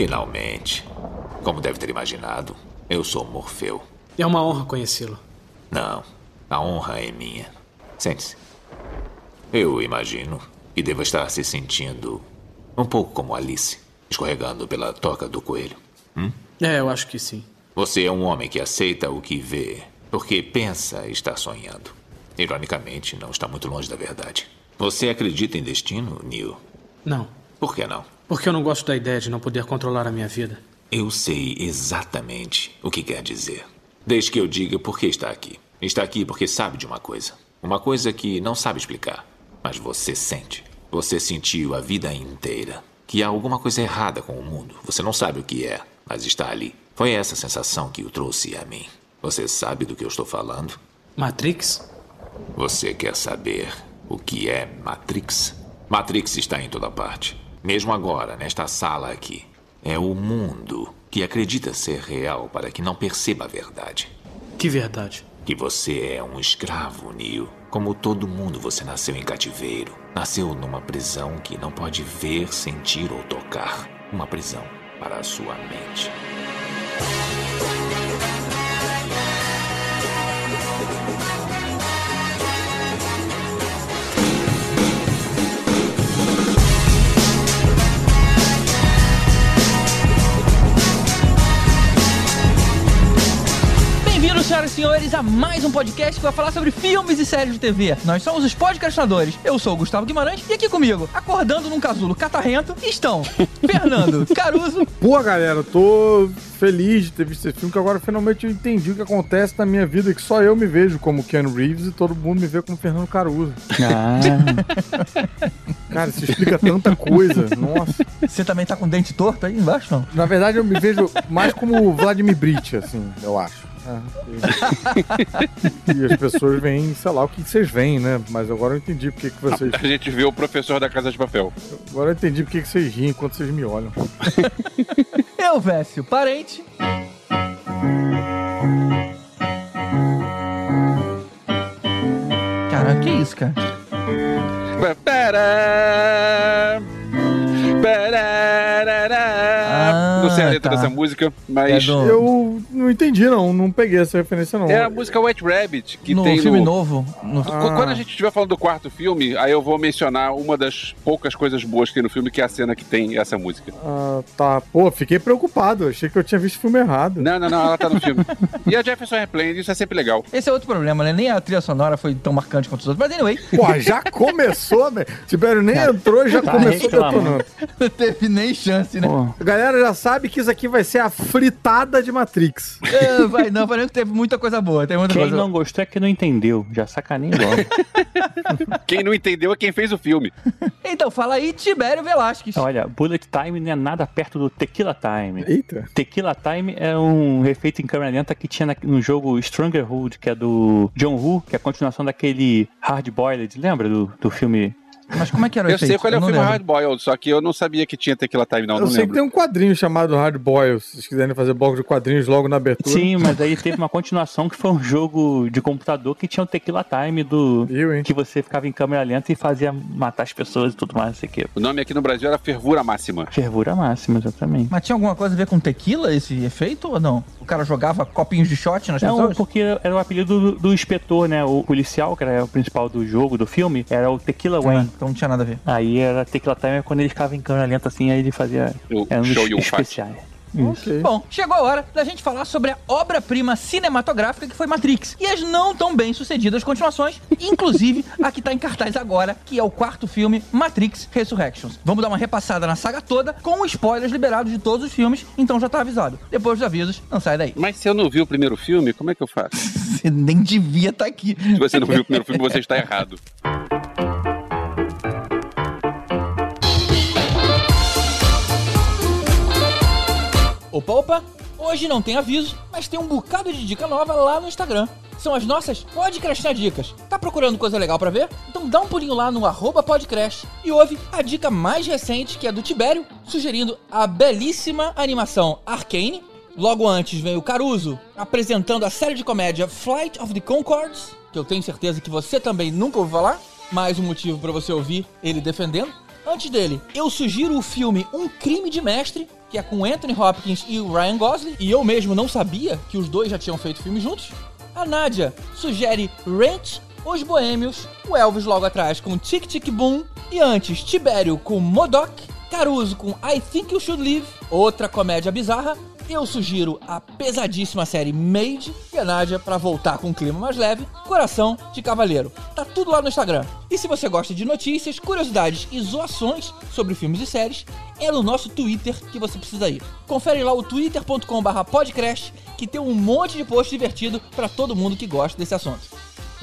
Finalmente. Como deve ter imaginado, eu sou Morfeu. É uma honra conhecê-lo. Não, a honra é minha. Sente-se. Eu imagino que deva estar se sentindo um pouco como Alice, escorregando pela toca do coelho. Hum? É, eu acho que sim. Você é um homem que aceita o que vê, porque pensa estar sonhando. Ironicamente, não está muito longe da verdade. Você acredita em destino, Neil? Não. Por que não? Porque eu não gosto da ideia de não poder controlar a minha vida. Eu sei exatamente o que quer dizer. Desde que eu diga por que está aqui. Está aqui porque sabe de uma coisa. Uma coisa que não sabe explicar, mas você sente. Você sentiu a vida inteira que há alguma coisa errada com o mundo. Você não sabe o que é, mas está ali. Foi essa sensação que o trouxe a mim. Você sabe do que eu estou falando? Matrix? Você quer saber o que é Matrix? Matrix está em toda parte. Mesmo agora, nesta sala aqui. É o mundo que acredita ser real para que não perceba a verdade. Que verdade? Que você é um escravo, Neo. Como todo mundo, você nasceu em cativeiro. Nasceu numa prisão que não pode ver, sentir ou tocar. Uma prisão para a sua mente. Senhoras e senhores, a mais um podcast que vai falar sobre filmes e séries de TV. Nós somos os podcastadores. Eu sou o Gustavo Guimarães e aqui comigo, acordando num casulo catarrento, estão Fernando Caruso. Pô, galera, eu tô feliz de ter visto esse filme, que agora finalmente eu entendi o que acontece na minha vida, que só eu me vejo como Keanu Reeves e todo mundo me vê como Fernando Caruso. Ah, Cara, isso explica tanta coisa. Nossa. Você também tá com dente torto aí embaixo, não? Na verdade, eu me vejo mais como Vladimir Brit, assim, eu acho. É. E as pessoas veem, sei lá, o que vocês veem, né? Mas agora eu entendi porque que vocês. A gente vê o professor da Casa de Papel. Agora eu entendi porque que vocês riem enquanto vocês me olham. Eu, Vécio, parente. Caralho, que isso, cara? Pararará. Ah, Não sei a letra tá. dessa música, mas. É do- Eu não entendi, não. Não peguei essa referência, não. É a música White Rabbit, que no tem filme no... novo. no- Ah. Quando a gente estiver falando do quarto filme, aí eu vou mencionar uma das poucas coisas boas que tem no filme, que é a cena que tem essa música. Ah, tá. Pô, fiquei preocupado. Achei que eu tinha visto o filme errado. Não, não, não, ela tá no filme. E a Jefferson Airplane, isso é sempre legal. Esse é outro problema, né? Nem a trilha sonora foi tão marcante quanto os outros. Mas anyway, Pô, já começou, velho. Tibério nem entrou e já tá começou detonando. Não teve nem chance, né? pô, A galera já sabe que isso aqui vai ser a fritada de Matrix. É, vai, não, falei que teve muita coisa boa. Teve muita quem coisa não gostou é que não entendeu. Já sacanei logo. Quem não entendeu é quem fez o filme. Então, fala aí, Tibério Velasquez. Olha, Bullet Time não é nada perto do Tequila Time. Eita. Tequila Time é um efeito em câmera lenta que tinha no jogo Strangerhood, que é do John Woo, que é a continuação daquele Hard Boiled, lembra do, do filme? Mas como é que era o Eu sei efeito? qual é o não filme lembro. Hard Boiled, só que eu não sabia que tinha Tequila Time, não, eu não sei que lembro. tem um quadrinho chamado Hard Boil, se vocês quiserem fazer bloco de quadrinhos logo na abertura. Sim, mas aí teve uma continuação que foi um jogo de computador que tinha o Tequila Time do. Eu, hein? Que você ficava em câmera lenta e fazia matar as pessoas e tudo mais, não sei o que. O nome aqui no Brasil era Fervura Máxima. Fervura máxima, exatamente. Mas tinha alguma coisa a ver com tequila, esse efeito, ou não? O cara jogava copinhos de shot nas Não, pessoas? porque era o apelido do, do inspetor, né? O policial, que era o principal do jogo, do filme, era o Tequila Ah, Wayne. Então não tinha nada a ver. Aí era Tequila Time é quando ele ficava em câmera lenta assim, aí ele fazia. Era um show dos you um fight. especiais. Isso. Ok. Bom, chegou a hora da gente falar sobre a obra-prima cinematográfica que foi Matrix e as não tão bem sucedidas continuações, inclusive a que tá em cartaz agora, que é o quarto filme Matrix Resurrections. Vamos dar uma repassada na saga toda com spoilers liberados de todos os filmes, então já tá avisado. Depois dos avisos, não sai daí. Mas se eu não vi o primeiro filme, como é que eu faço? Você nem devia estar aqui. Se você não viu o primeiro filme, você está errado. Opa, opa! Hoje não tem aviso, mas tem um bocado de dica nova lá no Instagram. São as nossas Podcrastar Dicas. Tá procurando coisa legal pra ver? Então dá um pulinho lá no arroba Podcrast e ouve a dica mais recente, que é do Tibério, sugerindo a belíssima animação Arcane. Logo antes vem o Caruso apresentando a série de comédia Flight of the Concords, que eu tenho certeza que você também nunca ouviu falar. Mais um motivo pra você ouvir ele defendendo. Antes dele, eu sugiro o filme Um Crime de Mestre, que é com Anthony Hopkins e o Ryan Gosling, e eu mesmo não sabia que os dois já tinham feito filme juntos. A Nádia sugere Rent, Os Boêmios, o Elvis logo atrás com Tic Tic Boom, e antes Tibério com Modoc, Caruso com I Think You Should Live, outra comédia bizarra, eu sugiro a pesadíssima série Made e a Nádia, pra voltar com um clima mais leve, Coração de Cavaleiro. Tá tudo lá no Instagram. E se você gosta de notícias, curiosidades e zoações sobre filmes e séries, é no nosso Twitter que você precisa ir. Confere lá o twitter.com.br podcast, que tem um monte de post divertido para todo mundo que gosta desse assunto.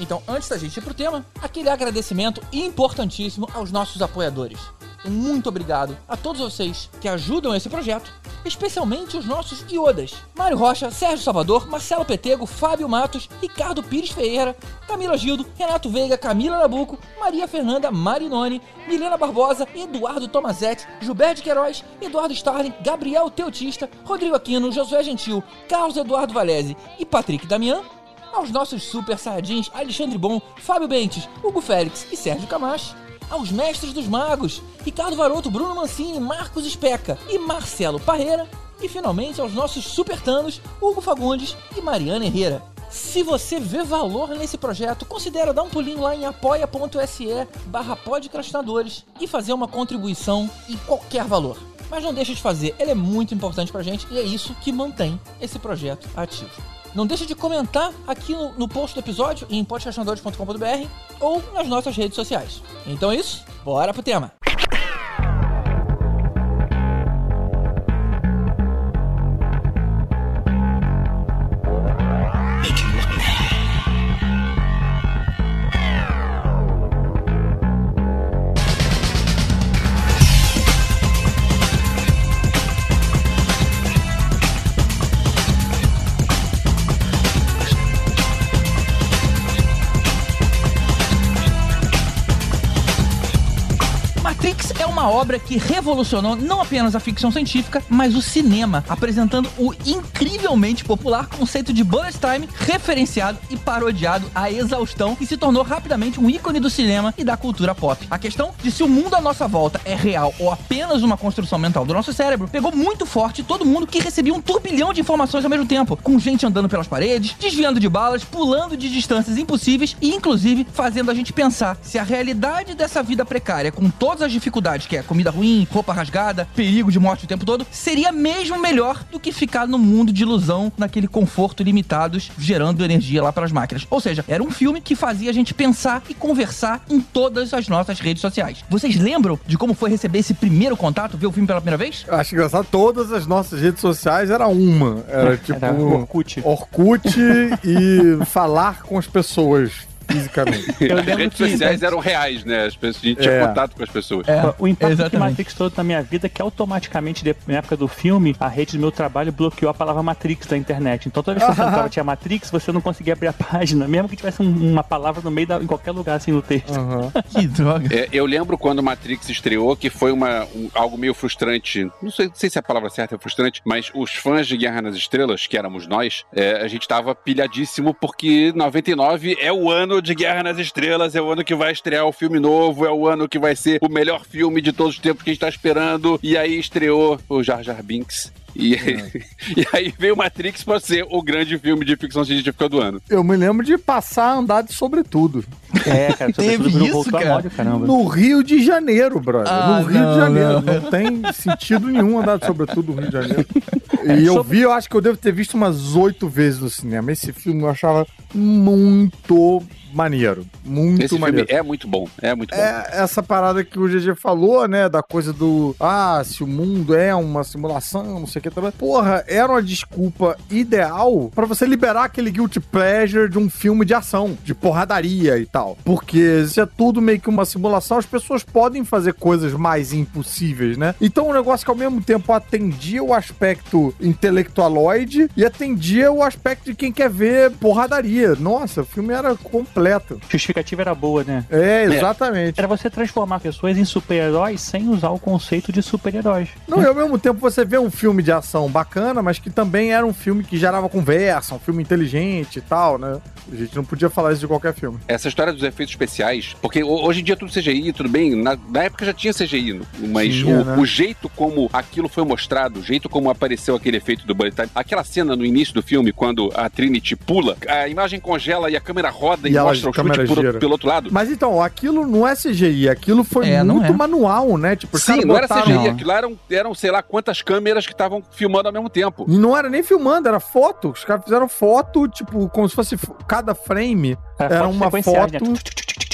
Então, antes da gente ir pro tema, aquele agradecimento importantíssimo aos nossos apoiadores. Muito obrigado a todos vocês que ajudam esse projeto, especialmente os nossos iodas. Mário Rocha, Sérgio Salvador, Marcelo Petego, Fábio Matos, Ricardo Pires Ferreira, Camila Gildo, Renato Veiga, Camila Nabuco, Maria Fernanda Marinoni, Milena Barbosa, Eduardo Tomazetti, Gilberto Queiroz, Eduardo Starling, Gabriel Teutista, Rodrigo Aquino, Josué Gentil, Carlos Eduardo Valese e Patrick Damian, aos nossos super saiyajins Alexandre Bom, Fábio Bentes, Hugo Félix e Sérgio Camacho, aos mestres dos magos, Ricardo Varoto, Bruno Mancini, Marcos Especa e Marcelo Parreira, e finalmente aos nossos supertanos, Hugo Fagundes e Mariana Herrera. Se você vê valor nesse projeto, considere dar um pulinho lá em apoia.se barra podcastinadores e fazer uma contribuição em qualquer valor. Mas não deixe de fazer, ele é muito importante pra gente e é isso que mantém esse projeto ativo. Não deixe de comentar aqui no, no post do episódio em podcastinadores.com.br ou nas nossas redes sociais. Então é isso, bora pro tema. Uma obra que revolucionou não apenas a ficção científica, mas o cinema, apresentando o incrivelmente popular conceito de bullet time referenciado e parodiado à exaustão e se tornou rapidamente um ícone do cinema e da cultura pop. A questão de se o mundo à nossa volta é real ou apenas uma construção mental do nosso cérebro pegou muito forte todo mundo que recebia um turbilhão de informações ao mesmo tempo, com gente andando pelas paredes, desviando de balas, pulando de distâncias impossíveis e inclusive fazendo a gente pensar se a realidade dessa vida precária com todas as dificuldades que é comida ruim, roupa rasgada, perigo de morte o tempo todo, seria mesmo melhor do que ficar no mundo de ilusão, naquele conforto limitados, gerando energia lá pelas máquinas. Ou seja, era um filme que fazia a gente pensar e conversar em todas as nossas redes sociais. Vocês lembram de como foi receber esse primeiro contato, ver o filme pela primeira vez? Eu acho engraçado, todas as nossas redes sociais era uma. Era tipo Era Orkut. Orkut e falar com as pessoas fisicamente. Eu As redes que sociais eram reais, né? As pessoas, a gente tinha É. contato com as pessoas. o impacto que exatamente. Matrix trouxe na minha vida é que automaticamente, na época do filme, a rede do meu trabalho bloqueou a palavra Matrix da internet. Então toda vez que você entrava tinha Matrix, você não conseguia abrir a página, mesmo que tivesse um- uma palavra no meio da, em qualquer lugar assim no texto. Que droga. É, eu lembro quando Matrix estreou que foi uma, um- algo meio frustrante. Não sei, não sei se a palavra certa é frustrante, mas os fãs de Guerra nas Estrelas, que éramos nós, é, a gente tava pilhadíssimo porque 99 é o ano de Guerra nas Estrelas, é o ano que vai estrear o filme novo, é o ano que vai ser o melhor filme de todos os tempos que a gente tá esperando. E aí estreou o Jar Jar Binks. E, e aí veio Matrix pra ser o grande filme de ficção científica do ano. Eu me lembro de passar a andar de sobretudo. É, cara, Teve isso, cara? moda, caramba. No Rio de Janeiro, brother. Ah, no Rio não, de Janeiro. não. Não. tem sentido nenhum andar de sobretudo no Rio de Janeiro. E eu vi, eu acho que eu devo ter visto umas oito vezes no cinema. Esse filme eu achava muito maneiro. Muito Esse maneiro. é muito bom, é muito bom. É essa parada que o GG falou, né? Da coisa do. Ah, se o mundo é uma simulação, não sei o que também. Porra, era uma desculpa ideal pra você liberar aquele guilty pleasure de um filme de ação, de porradaria e tal. Porque se é tudo meio que uma simulação, as pessoas podem fazer coisas mais impossíveis, né? Então, um negócio que ao mesmo tempo atendia o aspecto intelectualoide e atendia o aspecto de quem quer ver porradaria. Nossa, o filme era completo. A justificativa era boa, né? É, exatamente. Era você transformar pessoas em super-heróis sem usar o conceito de super-heróis. Não, e ao mesmo tempo você vê um filme de ação bacana, mas que também era um filme que gerava conversa, um filme inteligente e tal, né? A gente não podia falar isso de qualquer filme. Essa história dos efeitos especiais, porque ho- hoje em dia é tudo CGI, tudo bem, na, na época já tinha CGI, mas Tinha, o, né? o jeito como aquilo foi mostrado, o jeito como apareceu aquele efeito do bullet time, aquela cena no início do filme, quando a Trinity pula, a imagem congela e a câmera roda e, E ela- mostra o chute por- pelo outro lado. Mas então, aquilo não é CGI, aquilo foi É, não muito é. manual, né? Tipo, Sim, não era botaram- CGI, Não. aquilo eram, eram sei lá quantas câmeras que estavam filmando ao mesmo tempo. E não era nem filmando, era foto. Os caras fizeram foto, tipo, como se fosse cada frame Era fotos uma foto- Né?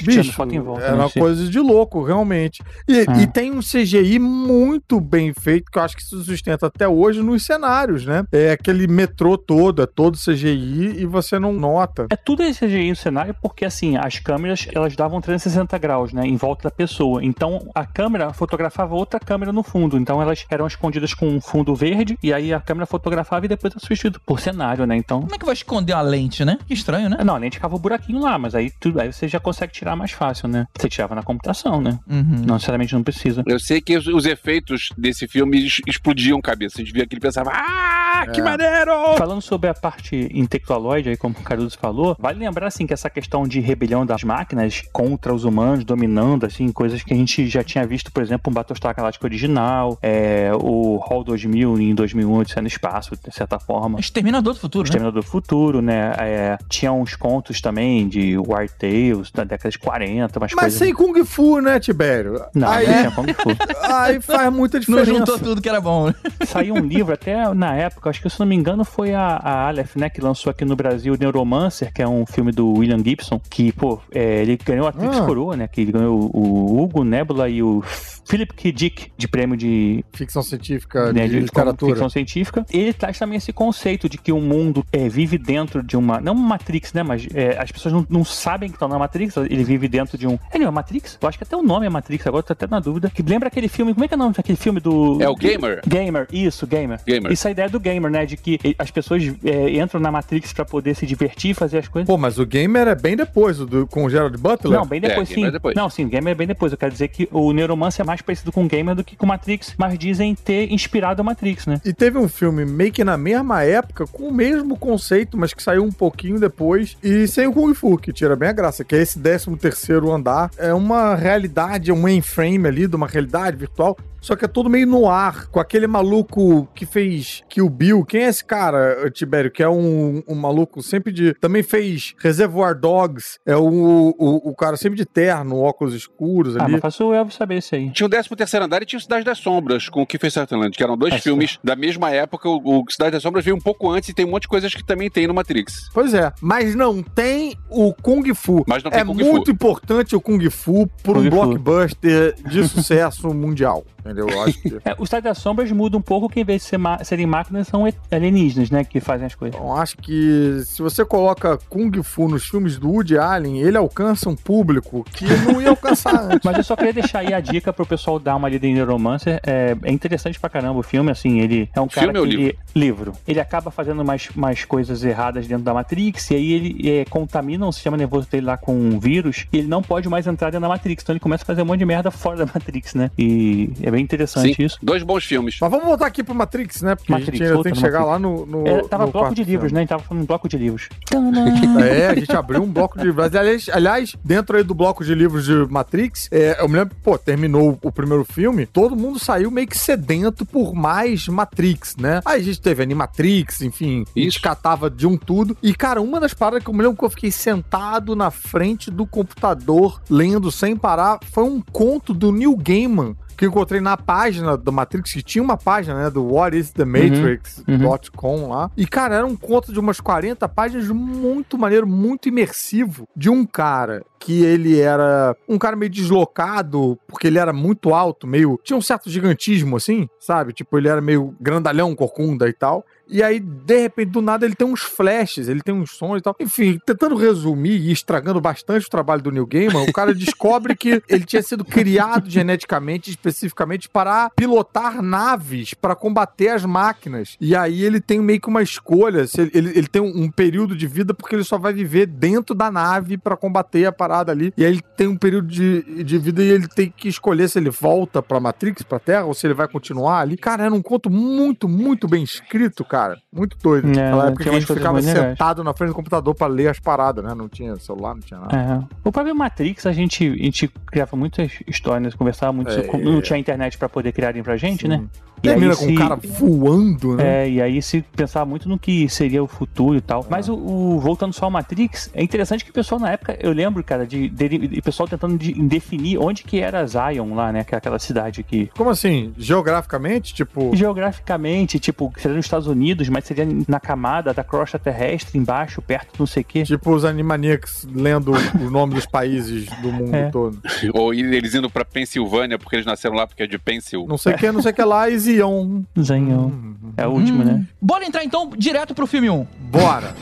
Bicho, foto em volta, era uma coisa de louco, realmente. E, Ah. e tem um CGI muito bem feito, que eu acho que se sustenta até hoje nos cenários, né? É aquele metrô todo, é todo CGI e você não nota. É tudo esse CGI no cenário porque, assim, as câmeras, elas davam 360 graus, né, em volta da pessoa. Então, a câmera fotografava outra câmera no fundo. Então, elas eram escondidas com um fundo verde e aí a câmera fotografava e depois era substituído por cenário, né? Então, Como é que vai esconder uma lente, né? Que estranho, né? não, a lente ficava o buraquinho lá, mas aí, tudo, aí você já consegue tirar mais fácil, né? Você tirava na computação, né? Uhum. Não necessariamente não precisa. Eu sei que os, os efeitos desse filme explodiam cabeça. A gente via aquele e pensava, ah, que É. maneiro! Falando sobre a parte intelectualoide, aí como o Caruso falou, vale lembrar assim que essa questão de rebelião das máquinas contra os humanos, dominando, assim, coisas que a gente já tinha visto, por exemplo, o Battlestar Galactica original, é, o Hall 2000 em 2001, sendo espaço, de certa forma. Exterminador do futuro, né? Exterminador do Futuro, né? É, tinha uns contos também de War Tales da década de 40, umas Mas coisas. sem Kung Fu, né, Tibério? Não, aí, não tinha Kung Fu. aí faz muita Não diferença. juntou tudo que era bom, né? Saiu um livro até na época, acho que se não me engano foi a, a Aleph, né, que lançou aqui no Brasil Neuromancer, que é um filme do William Gibson, que, pô, é, ele ganhou a Trix Ah. Coroa, né, que ele ganhou o Hugo Nebula e o Philip K. Dick de prêmio de, Ficção científica, né, de de literatura. ficção científica. Ele traz também esse conceito de que o mundo é, vive dentro de uma, não uma Matrix, né, mas é, as pessoas não, não sabem que estão na Matrix, ele vive dentro de um... É, não é Matrix? Eu acho que até o nome é Matrix, agora eu tô até na dúvida. Que lembra aquele filme, como é que é o nome daquele filme do... É o Gamer. Gamer, isso, gamer. Gamer. Isso é a ideia do gamer, né? De que as pessoas é, entram na Matrix pra poder se divertir e fazer as coisas. Pô, mas o Gamer é bem depois, o do, com o Gerald Butler. Não, bem depois, É, sim. Gamer é depois. Não, sim, Gamer é bem depois. Eu quero dizer que o Neuromancer é mais parecido com Gamer do que com Matrix, mas dizem ter inspirado a Matrix, né? E teve um filme meio que na mesma época, com o mesmo conceito, mas que saiu um pouquinho depois, e sem o Kung Fu, que tira bem a graça, que é esse 13 terceiro andar. É uma realidade, é um mainframe ali de uma realidade virtual, só que é todo meio no ar, com aquele maluco que fez Kill Bill. Quem é esse cara, Tibério? Que é um, um maluco sempre de... Também fez Reservoir Dogs, é o, o, o cara sempre de terno, óculos escuros Ah, ali. mas faço o Elvis saber isso aí. Tinha o 13 terceiro andar e tinha o Cidade das Sombras, com o Kiefer Sutherland, que eram dois É, filmes da mesma época. O, o Cidade das Sombras veio um pouco antes e tem um monte de coisas que também tem no Matrix. Pois é, mas não tem o Kung Fu. Mas não tem é Kung muito Fu. importante o Kung Fu por Kung um Fu. blockbuster de sucesso mundial. Entendeu? Eu acho que. É, o Estado das Sombras muda um pouco que em vez de ser serem máquinas, são alienígenas, né? Que fazem as coisas. Eu acho que se você coloca Kung Fu nos filmes do Woody Allen, ele alcança um público que não ia alcançar antes. Mas eu só queria deixar aí a dica pro pessoal dar uma lida em Neuromancer. É, é interessante pra caramba o filme, assim, ele é um cara Filme ou que livro? ele- livro. Ele acaba fazendo mais, mais coisas erradas dentro da Matrix, e aí ele é, contamina o sistema nervoso dele lá com um vírus, e ele não pode mais entrar dentro da Matrix. Então ele começa a fazer um monte de merda fora da Matrix, né? E é bem interessante Sim, isso. dois bons filmes. Mas vamos voltar aqui pro Matrix, né? Porque a Matrix, gente ainda volta tem que chegar Matrix. lá no. no É, tava no bloco quarto de livros, filme. né? A gente tava falando bloco de livros. É, a gente abriu um bloco de livros. Aliás, aliás, dentro aí do bloco de livros de Matrix, é, eu me lembro, pô, terminou o primeiro filme, todo mundo saiu meio que sedento por mais Matrix, né? Aí a gente teve Animatrix, enfim, a gente Isso. catava de um tudo. E, cara, uma das paradas que eu me lembro que eu fiquei sentado na frente do computador, lendo sem parar, foi um conto do Neil Gaiman. Que eu encontrei na página do Matrix, que tinha uma página, né? Do What is the Matrix.com lá. E, cara, era um conto de umas 40 páginas muito maneiro, muito imersivo, de um cara que ele era um cara meio deslocado, porque ele era muito alto, meio. Tinha um certo gigantismo, assim, sabe? Tipo, ele era meio grandalhão, corcunda e tal. E aí, de repente, do nada, ele tem uns flashes, ele tem uns sons e tal. Enfim, tentando resumir e estragando bastante o trabalho do Neil Gaiman, o cara descobre que ele tinha sido criado geneticamente, especificamente, para pilotar naves para combater as máquinas. E aí ele tem meio que uma escolha. Ele, ele, ele tem um, um período de vida porque ele só vai viver dentro da nave para combater a parada ali. E aí ele tem um período de, de vida e ele tem que escolher se ele volta pra Matrix, pra Terra, ou se ele vai continuar ali. Cara, era um conto muito, muito bem escrito, cara. Muito doido. É, Naquela época que a gente ficava legais. sentado na frente do computador pra ler as paradas, né? Não tinha celular, não tinha nada. É. O próprio Matrix, a gente, a gente criava muitas histórias, conversava muito. É. sobre- Não tinha internet pra poder criarem pra gente, né? E Termina aí com se- um cara voando, né? É, e aí se pensava muito no que seria o futuro e tal. Mas o, o- voltando só ao Matrix, é interessante que o pessoal na época, eu lembro, cara, de, de, de pessoal tentando de- definir onde que era Zion lá, né? Que é aquela cidade que Como assim? Geograficamente, tipo. geograficamente, tipo, seria nos Estados Unidos, mas seria na camada da crosta terrestre, embaixo, perto não sei o quê. Tipo os Animaniacs lendo o nome dos países do mundo É. todo. Ou eles indo pra Pensilvânia, porque eles nasceram lá porque é de Pencil. Não sei o que, não sei o que lá, e Zion. Zion. É a última, né? Bora entrar então direto pro filme 1. Bora!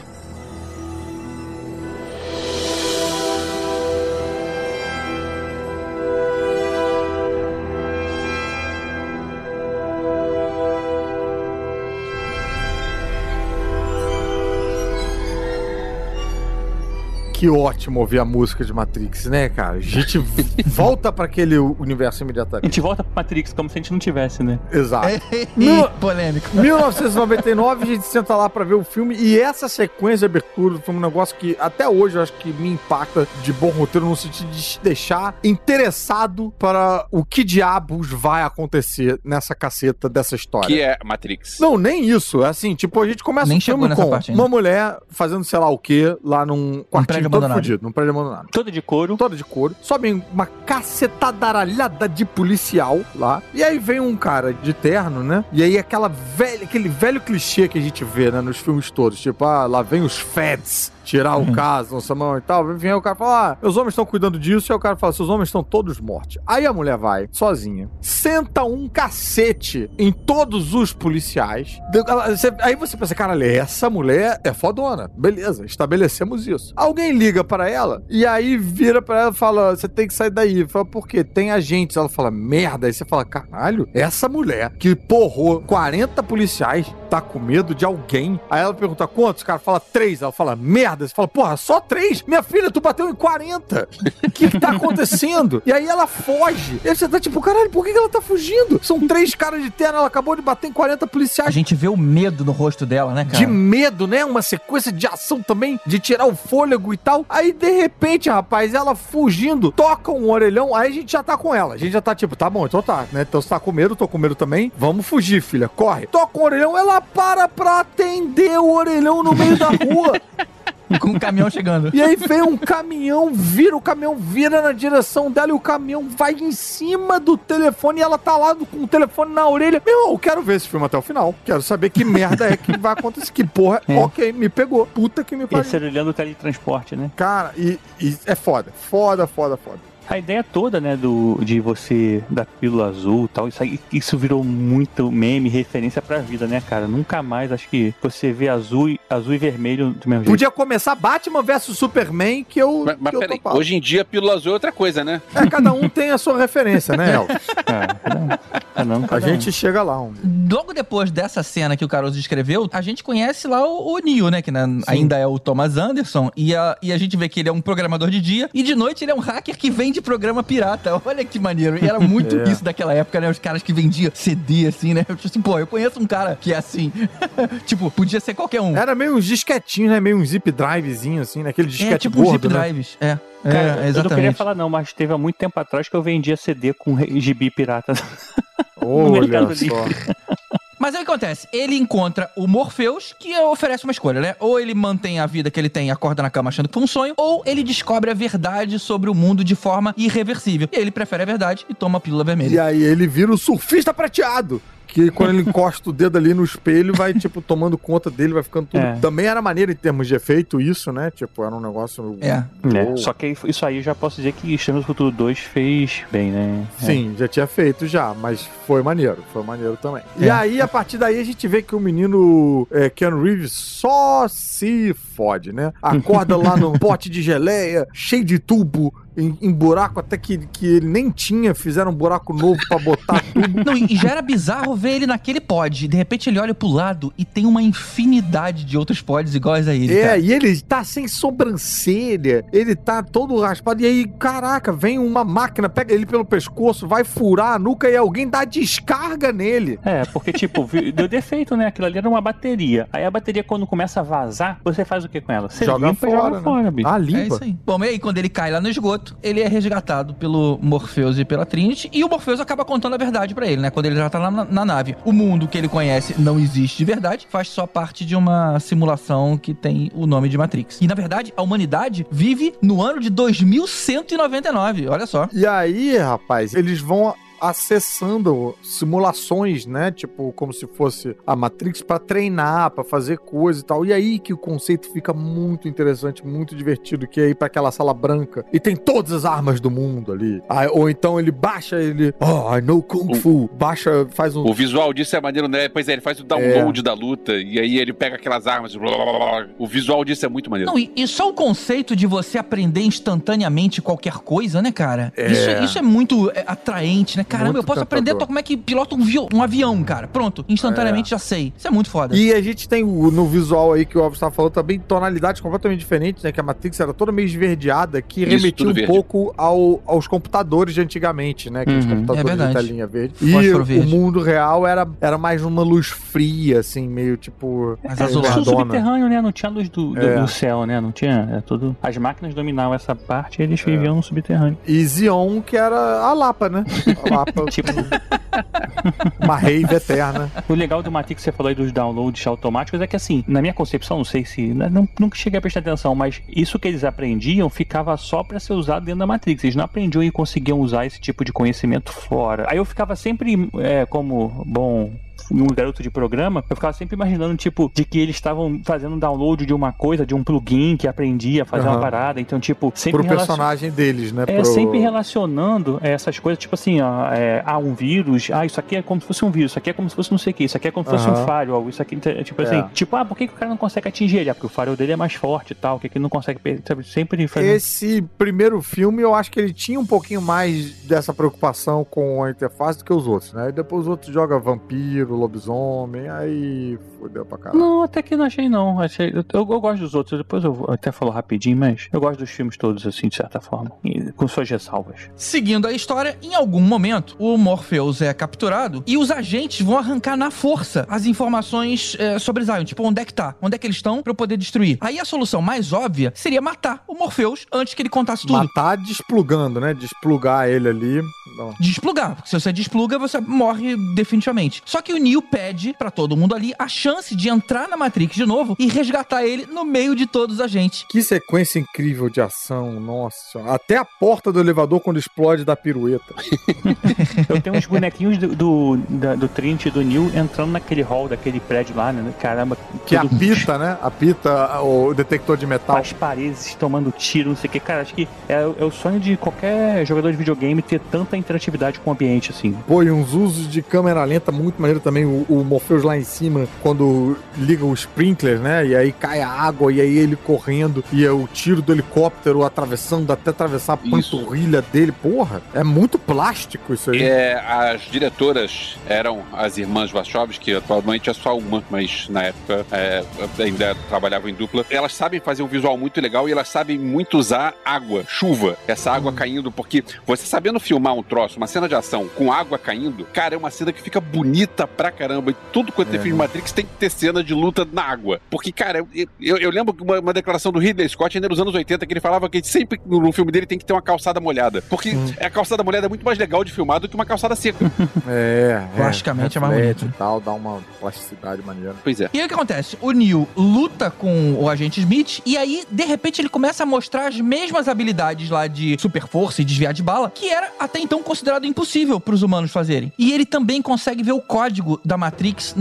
Que ótimo ouvir a música de Matrix, né, cara? A gente volta pra aquele universo A imediatamente. gente volta pro Matrix como se a gente não tivesse, né? Exato. Ih, Polêmico. 1999, a gente senta lá pra ver o filme e essa sequência de abertura foi um negócio que até hoje eu acho que me impacta de bom roteiro no sentido de te deixar interessado para o que diabos vai acontecer nessa caceta dessa história. Que é Matrix. Não, nem isso. É assim, tipo, a gente começa Nem o filme nessa com uma mulher fazendo sei lá o que lá num quartinho prédio todo abandonado. fudido, num prédio abandonado Toda de couro. toda de couro, sobe uma cacetada de policial lá, e aí vem um cara de terno, né? E aí aquela velha, aquele velho clichê que a gente vê, né, nos filmes todos, tipo, ah, lá vem os feds tirar o caso, nossa mão e tal. Vem aí o cara fala, ah, meus homens estão cuidando disso, e aí o cara fala, seus homens estão todos mortos. Aí a mulher vai, sozinha, senta um cacete em todos os policiais. Aí você pensa, cara, essa mulher é fodona. Beleza, estabelecemos isso. Alguém liga pra ela e aí vira pra ela e fala: você tem que sair daí. Fala, por quê? Tem agentes. Ela fala, merda. Aí você fala, caralho, essa mulher que porrou 40 policiais tá com medo de alguém. Aí ela pergunta quantos? O cara fala três. Ela fala, merda. Você fala, porra, só três? Minha filha, tu bateu em 40. O que, que tá acontecendo? E aí ela foge. E aí você tá tipo, caralho, por que, que ela tá fugindo? São três caras de terno, ela acabou de bater em 40 A policiais. gente vê o medo no rosto dela, né, cara? De medo, né? Uma sequência de ação também, de tirar o fôlego e tal. Aí, de repente, rapaz, ela fugindo, toca um orelhão, aí a gente já tá com ela. A gente já tá tipo, tá bom, então tá, né? Então você tá com medo, tô com medo também. Vamos fugir, filha, corre. Toca um orelhão, ela para pra atender o orelhão no meio da rua. Com um caminhão chegando. E aí vem um caminhão, vira, o caminhão vira na direção dela e o caminhão vai em cima do telefone e ela tá lá com o telefone na orelha. Meu eu quero ver esse filme até o final. Quero saber que merda é que vai acontecer. Que porra, É. ok, me pegou. Puta que me pariu. Esse olhando o teletransporte, né? Cara, e, e é foda. Foda, foda, foda. A ideia toda, né, do, de você, da pílula azul e tal, isso, isso virou muito meme, referência pra vida, né, cara? Nunca mais acho que você vê azul, e- azul e vermelho do mesmo jeito. Podia começar Batman vs Superman, que eu. Mas, mas que eu peraí, topava. hoje em dia pílula azul é outra coisa, né? É, cada um tem a sua referência, né, Elvis? Cada um, cada um, A cada um. gente chega lá. Um... Logo depois dessa cena que o Caruso descreveu, a gente conhece lá o, o Neo, né? Que né, ainda é o Thomas Anderson. E a, e a gente vê que ele é um programador de dia. E de noite ele é um hacker que vende programa pirata. Olha que maneiro. E era muito É. isso daquela época, né? Os caras que vendiam CD, assim, né? Eu, tipo assim, pô, eu conheço um cara que é assim. tipo, podia ser qualquer um. Era meio uns disquetinhos, né? Meio um zip drivezinho, assim, naquele disquete É tipo um gordo, zip né? drives. É. Cara, é, eu não queria exatamente. falar não, mas teve há muito tempo atrás que eu vendia CD com gibi pirata. Olha só. Mas aí o que acontece? Ele encontra o Morpheus, que oferece uma escolha, né? Ou ele mantém a vida que ele tem e acorda na cama achando que foi um sonho, ou ele descobre a verdade sobre o mundo de forma irreversível. E ele prefere a verdade e toma a pílula E vermelha. aí ele vira o surfista prateado. Que quando ele encosta o dedo ali no espelho, vai, tipo, tomando conta dele, vai ficando tudo. É. Também era maneiro em termos de efeito, isso, né? Tipo, era um negócio. É. É, Boa. só que isso aí eu já posso dizer que Extremos Futuro 2 fez bem, né? É. Sim, já tinha feito já, mas foi maneiro, foi maneiro também. E É. aí, a partir daí, a gente vê que o menino é, Keanu Reeves só se fode, né? Acorda lá no pote de geleia, cheio de tubo, em, em buraco até que, que ele nem tinha, fizeram um buraco novo pra botar tubo. Não, e já era bizarro ver ele naquele pod. De repente ele olha pro lado e tem uma infinidade de outros pods iguais a ele. É, cara. e ele tá sem sobrancelha, ele tá todo raspado, e aí, caraca, vem uma máquina, pega ele pelo pescoço, vai furar a nuca e alguém dá descarga nele. É, porque, tipo, deu defeito, né? Aquilo ali era uma bateria. Aí a bateria, quando começa a vazar, você faz o que com ela? Você Joga limpa fora, joga né? fora, bicho. Ah, É limpa. isso aí. Bom, e aí quando ele cai lá no esgoto, ele é resgatado pelo Morpheus e pela Trinity, e o Morpheus acaba contando a verdade pra ele, né? Quando ele já tá lá na, na nave. O mundo que ele conhece não existe de verdade, faz só parte de uma simulação que tem o nome de Matrix. E na verdade, a humanidade vive no ano de 2199, olha só. E aí, rapaz, eles vão acessando simulações, né? Tipo, como se fosse a Matrix pra treinar, pra fazer coisa e tal. E aí que o conceito fica muito interessante, muito divertido, que é ir pra aquela sala branca e tem todas as armas do mundo ali. Aí, ou então ele baixa, ele, oh, I know Kung Fu, baixa, faz um O visual disso é maneiro, né? Pois é, ele faz o download da luta e aí ele pega aquelas armas. blá, blá, blá, blá. O visual disso é muito maneiro. Não, e, e só o conceito de você aprender instantaneamente qualquer coisa, né, cara? É. Isso, isso é muito é, atraente, né? Caramba, Muito eu posso aprender tentador. como é que pilota um, um avião, cara. Pronto, instantaneamente já sei. Isso é muito foda. E a gente tem o- no visual aí que o Alves estava falando também tonalidades completamente diferentes, né? Que a Matrix era toda meio esverdeada, que Isso, remetia um verde. pouco ao- aos computadores de antigamente, né? Aqueles Uhum. computadores É de telinha verde. E Fósforo o verde. mundo real era, era mais uma luz fria, assim, meio tipo. Mais É, azulado. subterrâneo, né? Não tinha luz do, do, É. do céu, né? Não tinha. É tudo. As máquinas dominavam essa parte e eles viviam no subterrâneo. E Zion, que era a Lapa, né? A Lapa, Tipo, uma rave eterna. o legal do Matrix que você falou aí dos downloads automáticos é que, assim, na minha concepção, não sei se. né, Não, nunca cheguei a prestar atenção, mas isso que eles aprendiam ficava só pra ser usado dentro da Matrix. Eles não aprendiam e conseguiam usar esse tipo de conhecimento fora. Aí eu ficava sempre, é, como bom. Um garoto de programa, eu ficava sempre imaginando, tipo, de que eles estavam fazendo um download de uma coisa, de um plugin que aprendia a fazer Aham. uma parada. Então, tipo, sempre Pro relacion- personagem deles, né? É, pro... sempre relacionando é, essas coisas, tipo assim, ó, é, ah, um vírus, ah, isso aqui é como se fosse um vírus, isso aqui é como se fosse não sei o que, isso aqui é como se fosse um Aham. firewall, isso aqui, é, tipo É. assim, tipo, ah, por que, que o cara não consegue atingir ele? Ah, porque o firewall dele é mais forte e tal, que ele não consegue, sabe, sempre fazendo... Esse primeiro filme, eu acho que ele tinha um pouquinho mais dessa preocupação com a interface do que os outros, né? E depois os outros jogam vampiro, lobisomem, aí fodeu pra caralho. Não, até que não achei não. Achei, eu, eu- eu gosto dos outros, depois eu até falo rapidinho, mas eu gosto dos filmes todos, assim, de certa forma. e com suas ressalvas. Seguindo a história, em algum momento, o Morpheus é capturado e os agentes vão arrancar na força as informações é, sobre Zion. Tipo, onde é que tá? Onde é que eles estão pra eu poder destruir? Aí a solução mais óbvia seria matar o Morpheus antes que ele contasse tudo. Matar desplugando, né? Desplugar ele ali. Não. Desplugar, porque se você despluga, você morre definitivamente. Só que o Neo pede pra todo mundo ali a chance de entrar na Matrix de novo e resgatar ele no meio de todos os agentes. Que sequência incrível de ação, nossa. Até a porta do elevador quando explode da pirueta. Eu tenho uns bonequinhos do, do, da- do Trinity e do Neil entrando naquele hall daquele prédio lá, né? Caramba, Que tudo- apita, né? Apita o detector de metal. as paredes tomando tiro, não sei o que. Cara, acho que é, é o sonho de qualquer jogador de videogame ter tanta interatividade com o ambiente, assim. Pô, e uns usos de câmera lenta muito maneiro também. O, o Morpheus lá em cima, quando liga o sprinkler, né? E aí cai a água, e aí ele correndo, e é o tiro do helicóptero atravessando, até atravessar a Isso. panturrilha dele. Porra, é muito plástico isso aí. É, as diretoras eram as irmãs Wachowski, atualmente é só uma, mas na época é, ainda trabalhavam em dupla. Elas sabem fazer um visual muito legal e elas sabem muito usar água, chuva, essa água caindo, porque você sabendo filmar um troço, uma cena de ação com água caindo, cara, é uma cena que fica bonita pra caramba. E tudo quanto é, É. filme Matrix tem que ter cena de luta na água. Porque, cara, eu, eu, eu lembro uma, uma declaração do Ridley Scott ainda nos anos 80 que ele falava que sempre no filme dele tem que ter uma calçada molhada. Porque a calçada molhada é muito mais legal de filmar do que uma calçada seca. É, Plasticamente é mais reflete bonito. e tal, dá uma plasticidade maneira. Pois é. E aí o que acontece? O Neo luta com o agente Smith e aí, de repente, ele começa a mostrar as mesmas habilidades lá de super força e desviar de bala, que era até então considerado impossível para os humanos fazerem. E ele também consegue ver o código da Matrix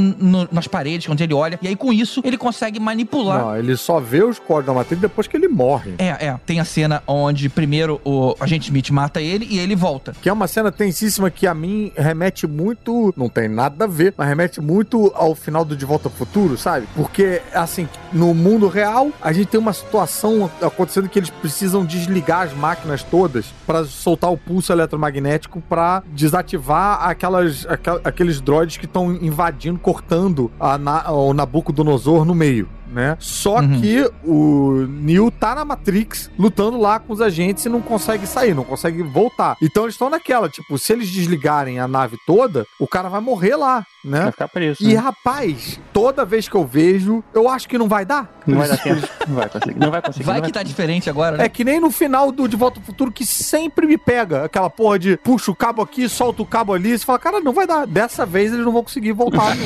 nas paredes, quando ele olha, e aí com isso ele consegue manipular. Não, ele só vê os códigos da Matrix depois que ele morre. É, é. Tem a cena onde primeiro o agente Smith mata ele e ele volta. Que é uma cena tensíssima que a mim remete muito. Não tem nada a ver, mas remete muito ao final do De Volta ao Futuro, sabe? Porque, assim, no mundo real, a gente tem uma situação acontecendo que eles precisam desligar as máquinas todas para soltar o pulso eletromagnético para desativar aquelas, aqua- aqueles droids que estão invadindo, cortando a, na, o Nabucodonosor no meio. Né? Só Uhum. que o Neo tá na Matrix lutando lá com os agentes e não consegue sair, não consegue voltar. Então eles estão naquela, tipo, se eles desligarem a nave toda, o cara vai morrer lá, Vai né? ficar preso. E né? rapaz, toda vez que eu vejo, eu acho que não vai dar. Não vai dar tempo. Não vai conseguir. Não vai conseguir. Vai não que tá diferente agora, né? É que nem no final do De Volta ao Futuro que sempre me pega aquela porra de puxa o cabo aqui, solta o cabo ali, você fala, cara, não vai dar. Dessa vez eles não vão conseguir voltar.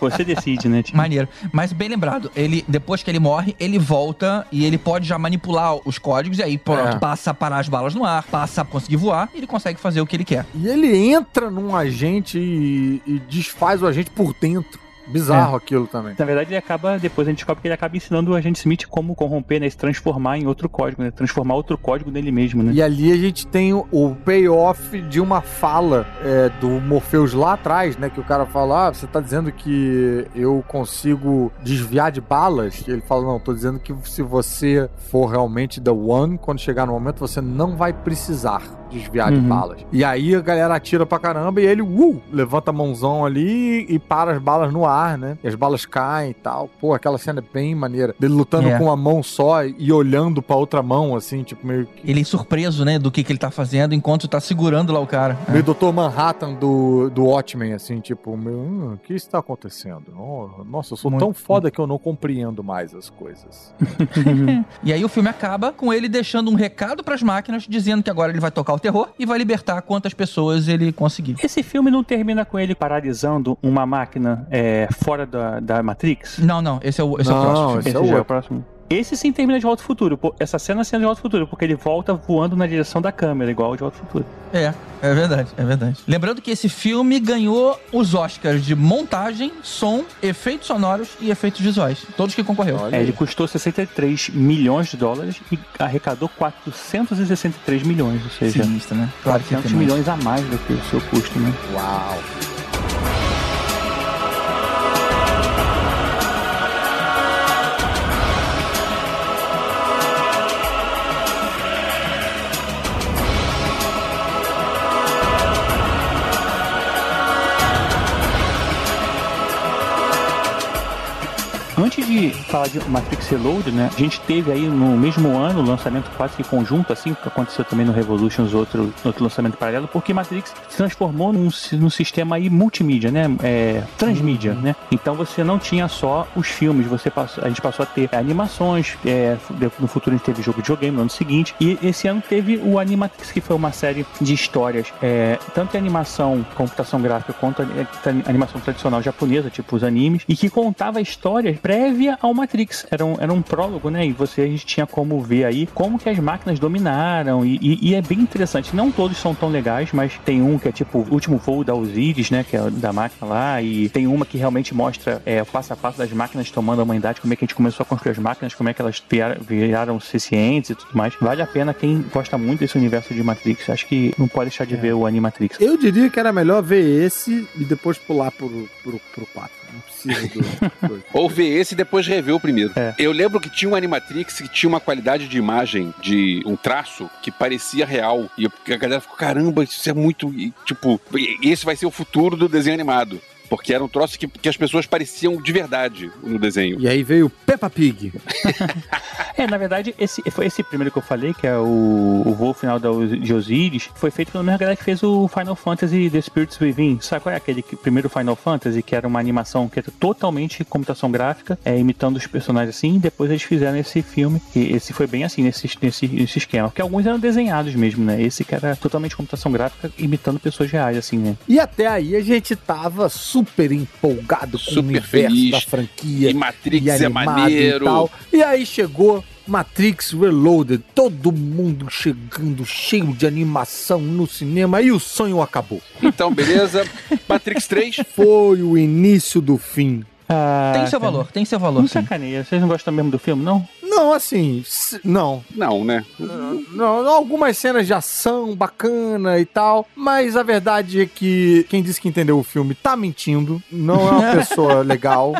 Você decide, né? Tipo, Maneiro. Mas bem lembrado, ele depois que ele morre, ele volta e ele pode já manipular os códigos e aí pronto, É. passa a parar as balas no ar, passa a conseguir voar e ele consegue fazer o que ele quer. e ele entra num agente e, e desfaz o agente por dentro. Bizarro aquilo também. Na verdade, ele acaba, depois a gente descobre que ele acaba ensinando o agente Smith como corromper, né? Se transformar em outro código, né? Transformar outro código nele mesmo, né? E ali a gente tem o, o payoff de uma fala é, do Morpheus lá atrás, né? Que o cara fala: Ah, você tá dizendo que eu consigo desviar de balas? E ele fala: Não, tô dizendo que se você for realmente The One, quando chegar no momento, você não vai precisar desviar de Uhum. balas. E aí a galera atira pra caramba e ele, uh, levanta a mãozão ali e para as balas no ar, né? E as balas caem e tal. Pô, aquela cena é bem maneira. Dele lutando É. com uma mão só e olhando pra outra mão, assim, tipo, meio que. Ele é surpreso, né, do que, que ele tá fazendo enquanto tá segurando lá o cara. É. Meio Dr. Manhattan do, do Watchmen, assim, tipo, meu, hum, o que está acontecendo? Oh, nossa, eu sou Muito. tão foda que eu não compreendo mais as coisas. E aí o filme acaba com ele deixando um recado pras máquinas, dizendo que agora ele vai tocar o terror e vai libertar quantas pessoas ele conseguir. Esse filme não termina com ele paralisando uma máquina é, fora da, da Matrix? Não, não, esse é o, esse é o Não, próximo. esse Esse é o já é o próximo. Esse sim termina de Volta ao Futuro. pô, Essa cena sendo de Volta ao Futuro, porque ele volta voando na direção da câmera, igual de Volta ao Futuro. É, é verdade, é verdade. Lembrando que esse filme ganhou os Oscars de montagem, som, efeitos sonoros e efeitos visuais. Todos que concorreu. É, ele custou 63 milhões de dólares e arrecadou 463 milhões, ou seja, Sinistro, né? Claro que ia ter 400 mais. milhões a mais do que o seu custo, né? Uau. Antes de falar de Matrix Reload, né, a gente teve aí no mesmo ano o lançamento quase que conjunto, assim, que aconteceu também no Revolutions, outro, outro lançamento paralelo, porque Matrix se transformou num, num sistema aí multimídia, né, é, transmídia, né, então você não tinha só os filmes, você passou, a gente passou a ter animações, é, no futuro a gente teve jogo de videogame no ano seguinte, e esse ano teve o Animatrix, que foi uma série de histórias, é, tanto em animação, computação gráfica, quanto a, a animação tradicional japonesa, tipo os animes, e que contava histórias prévia ao Matrix. Era um, era um prólogo, né? E você a gente tinha como ver aí como que as máquinas dominaram. E, e- e é bem interessante. Não todos são tão legais, mas tem um que é tipo o último voo da Osiris, né? Que é da máquina lá. E tem uma que realmente mostra é, o passo a passo das máquinas tomando a humanidade, como é que a gente começou a construir as máquinas, como é que elas viraram, viraram cientes e tudo mais. Vale a pena quem gosta muito desse universo de Matrix. Acho que não pode deixar de ver o Animatrix. Eu diria que era melhor ver esse e depois pular pro, pro, pro 4. Não precisa do. do- Ou ver esse e depois rever o primeiro. É. Eu lembro que tinha um Animatrix que tinha uma qualidade de imagem, de um traço, que parecia real. E a galera ficou, caramba, isso é muito. e, Tipo, e- esse vai ser o futuro do desenho animado. Porque era um troço que, que as pessoas pareciam de verdade no desenho. E aí veio Peppa Pig. É, na verdade, esse, foi esse primeiro que eu falei, que é o, o voo final da, de Osiris, foi feito pela mesma galera que fez o Final Fantasy The Spirits Within. Sabe qual é aquele que, primeiro Final Fantasy, que era uma animação que era totalmente computação gráfica, é, imitando os personagens assim, e depois eles fizeram esse filme, e esse foi bem assim, nesse, nesse, nesse esquema. Porque alguns eram desenhados mesmo, né? Esse que era totalmente computação gráfica, imitando pessoas reais, assim, né? E até aí a gente tava super empolgado com o Super universo feliz. da franquia. E Matrix e é maneiro. E, tal. e aí chegou Matrix Reloaded, todo mundo chegando cheio de animação no cinema e o sonho acabou. Então, beleza. Matrix 3. Foi o início do fim. Ah, Tem seu cara, valor, tem seu valor. Não sim. sacaneia. Vocês não gostam mesmo do filme, não? Não, assim, não. Não, né? Não, algumas cenas de ação bacana e tal, mas a verdade é que quem disse que entendeu o filme tá mentindo, não é uma pessoa legal.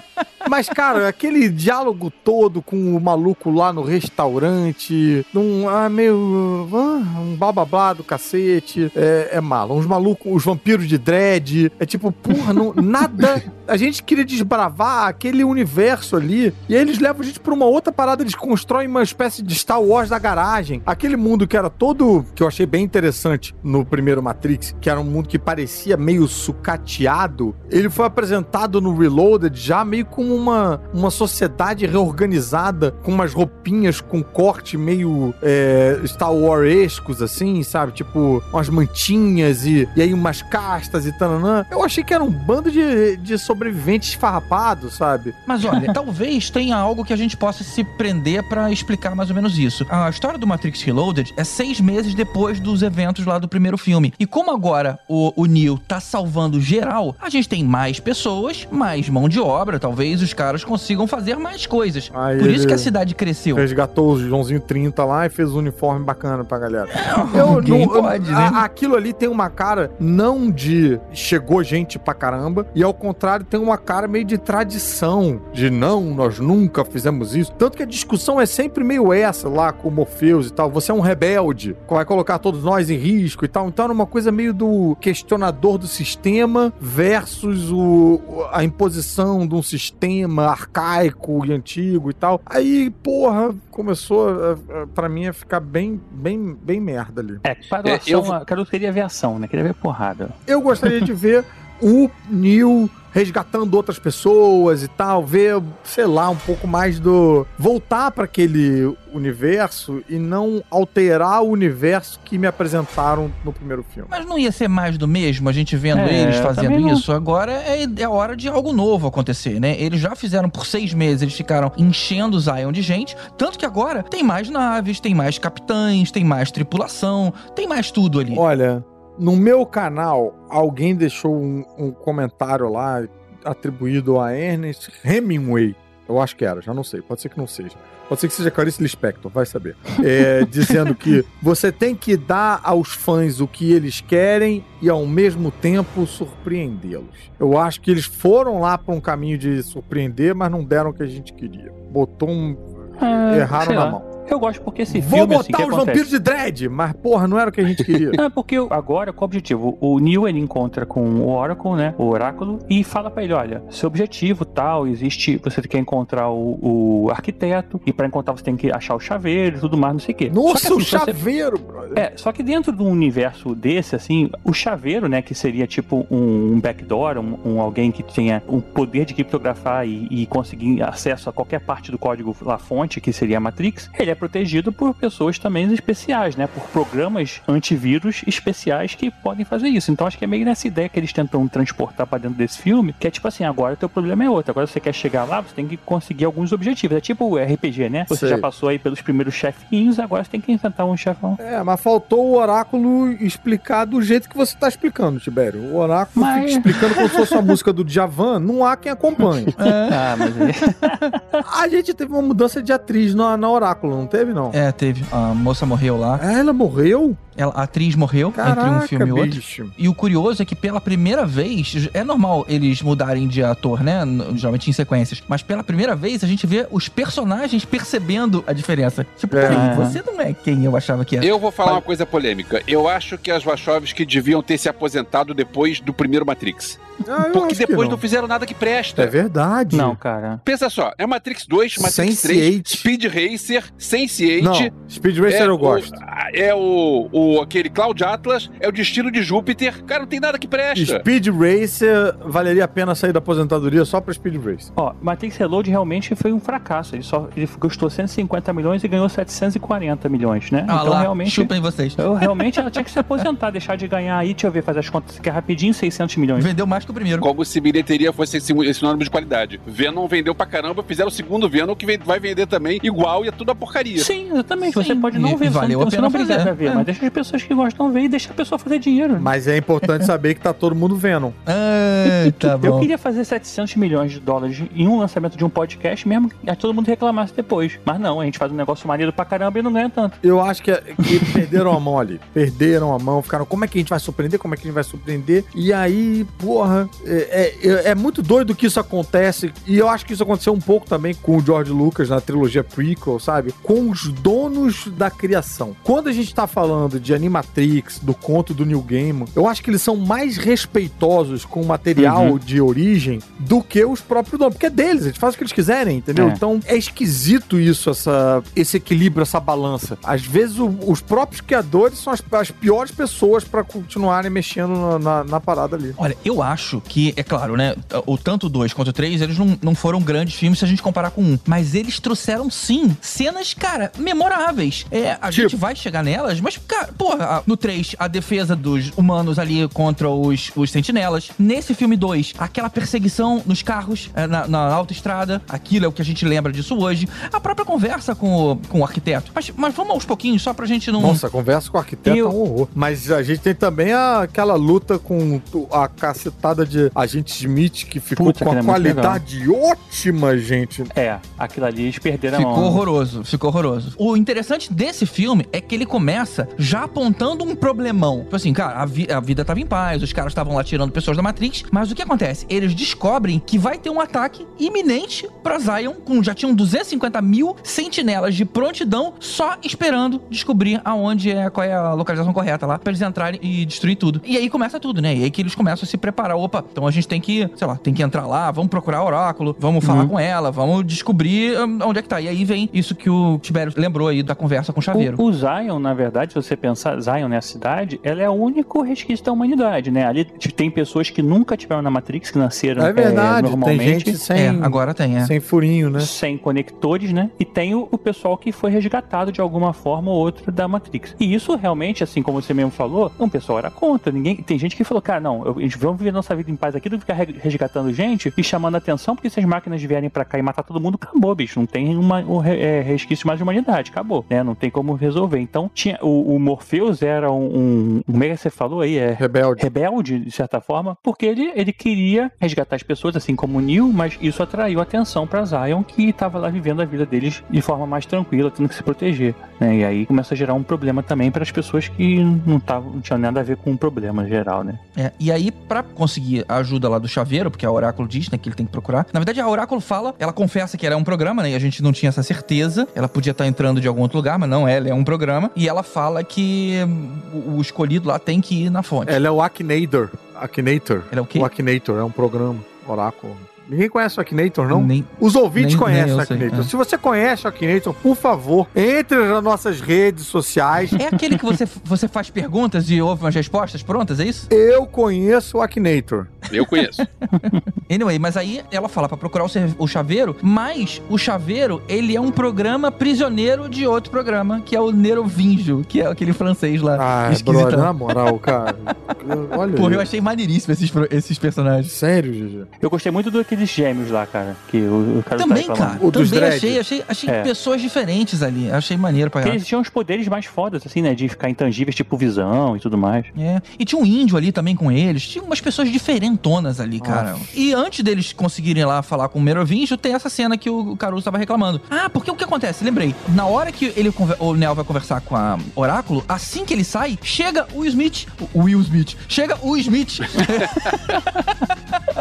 Mas, cara, aquele diálogo todo com o maluco lá no restaurante, num ah, meio. ah, um blá do cacete, é, é malo. Uns malucos, os vampiros de dread, é tipo, porra, não, nada. A gente queria desbravar aquele universo ali, e aí eles levam a gente pra uma outra parada, eles constroem uma espécie de Star Wars da garagem. Aquele mundo que era todo. que eu achei bem interessante no primeiro Matrix, que era um mundo que parecia meio sucateado, ele foi apresentado no Reloaded já meio como uma, uma sociedade reorganizada, com umas roupinhas com corte meio é, Star Wars-escos, assim, sabe? Tipo, umas mantinhas e, e aí umas castas e tananã. Eu achei que era um bando de, de sobreviventes farrapados, sabe? Mas olha, talvez tenha algo que a gente possa se prender pra explicar mais ou menos isso. A história do Matrix Reloaded é seis meses depois dos eventos lá do primeiro filme. E como agora o, o Neo tá salvando geral, a gente tem mais pessoas, mais mão de obra. Talvez os caras consigam fazer mais coisas. Aí Por isso que a cidade cresceu. Resgatou o Joãozinho 30 lá e fez um uniforme bacana pra galera. Eu, não- pode, a- né? aquilo ali tem uma cara não de chegou gente pra caramba, e ao contrário tem uma cara meio de tradição, de não, nós nunca fizemos isso. Tanto que a discussão é sempre meio essa lá com o Morpheus e tal. Você é um rebelde, vai colocar todos nós em risco e tal. Então era uma coisa meio do questionador do sistema versus o, a imposição de um sistema arcaico e antigo e tal. Aí, porra, começou a- a- pra mim a ficar bem, bem, bem merda ali. É, para É, ação, eu- a Carol queria ver ação, né? Queria ver porrada. Eu gostaria de ver o Neil resgatando outras pessoas e tal, ver, sei lá, um pouco mais do voltar pra aquele universo e não alterar o universo que me apresentaram no primeiro filme. Mas não ia ser mais do mesmo, a gente vendo É, eles fazendo isso. Agora é, é hora de algo novo acontecer, né? Eles já fizeram por seis meses, eles ficaram enchendo o Zion de gente. Tanto que agora tem mais naves, tem mais capitães, tem mais tripulação, tem mais tudo ali. Olha, no meu canal, alguém deixou um, um comentário lá atribuído a Ernest Hemingway. Eu acho que era, já não sei. Pode ser que não seja. Pode ser que seja Clarice Lispector, vai saber. É, dizendo que você tem que dar aos fãs o que eles querem e ao mesmo tempo surpreendê-los. Eu acho que eles foram lá para um caminho de surpreender, mas não deram o que a gente queria. Botou um. Ah, erraram na mão. Eu gosto porque esse Vou filme, assim, botar que os acontece? vampiros de dread, mas porra, não era o que a gente queria. Não, é porque agora, qual o objetivo? O Neo ele encontra com o Oracle, né? O oráculo, e fala pra ele: olha, seu objetivo tal, existe. Você quer encontrar o, o arquiteto, e pra encontrar você tem que achar o chaveiro e tudo mais, não sei o quê. Nossa, o que, assim, você- chaveiro, brother. É, só que dentro de um universo desse, assim, o chaveiro, né, que seria tipo um, um backdoor, um, um alguém que tenha o poder de criptografar e, e conseguir acesso a qualquer parte do código lá fonte, que seria a Matrix, ele é protegido por pessoas também especiais, né, por programas antivírus especiais que podem fazer isso. Então acho que é meio nessa ideia que eles tentam transportar pra dentro desse filme, que é tipo assim, agora o teu problema é outro. Agora você quer chegar lá, você tem que conseguir alguns objetivos. É tipo o RPG, né? Você Sei. já passou aí pelos primeiros chefinhos, agora você tem que enfrentar um chefão. É, mas faltou o oráculo explicar do jeito que você tá explicando, Tibério. O oráculo Mas- fica explicando como se fosse uma música do Djavan, não há quem acompanhe. Ah, mas aí... A gente teve uma mudança de atriz na, na oráculo, não teve, não? É, teve. A moça morreu lá. Ah, ela morreu? Ela- a atriz morreu entre um filme e outro. bicho. E o curioso é que pela primeira vez, é normal eles mudarem de ator, né? Geralmente em sequências. Mas pela primeira vez a gente vê os personagens percebendo a diferença. Tipo, É. você não é quem eu achava que era. Eu vou falar uma coisa polêmica. Eu acho que as Wachowski deviam ter se aposentado depois do primeiro Matrix. Ah, Porque depois não. não. fizeram nada que presta. É verdade. Não, cara. Pensa só, é Matrix 2, Matrix Sense8. 3, Speed Racer, Sense8. Não, Speed Racer é eu o- gosto. é o, o aquele Cloud Atlas, é o destino de Júpiter. Cara, não tem nada que presta. Speed Racer valeria a pena sair da aposentadoria só pra Speed Racer. Ó, Matrix Reload realmente foi um fracasso. Ele só ele custou 150 milhões e ganhou 740 milhões, né? Ah então lá, realmente. chupem vocês. Eu, realmente ela tinha que se aposentar, deixar de ganhar aí, deixa eu ver, fazer as contas que é rapidinho, 600 milhões. Vendeu mais que o primeiro. Como se bilheteria fosse esse, esse sinônimo de qualidade. Venom vendeu pra caramba, fizeram o segundo Venom que vai vender também igual e é tudo a porcaria. Sim, exatamente. Sim, Você pode não e ver, valeu você a não, pena você não precisa fazer, ver, é. mas deixa as pessoas que gostam ver e deixa a pessoa fazer dinheiro. Mas é importante saber que tá todo mundo vendo. Ah, tá Eu bom. queria fazer 700 milhões de dólares em um lançamento de um podcast, mesmo que todo mundo reclamasse depois. Mas não, a gente faz um negócio maneiro pra caramba e não ganha tanto. Eu acho que, que perderam a mão ali. Perderam a mão, ficaram, como é que a gente vai surpreender? Como é que a gente vai surpreender? E aí, porra, é, é- é muito doido que isso acontece. E eu acho que isso aconteceu um pouco também com o George Lucas na trilogia prequel, sabe? Com os donos da criação. Quando a gente tá falando de Animatrix, do conto do New Game, eu acho que eles são mais respeitosos com o material Uhum. de origem do que os próprios donos. Porque é deles, eles fazem o que eles quiserem, entendeu? É. Então é esquisito isso, essa, esse equilíbrio, essa balança. Às vezes o- os próprios criadores são as, as piores pessoas pra continuarem mexendo na, na- na parada ali. Olha, eu acho que, é claro, né? O tanto 2 quanto o 3, eles não, não foram grandes filmes se a gente comparar com um. Mas eles trouxeram, sim, cenas, cara, memoráveis. É, a Tipo? gente vai chegar nelas, mas, cara, porra, a- no 3, a defesa dos humanos ali contra os, os sentinelas. Nesse filme 2, aquela perseguição nos carros, é, na, na autoestrada. Aquilo é o que a gente lembra disso hoje. A própria conversa com o, com o arquiteto. Mas, mas vamos aos pouquinhos, só pra gente não. Nossa, a conversa com o arquiteto Eu- é um horror. Mas a gente tem também a- aquela luta com a cacetada de agente Smith que ficou Puta, com a é qualidade ótima, gente. É, aquilo ali eles perderam Ficou a mão. horroroso, ficou horroroso. O interessante desse filme é que ele começa já apontando um problemão. Tipo assim, cara, a, vi- a vida tava em paz, os caras estavam lá tirando pessoas da Matrix, mas o que acontece? Eles descobrem que vai ter um ataque iminente pra Zion, com já tinham 250 mil sentinelas de prontidão só esperando descobrir aonde é, qual é a localização correta lá, pra eles entrarem e destruir tudo. E aí começa tudo, né? E aí que eles começam a se preparar. Opa, então a gente tem que, sei lá, tem que entrar lá, vamos procurar o oráculo, vamos falar com ela, vamos descobrir hum, onde é que tá. E aí vem isso que o Tibério lembrou aí da conversa com o Chaveiro. O, o Zion, na verdade, se você pensar, Zion nessa cidade, ela é o único resquício da humanidade, né? Ali tem pessoas que nunca tiveram na Matrix, que nasceram É verdade, tem normalmente. gente sem, É, agora tem, é. sem furinho, né? Sem conectores, né? E tem o, o pessoal que foi resgatado de alguma forma ou outra da Matrix. E isso realmente, assim como você mesmo falou, um pessoal era contra. Ninguém, tem gente que falou, cara, não, eu- a gente vamos viver nossa vida em paz aqui do que ficar re- resgatando gente e chamando atenção, porque se as máquinas vierem pra cá e matar todo mundo, acabou, bicho. Não tem uma, um é, resquício mais de humanidade, acabou, né? Não tem como resolver. Então, tinha o, o Morpheus era um, um. Como é que você falou aí? É Rebelde. rebelde, de certa forma, porque ele, ele queria resgatar as pessoas, assim como o Neil, mas isso atraiu atenção pra Zion, que estava lá vivendo a vida deles de forma mais tranquila, tendo que se proteger. né? E aí começa a gerar um problema também para as pessoas que não, tavam, não tinham nada a ver com um problema geral, né? É, e aí, pra conseguir a ajuda lá do chaveiro, porque a Oráculo diz, né, que ele tem que procurar. Na verdade, a Oráculo fala, ela confessa que era um programa, né, e a gente não tinha essa certeza. Ela podia estar entrando de algum outro lugar, mas não, ela é um programa. E ela fala que hum, o, escolhido lá tem que ir na fonte. Ela é o Akinator. Akinator. Ele é o quê? O Akinator é um programa, oráculo. Ninguém conhece o Akinator, não? Nem- Os ouvintes Nem- conhecem nem o sei, Akinator. é. Se você conhece o Akinator, por favor, entre nas nossas redes sociais. É aquele que você, você faz perguntas e ouve umas respostas prontas, é isso? Eu conheço o Akinator. Eu conheço. Anyway, mas aí ela fala pra procurar o, o chaveiro, mas o chaveiro, ele é um programa prisioneiro de outro programa, que é o Nerovingio, que é aquele francês lá, Ah, esquisitão. brother, na moral, cara. Olha Porra, aí. eu achei maneiríssimo esses, esses personagens. Sério, GG? Eu gostei muito daqueles gêmeos lá, cara, que o, o cara tá Também, reclamando. cara. O dos Também dread. achei, achei, achei É. pessoas diferentes ali. Achei maneiro pra Porque caralho. eles tinham os poderes mais fodas, assim, né? De ficar intangíveis, tipo visão e tudo mais. É. E tinha um índio ali também com eles. Tinha umas pessoas diferentes gigantonas ali, cara. E antes deles conseguirem lá falar com o Merovingio, tem essa cena que o Caruso tava reclamando. Ah, porque o que acontece? Lembrei. Na hora que ele o Neo vai conversar com a Oráculo, assim que ele sai, chega o Smith. O Will Smith. Chega o Smith.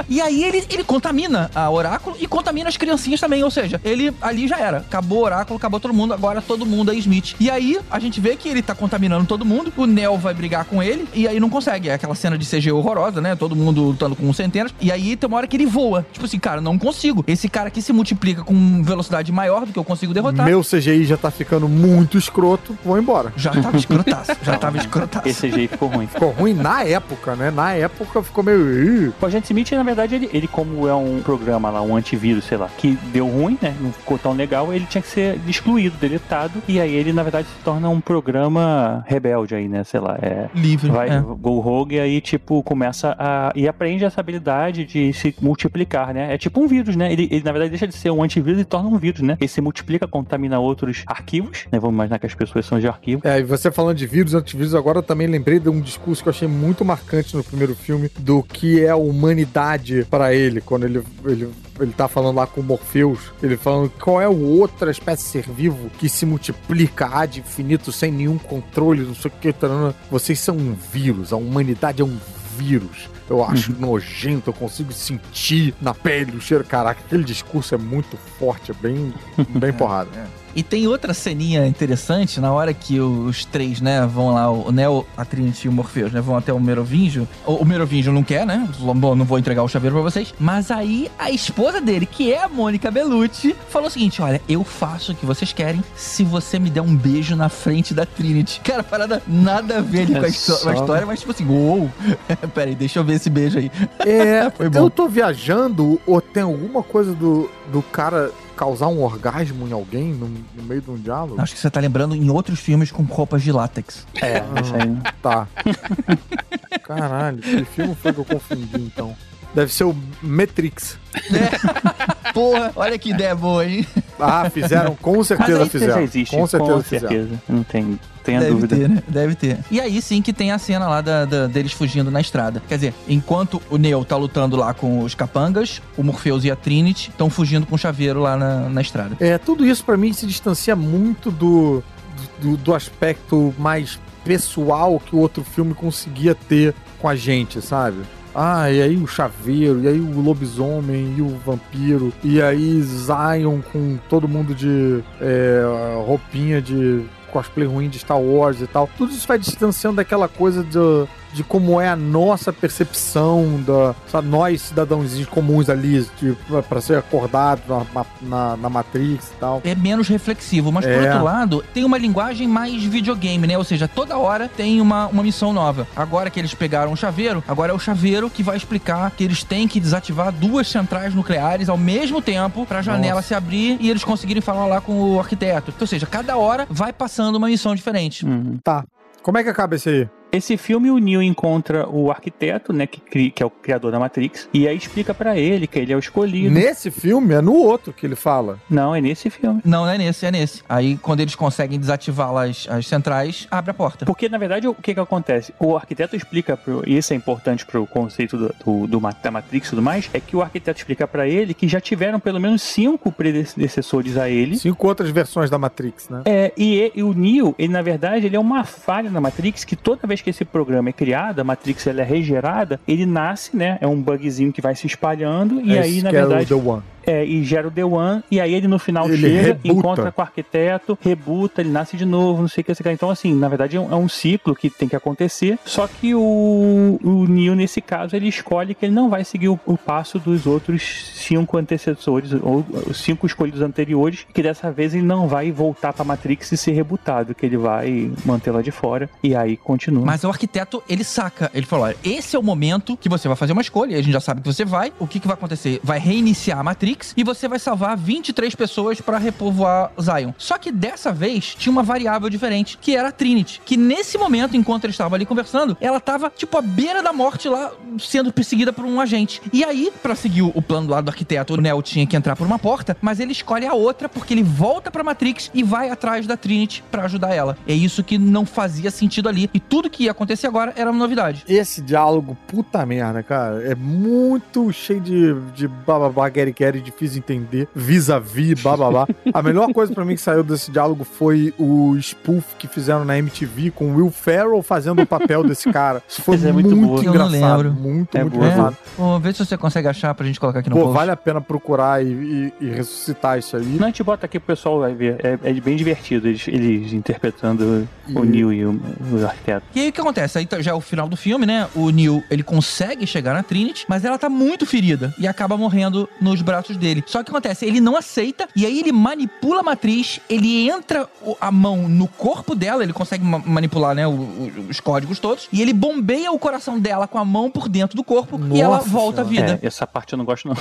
E aí ele, ele contamina a Oráculo e contamina as criancinhas também. Ou seja, ele ali já era. Acabou o Oráculo, acabou todo mundo, agora todo mundo é Smith. E aí a gente vê que ele tá contaminando todo mundo. O Neo vai brigar com ele e aí não consegue. É aquela cena de CG horrorosa, né? Todo mundo lutando com centenas. E aí tem uma hora que ele voa. Tipo assim, cara, não consigo. Esse cara aqui se multiplica com velocidade maior do que eu consigo derrotar. Meu CGI já tá ficando muito escroto, vou embora. Já tava escrotaço. já tava escrotaço. Esse CGI ficou ruim. Ficou ruim na época, né? Na época ficou meio. O agente Smith, na verdade, ele, ele, como é um programa lá, um antivírus, sei lá, que deu ruim, né? Não ficou tão legal, ele tinha que ser excluído, deletado. E aí ele, na verdade, se torna um programa rebelde aí, né? Sei lá, é. Livre. Vai, é. go rogue e aí, tipo, começa a. E aprende essa habilidade de se multiplicar, né? É tipo um vírus, né? Ele, ele, na verdade, deixa de ser um antivírus e torna um vírus, né? Ele se multiplica, contamina outros arquivos, né? Vamos imaginar que as pessoas são de arquivo. É, e você falando de vírus, antivírus, agora eu também lembrei de um discurso que eu achei muito marcante no primeiro filme do que é a humanidade pra ele, quando ele, ele, ele tá falando lá com o Morpheus, ele falando qual é o outra espécie de ser vivo que se multiplica ad infinito sem nenhum controle, não sei o que, tarana. vocês são um vírus, a humanidade é um vírus. Eu acho nojento, eu consigo sentir na pele o cheiro. Caraca, aquele discurso é muito forte, é bem, bem porrada. E tem outra ceninha interessante, na hora que os três, né, vão lá, o Neo, a Trinity e o Morpheus, né, vão até o Merovingio. O, o Merovingio não quer, né? Bom, não vou entregar o chaveiro pra vocês. Mas aí a esposa dele, que é a Mônica Bellucci, falou o seguinte: olha, eu faço o que vocês querem se você me der um beijo na frente da Trinity. Cara, parada nada a ver ali É com a, só- a história, mas tipo assim, uou! Pera aí, deixa eu ver esse beijo aí. É, Foi bom. eu tô viajando ou tem alguma coisa do, do cara causar um orgasmo em alguém no, no meio de um diálogo? Acho que você tá lembrando em outros filmes com roupas de látex. É, isso aí. Tá. Caralho, que filme foi que eu confundi então? Deve ser o Matrix. Porra, olha que ideia boa, hein? Ah, fizeram, com certeza fizeram. já existe, com certeza fizeram. certeza. Não tem, tenha Deve dúvida. ter, né? Deve ter. E aí sim que tem a cena lá da- da- deles fugindo na estrada. Quer dizer, enquanto o Neo tá lutando lá com os capangas, o Morpheus e a Trinity estão fugindo com o chaveiro lá na, na estrada. É, tudo isso pra mim se distancia muito do, do, do aspecto mais pessoal que o outro filme conseguia ter com a gente, sabe? Ah, e aí o chaveiro, e aí o lobisomem, e o vampiro, e aí Zion com todo mundo de é, roupinha de cosplay ruim de Star Wars e tal. Tudo isso vai distanciando daquela coisa de, de como é a nossa percepção, da, sabe, nós cidadãozinhos comuns ali, pra ser acordado na, na, na Matrix e tal. É menos reflexivo, mas por É. outro lado, tem uma linguagem mais videogame, né? Ou seja, toda hora tem uma, uma missão nova. Agora que eles pegaram o chaveiro, agora é o chaveiro que vai explicar que eles têm que desativar duas centrais nucleares ao mesmo tempo pra janela Nossa. se abrir e eles conseguirem falar lá com o arquiteto. Ou seja, cada hora vai passando uma missão diferente. Uhum. Como é que acaba esse aí? Esse filme, o Neo encontra o arquiteto, né, que, cri- que é o criador da Matrix, e aí explica pra ele que ele é o escolhido. Nesse filme é no outro que ele fala. Não, é nesse filme. Não, não é nesse, é nesse. Aí, quando eles conseguem desativar lá as, as centrais, abre a porta. Porque, na verdade, o que que acontece? O arquiteto explica, pro, e isso é importante pro conceito do, do, do da Matrix e tudo mais, é que o arquiteto explica pra ele que já tiveram pelo menos cinco predecessores a ele. Cinco outras versões da Matrix, né? É, e, e o Neo, ele na verdade, ele é uma falha na Matrix que toda vez que esse programa é criado, a Matrix ela é regerada, ele nasce, né? É um bugzinho que vai se espalhando e É aí, na verdade, The One. É, e gera o The One, e aí ele no final Ele chega, rebuta. encontra com o arquiteto, rebuta, ele nasce de novo, não sei o que, sei o que. Então, assim, na verdade é um, é um ciclo que tem que acontecer, só que o, o Neo, nesse caso, ele escolhe que ele não vai seguir o, o passo dos outros cinco antecessores, ou os cinco escolhidos anteriores, que dessa vez ele não vai voltar pra Matrix e ser rebutado, que ele vai mantê-la de fora, e aí continua. Mas o arquiteto, ele saca. Ele falou: olha, esse é o momento que você vai fazer uma escolha. E a gente já sabe que você vai. O que, que vai acontecer? Vai reiniciar a Matrix Matrix e você vai salvar 23 pessoas pra repovoar Zion. Só que dessa vez tinha uma variável diferente, que era a Trinity, que nesse momento, enquanto eles estavam ali conversando, ela tava tipo à beira da morte lá, sendo perseguida por um agente. E aí, pra seguir o plano lado do arquiteto, o Neo tinha que entrar por uma porta, mas ele escolhe a outra porque ele volta pra Matrix e vai atrás da Trinity pra ajudar ela. É isso que não fazia sentido ali. E tudo que ia acontecer agora era uma novidade. Esse diálogo, puta merda, cara, é muito cheio de, de bababá, gary, difícil de entender, vis-a-vis, bababá. A melhor coisa pra mim que saiu desse diálogo foi o spoof que fizeram na MTV com o Will Ferrell fazendo o papel desse cara. Isso foi é muito, muito boa. Eu não engraçado. lembro. Muito, É muito boa. engraçado. Vamos ver se você consegue achar pra gente colocar aqui no Pô, post. vale a pena procurar e, e- e ressuscitar isso aí. Não, a gente bota aqui pro pessoal vai ver. É, é bem divertido eles, eles interpretando o E- Neo e o, o arquiteto. E aí o que acontece? Aí tá- já é o final do filme, né? O Neo, ele consegue chegar na Trinity, mas ela tá muito ferida e acaba morrendo nos braços dele. Só que acontece, ele não aceita e aí ele manipula a matriz, ele entra a mão no corpo dela, ele consegue ma- manipular, né, o- o- os códigos todos, e ele bombeia o coração dela com a mão por dentro do corpo e ela Nossa volta à vida. É, essa parte eu não gosto, não.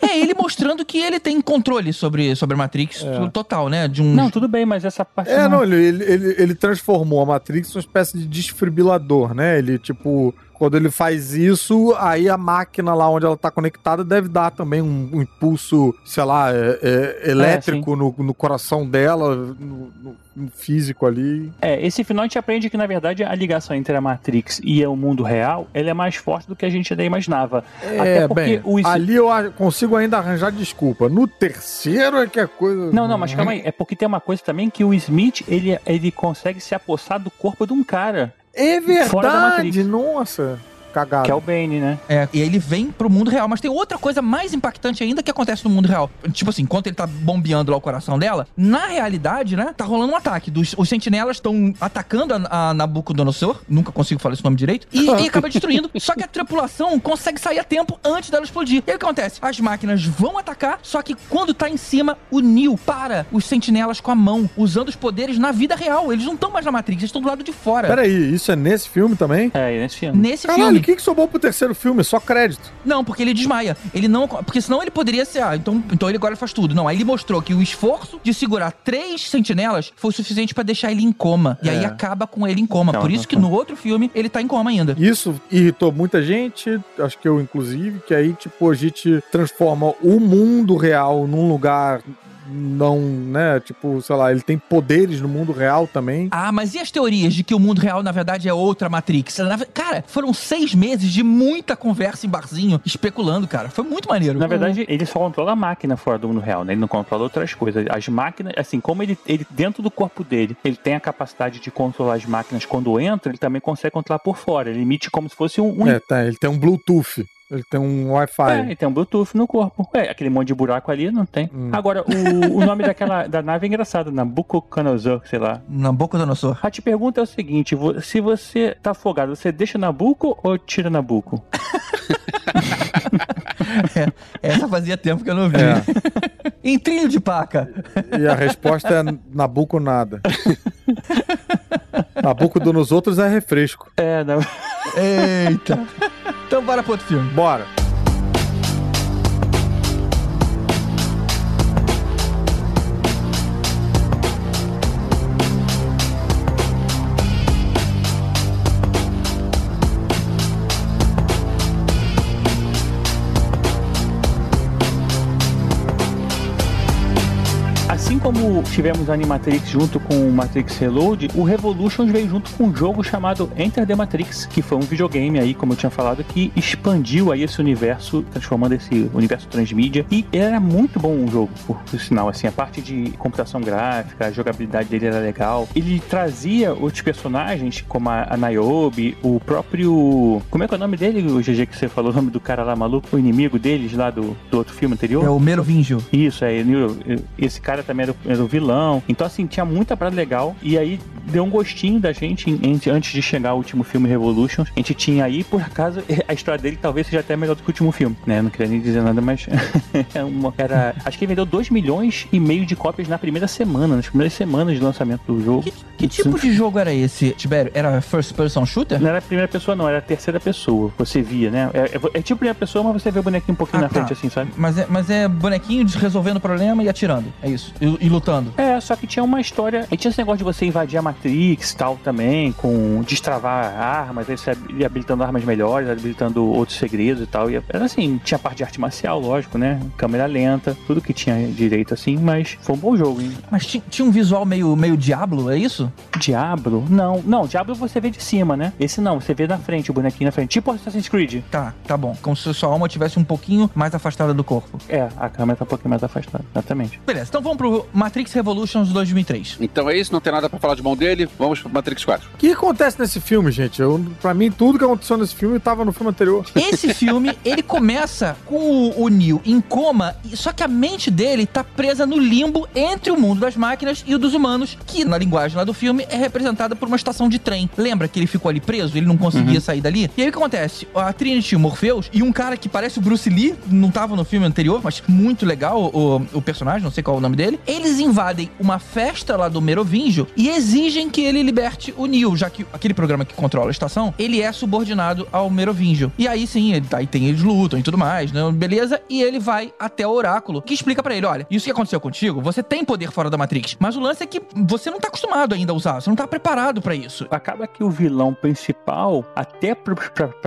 É, ele mostrando que ele tem controle sobre, sobre a Matrix É. total, né? De um. Não, tudo bem, mas essa parte. É, não, ele, ele, ele, ele transformou a Matrix numa espécie de desfibrilador, né? Ele, tipo, quando ele faz isso, aí a máquina lá onde ela tá conectada deve dar também um, um impulso, sei lá, é- é, elétrico no, no coração dela, no, no- no físico ali. É, esse final a gente aprende que, na verdade, a ligação entre a Matrix e o mundo real, ela é mais forte do que a gente até imaginava. É, Até porque bem, o- ali eu consigo ainda arranjar desculpa. No terceiro é que a coisa... Não, não, mas calma aí. É porque tem uma coisa também que o Smith, ele, ele consegue se apossar do corpo de um cara, É verdade, nossa. Cagada. que é o Bane, né? É, e aí ele vem pro mundo real. Mas tem outra coisa mais impactante ainda que acontece no mundo real. Tipo assim, enquanto ele tá bombeando lá o coração dela, na realidade, né, tá rolando um ataque. Dos, os sentinelas estão atacando a, a Nabucodonosor, nunca consigo falar esse nome direito, e, e acaba destruindo. Só que a tripulação consegue sair a tempo antes dela explodir. E aí o que acontece? As máquinas vão atacar, só que quando tá em cima, o Neo para os sentinelas com a mão, usando os poderes na vida real. Eles não estão mais na Matrix, eles estão do lado de fora. Peraí, isso é nesse filme também? É, nesse filme. Nesse Caralho, filme. O que, que sobrou pro terceiro filme? Só crédito. Não, porque ele desmaia. Ele não. Porque senão ele poderia ser. Ah, então, então ele agora faz tudo. Não, aí ele mostrou que o esforço de segurar três sentinelas foi suficiente pra deixar ele em coma. E aí É. acaba com ele em coma. Não, Por não isso que foi. no outro filme ele tá em coma ainda. Isso irritou muita gente, acho que eu inclusive, que aí, tipo, a gente transforma o mundo real num lugar não, né? Tipo, sei lá, ele tem poderes no mundo real também. Ah, mas e as teorias de que o mundo real, na verdade, é outra Matrix? Cara, foram seis meses de muita conversa em barzinho, especulando, cara. Foi muito maneiro. Na verdade, ele só controla a máquina fora do mundo real, né? Ele não controla outras coisas. As máquinas, assim, como ele, ele dentro do corpo dele, ele tem a capacidade de controlar as máquinas quando entra, ele também consegue controlar por fora. Ele emite como se fosse um. um É, tá, ele tem um Bluetooth, ele tem um É, Wi-Fi. ele tem um Bluetooth no corpo. É, aquele monte de buraco ali não tem. Hum. Agora, o, o nome daquela da nave é engraçado, Nabucodonosor, sei lá. Nabucodonosor. A te pergunta é o seguinte: se você tá afogado, você deixa Nabuco ou tira Nabuco? Essa fazia tempo que eu não vi. É. em trilho de paca. E a resposta é Nabuco nada. Nabuco do nos outros é refresco. É, não. Eita. Então bora pro outro filme. Bora. Como tivemos a Animatrix junto com o Matrix Reload, o Revolutions veio junto com um jogo chamado Enter the Matrix, que foi um videogame aí, como eu tinha falado, que expandiu aí esse universo, transformando esse universo transmídia. E era muito bom o jogo, por, por sinal, assim, a parte de computação gráfica, a jogabilidade dele era legal. Ele trazia outros personagens, como a, a Niobe, o próprio... Como é que é o nome dele, o GG que você falou, o nome do cara lá maluco, o inimigo deles lá do, do outro filme anterior? É o Merovingio. Isso, é, esse cara também era, o- era o vilão. Então, assim, tinha muita parada legal. E aí, deu um gostinho da gente antes de chegar ao último filme Revolution. A gente tinha aí, por acaso, a história dele talvez seja até melhor do que o último filme, né? Não queria nem dizer nada, mas é era. Acho que ele vendeu 2 milhões e meio de cópias na primeira semana, nas primeiras semanas de lançamento do jogo. Que, que tipo de jogo era esse, Tibério? Era first person shooter? Não era primeira pessoa, não, era a terceira pessoa. Você via, né? É, é- é tipo primeira pessoa, mas você vê o bonequinho um pouquinho Ah, na frente, tá. assim, sabe? Mas é, mas é bonequinho resolvendo o problema e atirando. É isso. E, e lutando. É, só que tinha uma história. E tinha esse negócio de você invadir a Matrix e tal também, com destravar armas, aí você ia habilitando armas melhores, habilitando outros segredos e tal. E era assim, tinha parte de arte marcial, lógico, né? Câmera lenta, tudo que tinha direito assim, mas foi um bom jogo, hein? Mas ti- tinha um visual meio, meio Diablo, é isso? Diablo? Não, não, Diablo você vê de cima, né? Esse não, você vê na frente, o bonequinho na frente. Tipo Assassin's Creed. Tá, tá bom. Como se sua alma estivesse um pouquinho mais afastada do corpo. É, a câmera tá um pouquinho mais afastada, exatamente. Beleza, então vamos pro Matrix Revolutions 2003. Então é isso, não tem nada pra falar de mão dele. Vamos pro Matrix 4. O que acontece nesse filme, gente? Eu, pra mim, tudo que aconteceu nesse filme tava no filme anterior. Esse filme, ele começa com o, o Neo em coma, e- só que a mente dele tá presa no limbo entre o mundo das máquinas e o dos humanos, que na linguagem lá do filme é representada por uma estação de trem. Lembra que ele ficou ali preso, ele não conseguia sair dali? E aí o que acontece? A Trinity, o Morpheus, e um cara que parece o Bruce Lee, não tava no filme anterior, mas muito legal o, o personagem, não sei qual é o nome dele, eles invadem uma festa lá do Merovingio e exigem que ele liberte o Neo, já que aquele programa que controla a estação, ele é subordinado ao Merovingio. E aí sim, ele, aí tem eles lutam e tudo mais, né? Beleza? E ele vai até o oráculo, que explica pra ele, olha, isso que aconteceu contigo, você tem poder fora da Matrix, mas o lance é que você não tá acostumado ainda a usar, você não tá preparado pra isso. Acaba que o vilão principal, até para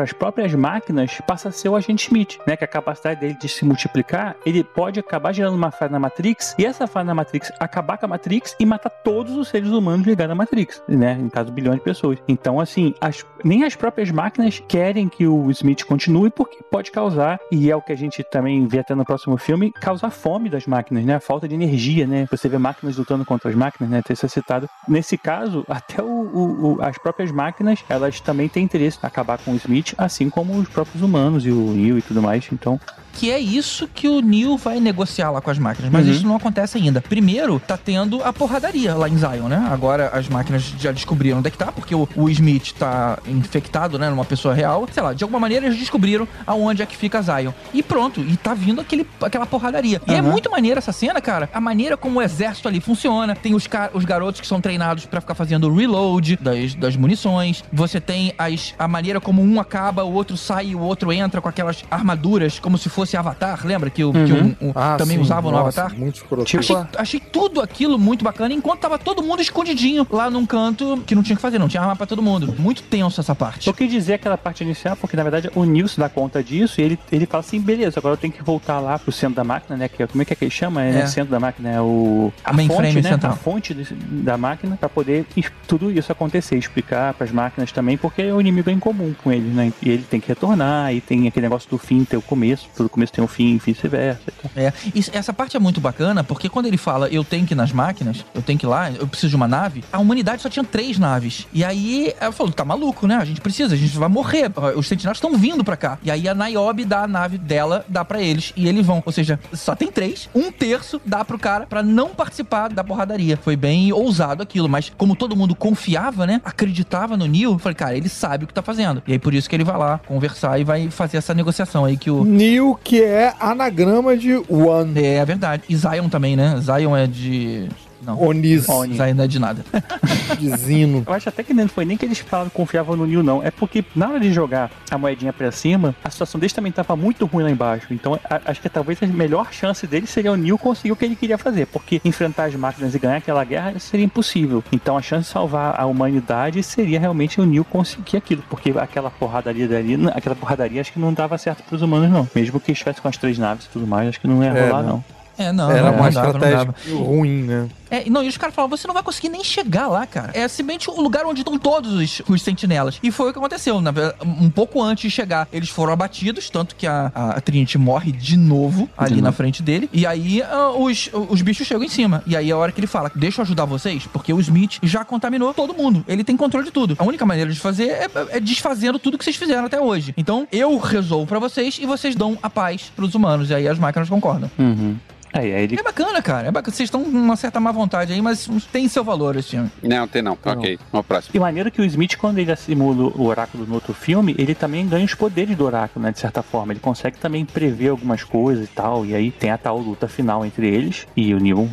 as próprias máquinas, passa a ser o agente Smith, né? Que a capacidade dele de se multiplicar, ele pode acabar gerando uma falha na Matrix, e essa falha na Matrix acabar com a Matrix e matar todos os seres humanos ligados à Matrix, né? Em caso, bilhões de pessoas. Então, assim, as- nem as próprias máquinas querem que o Smith continue, porque pode causar, e é o que a gente também vê até no próximo filme, causar fome das máquinas, né? A falta de energia, né? Você vê máquinas lutando contra as máquinas, né? Ter é citado. Nesse caso, até o- o- o- as próprias máquinas, elas também têm interesse em acabar com o Smith, assim como os próprios humanos e o Neo e tudo mais. Então, Que é isso que o Neo vai negociar lá com as máquinas. Mas Uhum. isso não acontece ainda. Primeiro, tá tendo a porradaria lá em Zion, né? Agora as máquinas já descobriram onde é que tá, porque o, o Smith tá infectado, né? Numa pessoa real. Sei lá, de alguma maneira eles descobriram aonde é que fica Zion. E pronto, e tá vindo aquele, aquela porradaria. E é Uhum. muito maneira essa cena, cara. A maneira como o exército ali funciona. Tem os, os garotos que são treinados pra ficar fazendo o reload das, das munições. Você tem as, a maneira como um acaba, o outro sai e o outro entra com aquelas armaduras, como se fosse Avatar. Lembra que, o, que Uhum. um- um- Ah, também sim, usavam no nossa, Avatar? Muito. Tipo, Achei, achei tudo aquilo muito bacana, enquanto tava todo mundo escondidinho lá num canto que não tinha o que fazer, não tinha arma pra todo mundo. Muito tenso essa parte. eu quis dizer aquela parte inicial, porque na verdade o Neo se dá conta disso e ele, ele fala assim: beleza, agora eu tenho que voltar lá pro centro da máquina, né? Que, é- como é que é que ele chama? É, É. né? centro da máquina, é o. A mainframe fonte, né? central. A fonte da máquina pra poder tudo isso acontecer, explicar pras máquinas também, porque o inimigo é em comum com ele, né? E ele tem que retornar, e tem aquele negócio do fim ter o começo, todo começo tem um fim e vice-versa. e tal. É, isso- essa parte é muito bacana, porque quando ele fala eu tenho que ir nas máquinas, eu tenho que ir lá, eu preciso de uma nave, a humanidade só tinha três naves. E aí ela falou, tá maluco, né? A gente precisa, a gente vai morrer. Os sentinelas estão vindo pra cá. E aí a Niobe dá a nave dela, dá pra eles, e eles vão. Ou seja, só tem três, um terço dá pro cara pra não participar da porradaria. Foi bem ousado aquilo, mas como todo mundo confiava, né? Acreditava no Neil, eu falei, cara, ele sabe o que tá fazendo. E aí por isso que ele vai lá conversar e vai fazer essa negociação aí que o. Neo, que é anagrama de One. É verdade. E Zion também, né? Zion é de. Não. Onis. Oni. Zion não é de nada. De Zino. Eu acho até que não foi nem que eles falavam, confiavam no Neo, não. É porque na hora de jogar a moedinha pra cima, a situação deles também tava muito ruim lá embaixo. Então a- acho que talvez a melhor chance dele seria o Neo conseguir o que ele queria fazer. Porque enfrentar as máquinas e ganhar aquela guerra seria impossível. Então a chance de salvar a humanidade seria realmente o Neo conseguir aquilo. Porque aquela porradaria dali, aquela porradaria acho que não dava certo pros humanos, não. Mesmo que estivesse com as três naves e tudo mais, acho que não ia É, rolar, não. não. É, não. Era não, uma não dava, não estratégia dava. ruim, né? É, não, e os caras falavam, você não vai conseguir nem chegar lá, cara. É simplesmente o lugar onde estão todos os, os sentinelas. E foi o que aconteceu. Na um pouco antes de chegar, eles foram abatidos, tanto que a, a Trinity morre de novo ali na frente dele. E aí ah, os, os bichos chegam em cima. E aí é a hora que ele fala, deixa eu ajudar vocês, porque o Smith já contaminou todo mundo. Ele tem controle de tudo. A única maneira de fazer é, é desfazendo tudo que vocês fizeram até hoje. Então, eu resolvo pra vocês e vocês dão a paz pros humanos. E aí as máquinas concordam. Uhum. Aí, aí ele É bacana, cara. É bacana. Vocês estão com uma certa má vontade aí, mas tem seu valor esse filme. Não, tem não. Ok, vamos ao próximo. E maneiro que o Smith, quando ele simula o oráculo no outro filme, ele também ganha os poderes do oráculo, né? De certa forma. Ele consegue também prever algumas coisas e tal. E aí tem a tal luta final entre eles. E o Neo,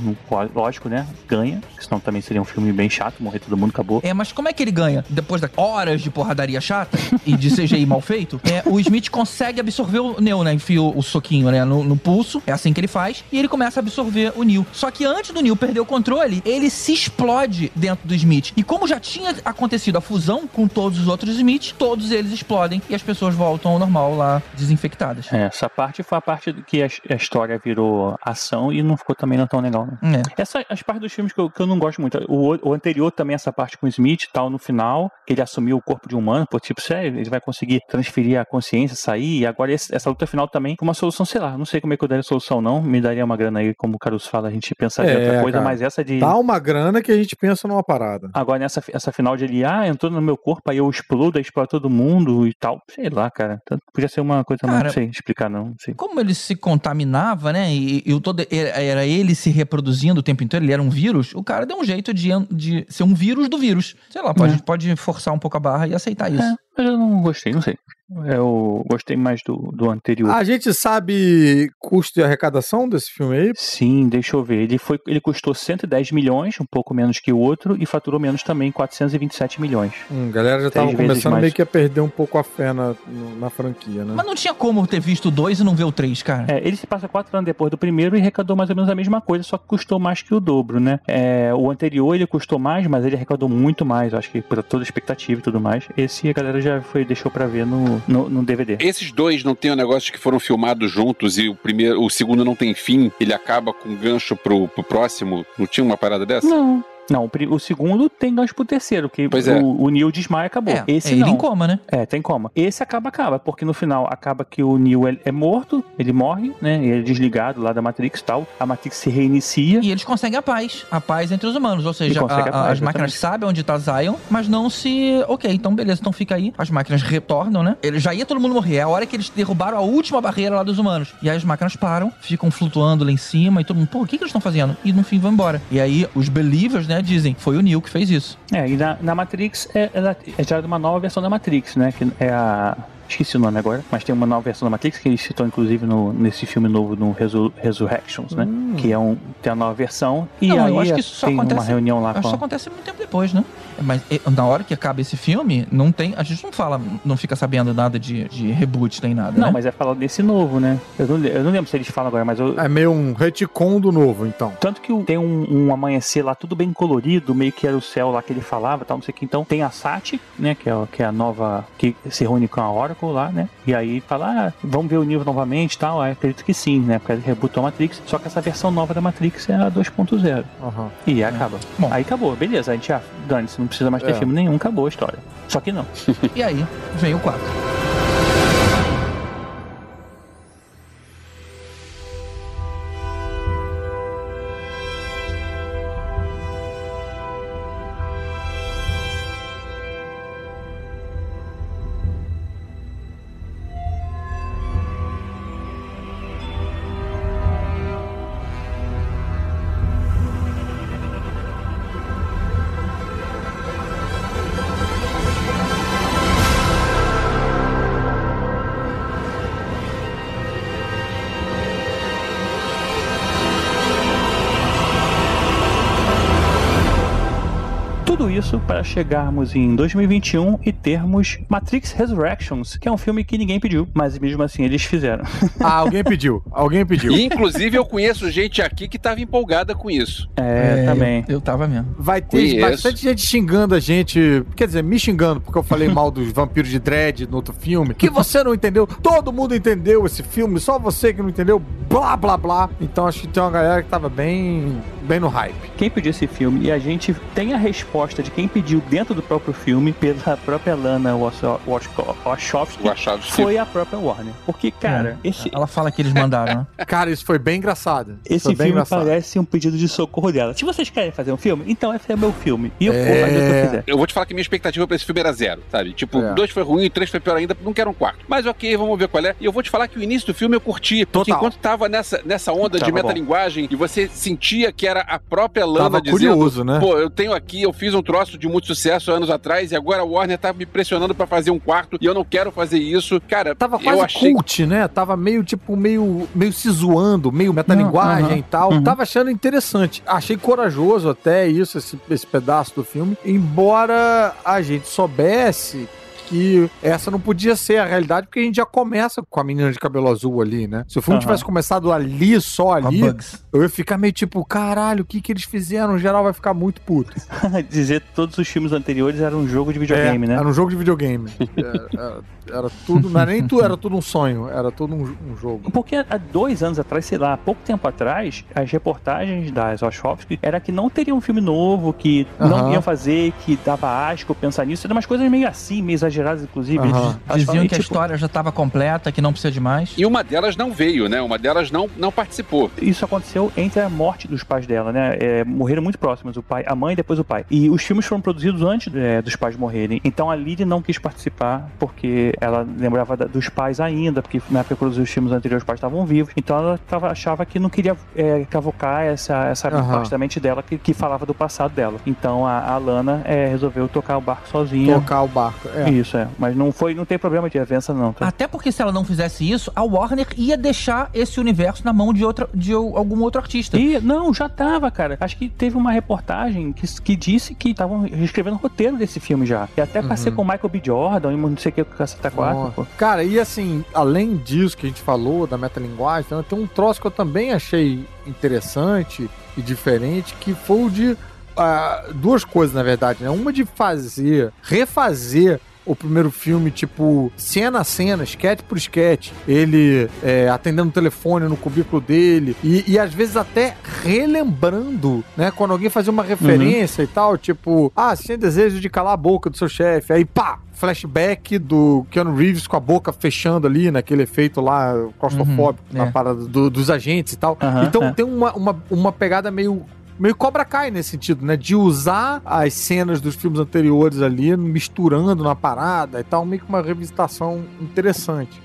lógico, né? Ganha. Senão também seria um filme bem chato, morrer todo mundo, acabou. É, mas como é que ele ganha? Depois de horas de porradaria chata e de CGI mal feito, é, o Smith consegue absorver o Neo, né? Enfia o, o soquinho né, no, no pulso. É assim que ele faz. E ele começa a absorver o Neo. Só que antes do Neo perder o controle, ele se explode dentro do Smith. E como já tinha acontecido a fusão com todos os outros Smiths, todos eles explodem e as pessoas voltam ao normal lá, desinfectadas. É, essa parte foi a parte que a, a história virou ação e não ficou também não tão legal, né? É. Essa, as partes dos filmes que eu, que eu não gosto muito. O, o anterior também, essa parte com o Smith e tal, no final, que ele assumiu o corpo de um humano, pô, tipo, sério, ele vai conseguir transferir a consciência, sair, e agora esse- essa luta final também uma solução, sei lá, não sei como é que eu daria a solução, não. Me daria uma grana aí, como o Caruso fala, a gente pensaria em É, outra coisa, cara. mas essa de. Dá uma grana que a gente pensa numa parada. Agora, nessa essa final de ele, ah, entrou no meu corpo, aí eu explodo, aí explode todo mundo e tal. Sei lá, cara. Tanto- Podia ser uma coisa mais, Cara, não sei explicar, não. Não sei. Como ele se contaminava, né? E, e o todo era ele se reproduzindo o tempo inteiro, ele era um vírus, o cara deu um jeito de, de ser um vírus do vírus. Sei lá, pode, pode forçar um pouco a barra e aceitar isso. É, mas eu não gostei, não sei. Eu gostei mais do, do anterior. A gente sabe custo de arrecadação desse filme aí? Sim, deixa eu ver. Ele, foi, ele custou 110 milhões, um pouco menos que o outro, e faturou menos também, 427 milhões. Hum, a galera já Três tava vezes começando mais. meio que a perder um pouco a fé na, na franquia, né? Mas não tinha como ter visto o dois e não ver o três, cara. É, ele se passa quatro anos depois do primeiro e arrecadou mais ou menos a mesma coisa, só que custou mais que o dobro, né? É, o anterior ele custou mais, mas ele arrecadou muito mais, acho que por toda a expectativa e tudo mais. Esse a galera já foi, deixou pra ver no, no, no DVD. Esses dois não tem um negócio que foram filmados juntos e o primeiro, o segundo não tem fim, ele acaba com um gancho pro, pro próximo. Não tinha uma parada dessa? Não. Não, o, segundo tem gancho pro terceiro, que Pois o, é. o Neil desmaia e acabou. É, Esse é ele não. em coma, né? É, tem como. Esse acaba, acaba, porque no final acaba que o Neo é, é morto, ele morre, né? Ele é desligado lá da Matrix e tal. A Matrix se reinicia. E eles conseguem a paz. A paz entre os humanos. Ou seja, a- a paz, as exatamente. máquinas sabem onde tá Zion, mas não se. Ok, então beleza, então fica aí. As máquinas retornam, né? Ele, já ia todo mundo morrer. É a hora que eles derrubaram a última barreira lá dos humanos. E aí as máquinas param, ficam flutuando lá em cima e todo mundo, pô, o que, que eles estão fazendo? E no fim vão embora. E aí os believers, né, dizem, foi o Neo que fez isso. É, e na, na Matrix é, ela é já uma nova versão da Matrix, né? Que é a. Esqueci o nome agora, mas tem uma nova versão da Matrix que eles citou, inclusive, no, nesse filme novo, no Resu- Resurrections, né? Que é um, tem a nova versão. E Não, aí eu acho que isso só tem acontece- uma reunião lá Acho com. isso acontece muito tempo depois, né? Mas na hora que acaba esse filme, não tem. A gente não fala, não fica sabendo nada de, de reboot nem nada. Não, né? mas é falado desse novo, né? Eu não, eu não lembro se eles falam agora, mas eu, É meio um retcon do novo, então. Tanto que tem um, um amanhecer lá, tudo bem colorido, meio que era o céu lá que ele falava, tal, não sei o que. Então tem a Sati, né, que é, que é a nova, que se reúne com a Oracle lá, né, e aí fala, ah, vamos ver o nível novamente e tal. Aí acredito que sim, né, porque ele rebutou a Matrix, só que essa versão nova da Matrix é a 2.0. Aham. E aí acaba. Bom. Aí acabou, beleza, a gente já, dane-se, não precisa mais ter É. filme nenhum, acabou a história. Só que não. E aí vem o 4. Isso para chegarmos em 2021 e termos Matrix Resurrections, que é um filme que ninguém pediu, mas mesmo assim eles fizeram. Ah, alguém pediu. Alguém pediu. E, inclusive, eu conheço gente aqui que tava empolgada com isso. É, também. Eu, eu tava mesmo. Vai ter Conheço. bastante gente xingando a gente. Quer dizer, me xingando, porque eu falei mal dos vampiros de dread no outro filme. Que você não entendeu. Todo mundo entendeu esse filme, só você que não entendeu. Blá, blá, blá. Então acho que tem uma galera que tava bem bem no hype. Quem pediu esse filme? E a gente tem a resposta de quem pediu dentro do próprio filme pela própria Lana Wachowski. Wachowski. Foi a própria Warner. Porque, cara, É, esse, Ela fala que eles mandaram, né? Cara, isso foi bem engraçado. esse bem filme engraçado. parece um pedido de socorro dela. Se vocês querem fazer um filme, então esse é meu filme. E eu É. vou fazer o que eu quiser. Eu vou te falar que minha expectativa pra esse filme era zero, sabe? Tipo, É. dois foi ruim, três foi pior ainda, não quero um quarto. Mas ok, vamos ver qual é. E eu vou te falar que o início do filme eu curti. Porque Total. enquanto tava nessa, nessa onda de Tava bom. metalinguagem e você sentia que era a própria Lana Tava dizendo. curioso, né? Pô, eu tenho aqui, eu fiz um troço de muito sucesso anos atrás e agora a Warner tá me pressionando pra fazer um quarto e eu não quero fazer isso. Cara, Tava eu quase achei. cult, né? Tava meio, tipo, meio, meio se zoando, meio metalinguagem aham, e tal. uhum. Tava achando interessante. Achei corajoso até isso, esse, esse pedaço do filme. Embora a gente soubesse que essa não podia ser a realidade, porque a gente já começa com a menina de cabelo azul ali, né? Se o filme Aham. tivesse começado ali, só ali, eu ia ficar meio tipo, caralho, o que que eles fizeram? O geral vai ficar muito puto. Dizer todos os filmes anteriores eram um jogo de videogame, É, né? Era um jogo de videogame. Era, era- era tudo, não era nem tudo, era tudo um sonho, era tudo um, um jogo. Porque há dois anos atrás, sei lá, há pouco tempo atrás, as reportagens das Wachowski era que não teria um filme novo, que não Aham. iam fazer, que dava asco pensar nisso. Eram umas coisas meio assim, meio exageradas, inclusive. Aham. Eles- elas Diziam falam, que a tipo, história já estava completa, que não precisa de mais. E uma delas não veio, né? Uma delas não, não participou. Isso aconteceu entre a morte dos pais dela, né? É, morreram muito próximos, o pai, a mãe e depois o pai. E os filmes foram produzidos antes é, dos pais morrerem. Então a Lily não quis participar porque ela lembrava da- dos pais ainda, porque na época que produziu os filmes anteriores os pais estavam vivos. Então ela tava- achava que não queria é, cavocar essa, essa Aham. parte da mente dela que, que falava do passado dela. Então a, a Lana é, resolveu tocar o barco sozinha. Tocar o barco. É. Isso, é. Mas não foi, não tem problema de avança, não. Tá? Até porque se ela não fizesse isso, a Warner ia deixar esse universo na mão de, outra, de algum outro artista. E, não, já tava, cara. Acho que teve uma reportagem que, que disse que estavam escrevendo o roteiro desse filme já. E até pra ser com o Michael B. Jordan e não sei o que, com 4. Ó, pô. Cara, e assim, além disso que a gente falou, da metalinguagem, então, tem um troço que eu também achei interessante e diferente, que foi o de ah, duas coisas, na verdade, né? Uma de fazer, refazer o primeiro filme, tipo, cena a cena, sketch por sketch, ele é, atendendo o telefone no cubículo dele, e, e às vezes até relembrando, né? Quando alguém fazia uma referência e tal, tipo, ah, você tem desejo de calar a boca do seu chefe, aí pá, flashback do Keanu Reeves com a boca fechando ali, naquele efeito lá claustrofóbico Uhum, na é. parada do- dos agentes e tal. Aham, então é. tem uma, uma, uma pegada meio. Meio Cobra Kai nesse sentido, né? De usar as cenas dos filmes anteriores ali, misturando na parada e tal, meio que uma revisitação interessante.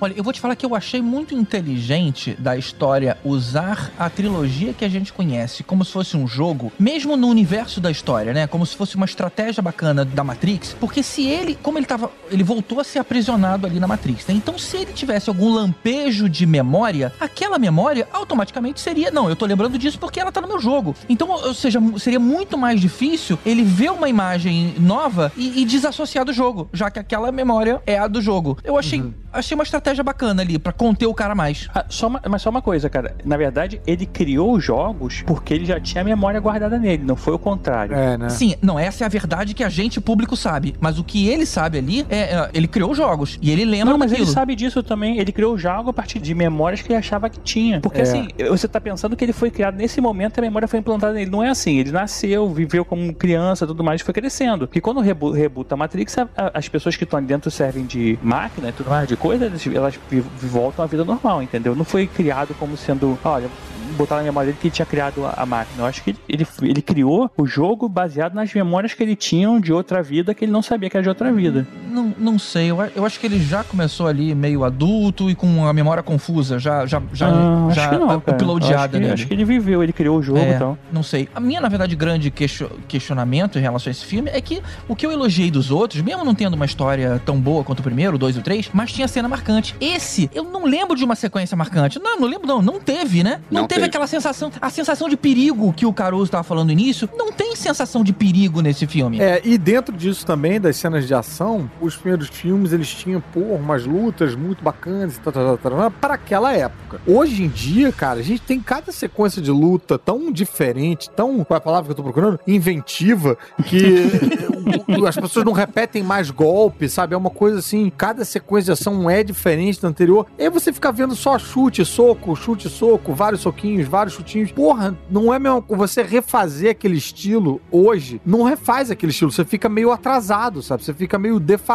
Olha, eu vou te falar que eu achei muito inteligente da história usar a trilogia que a gente conhece como se fosse um jogo, mesmo no universo da história, né? Como se fosse uma estratégia bacana da Matrix, porque se ele, como ele tava, ele voltou a ser aprisionado ali na Matrix, né? Então se ele tivesse algum lampejo de memória, aquela memória automaticamente seria, não, eu tô lembrando disso porque ela tá no meu jogo. Então, ou seja, seria muito mais difícil ele ver uma imagem nova e, e desassociar do jogo, já que aquela memória é a do jogo. Eu achei, achei uma estratégia bacana ali pra conter o cara mais. Ah, só uma- mas só uma coisa, cara. Na verdade, ele criou os jogos porque ele já tinha a memória guardada nele, não foi o contrário. É, né? Sim, não, essa é a verdade que a gente, público, sabe. Mas o que ele sabe ali é. é, ele criou os jogos. E ele lembra Não, mas daquilo. ele sabe disso também. Ele criou o jogo a partir de memórias que ele achava que tinha. Porque É. assim, você tá pensando que ele foi criado nesse momento, a memória foi implantada nele. Não é assim. Ele nasceu, viveu como criança tudo mais, e foi crescendo. Porque quando rebu rebuta a Matrix, a- a- as pessoas que estão ali dentro servem de máquina e tudo mais, de coisa, elas, elas voltam à vida normal, entendeu? Não foi criado como sendo, olha. Botar na memória dele que ele tinha criado a, a máquina. Eu acho que ele, ele criou o jogo baseado nas memórias que ele tinha de outra vida que ele não sabia que era de outra vida. Não, não sei, eu, eu acho que ele já começou ali meio adulto e com a memória confusa, já, já, já, Ah, já acho que não, cara. acho que, nele. acho que ele viveu, ele criou o jogo É, e tal. Não sei. A minha, na verdade, grande question- questionamento em relação a esse filme é que o que eu elogiei dos outros, mesmo não tendo uma história tão boa quanto o primeiro, o dois e o três, mas tinha cena marcante. Esse, eu não lembro de uma sequência marcante. Não, não lembro, não. Não teve, né? Não, Não teve, teve. aquela sensação. A sensação de perigo que o Caruso tava falando no início. Não tem sensação de perigo nesse filme. É, e dentro disso também, das cenas de ação, os primeiros filmes, eles tinham, pô, umas lutas muito bacanas e tal, tal, tal, tal, para aquela época. Hoje em dia, cara, a gente tem cada sequência de luta tão diferente, tão, qual é a palavra que eu tô procurando? Inventiva, que as pessoas não repetem mais golpes, sabe? É uma coisa assim, cada sequência de ação é diferente da anterior. E você fica vendo só chute, soco, chute, soco, vários soquinhos, vários chutinhos. Porra, não é mesmo você refazer aquele estilo hoje, não refaz aquele estilo, você fica meio atrasado, sabe? Você fica meio defasado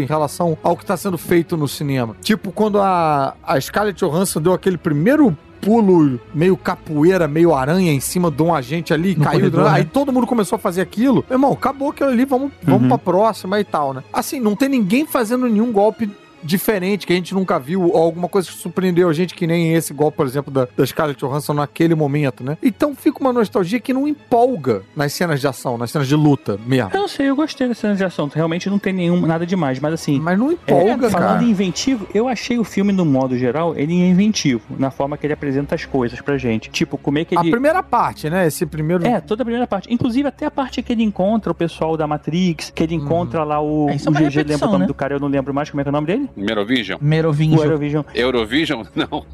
em relação ao que tá sendo feito no cinema. Tipo, quando a, a Scarlett Johansson deu aquele primeiro pulo meio capoeira, meio aranha em cima de um agente ali, No caiu. corredor, aí né? todo mundo começou a fazer aquilo. Meu irmão, acabou aquilo ali, vamos, vamos Uhum. pra próxima e tal, né? Assim, não tem ninguém fazendo nenhum golpe diferente que a gente nunca viu, ou alguma coisa que surpreendeu a gente, que nem esse golpe, por exemplo, da, da Scarlett Johansson naquele momento, né? Então fica uma nostalgia que não empolga nas cenas de ação, nas cenas de luta mesmo. Eu não sei, eu gostei dessa cena de ação. Realmente não tem nenhum, nada demais, mas assim. Mas não é, empolga, falando cara. em inventivo, eu achei o filme, no modo geral, ele é inventivo, na forma que ele apresenta as coisas pra gente. Tipo, como é que A ele. primeira parte, né? Esse primeiro. É, toda a primeira parte. Inclusive, até a parte que ele encontra o pessoal da Matrix, que ele encontra lá o. É, isso é o uma GG, lembra o nome né? do cara, eu não lembro mais como é que é o nome dele? Merovision? Merovinjo. O Eurovision. Eurovision? Não.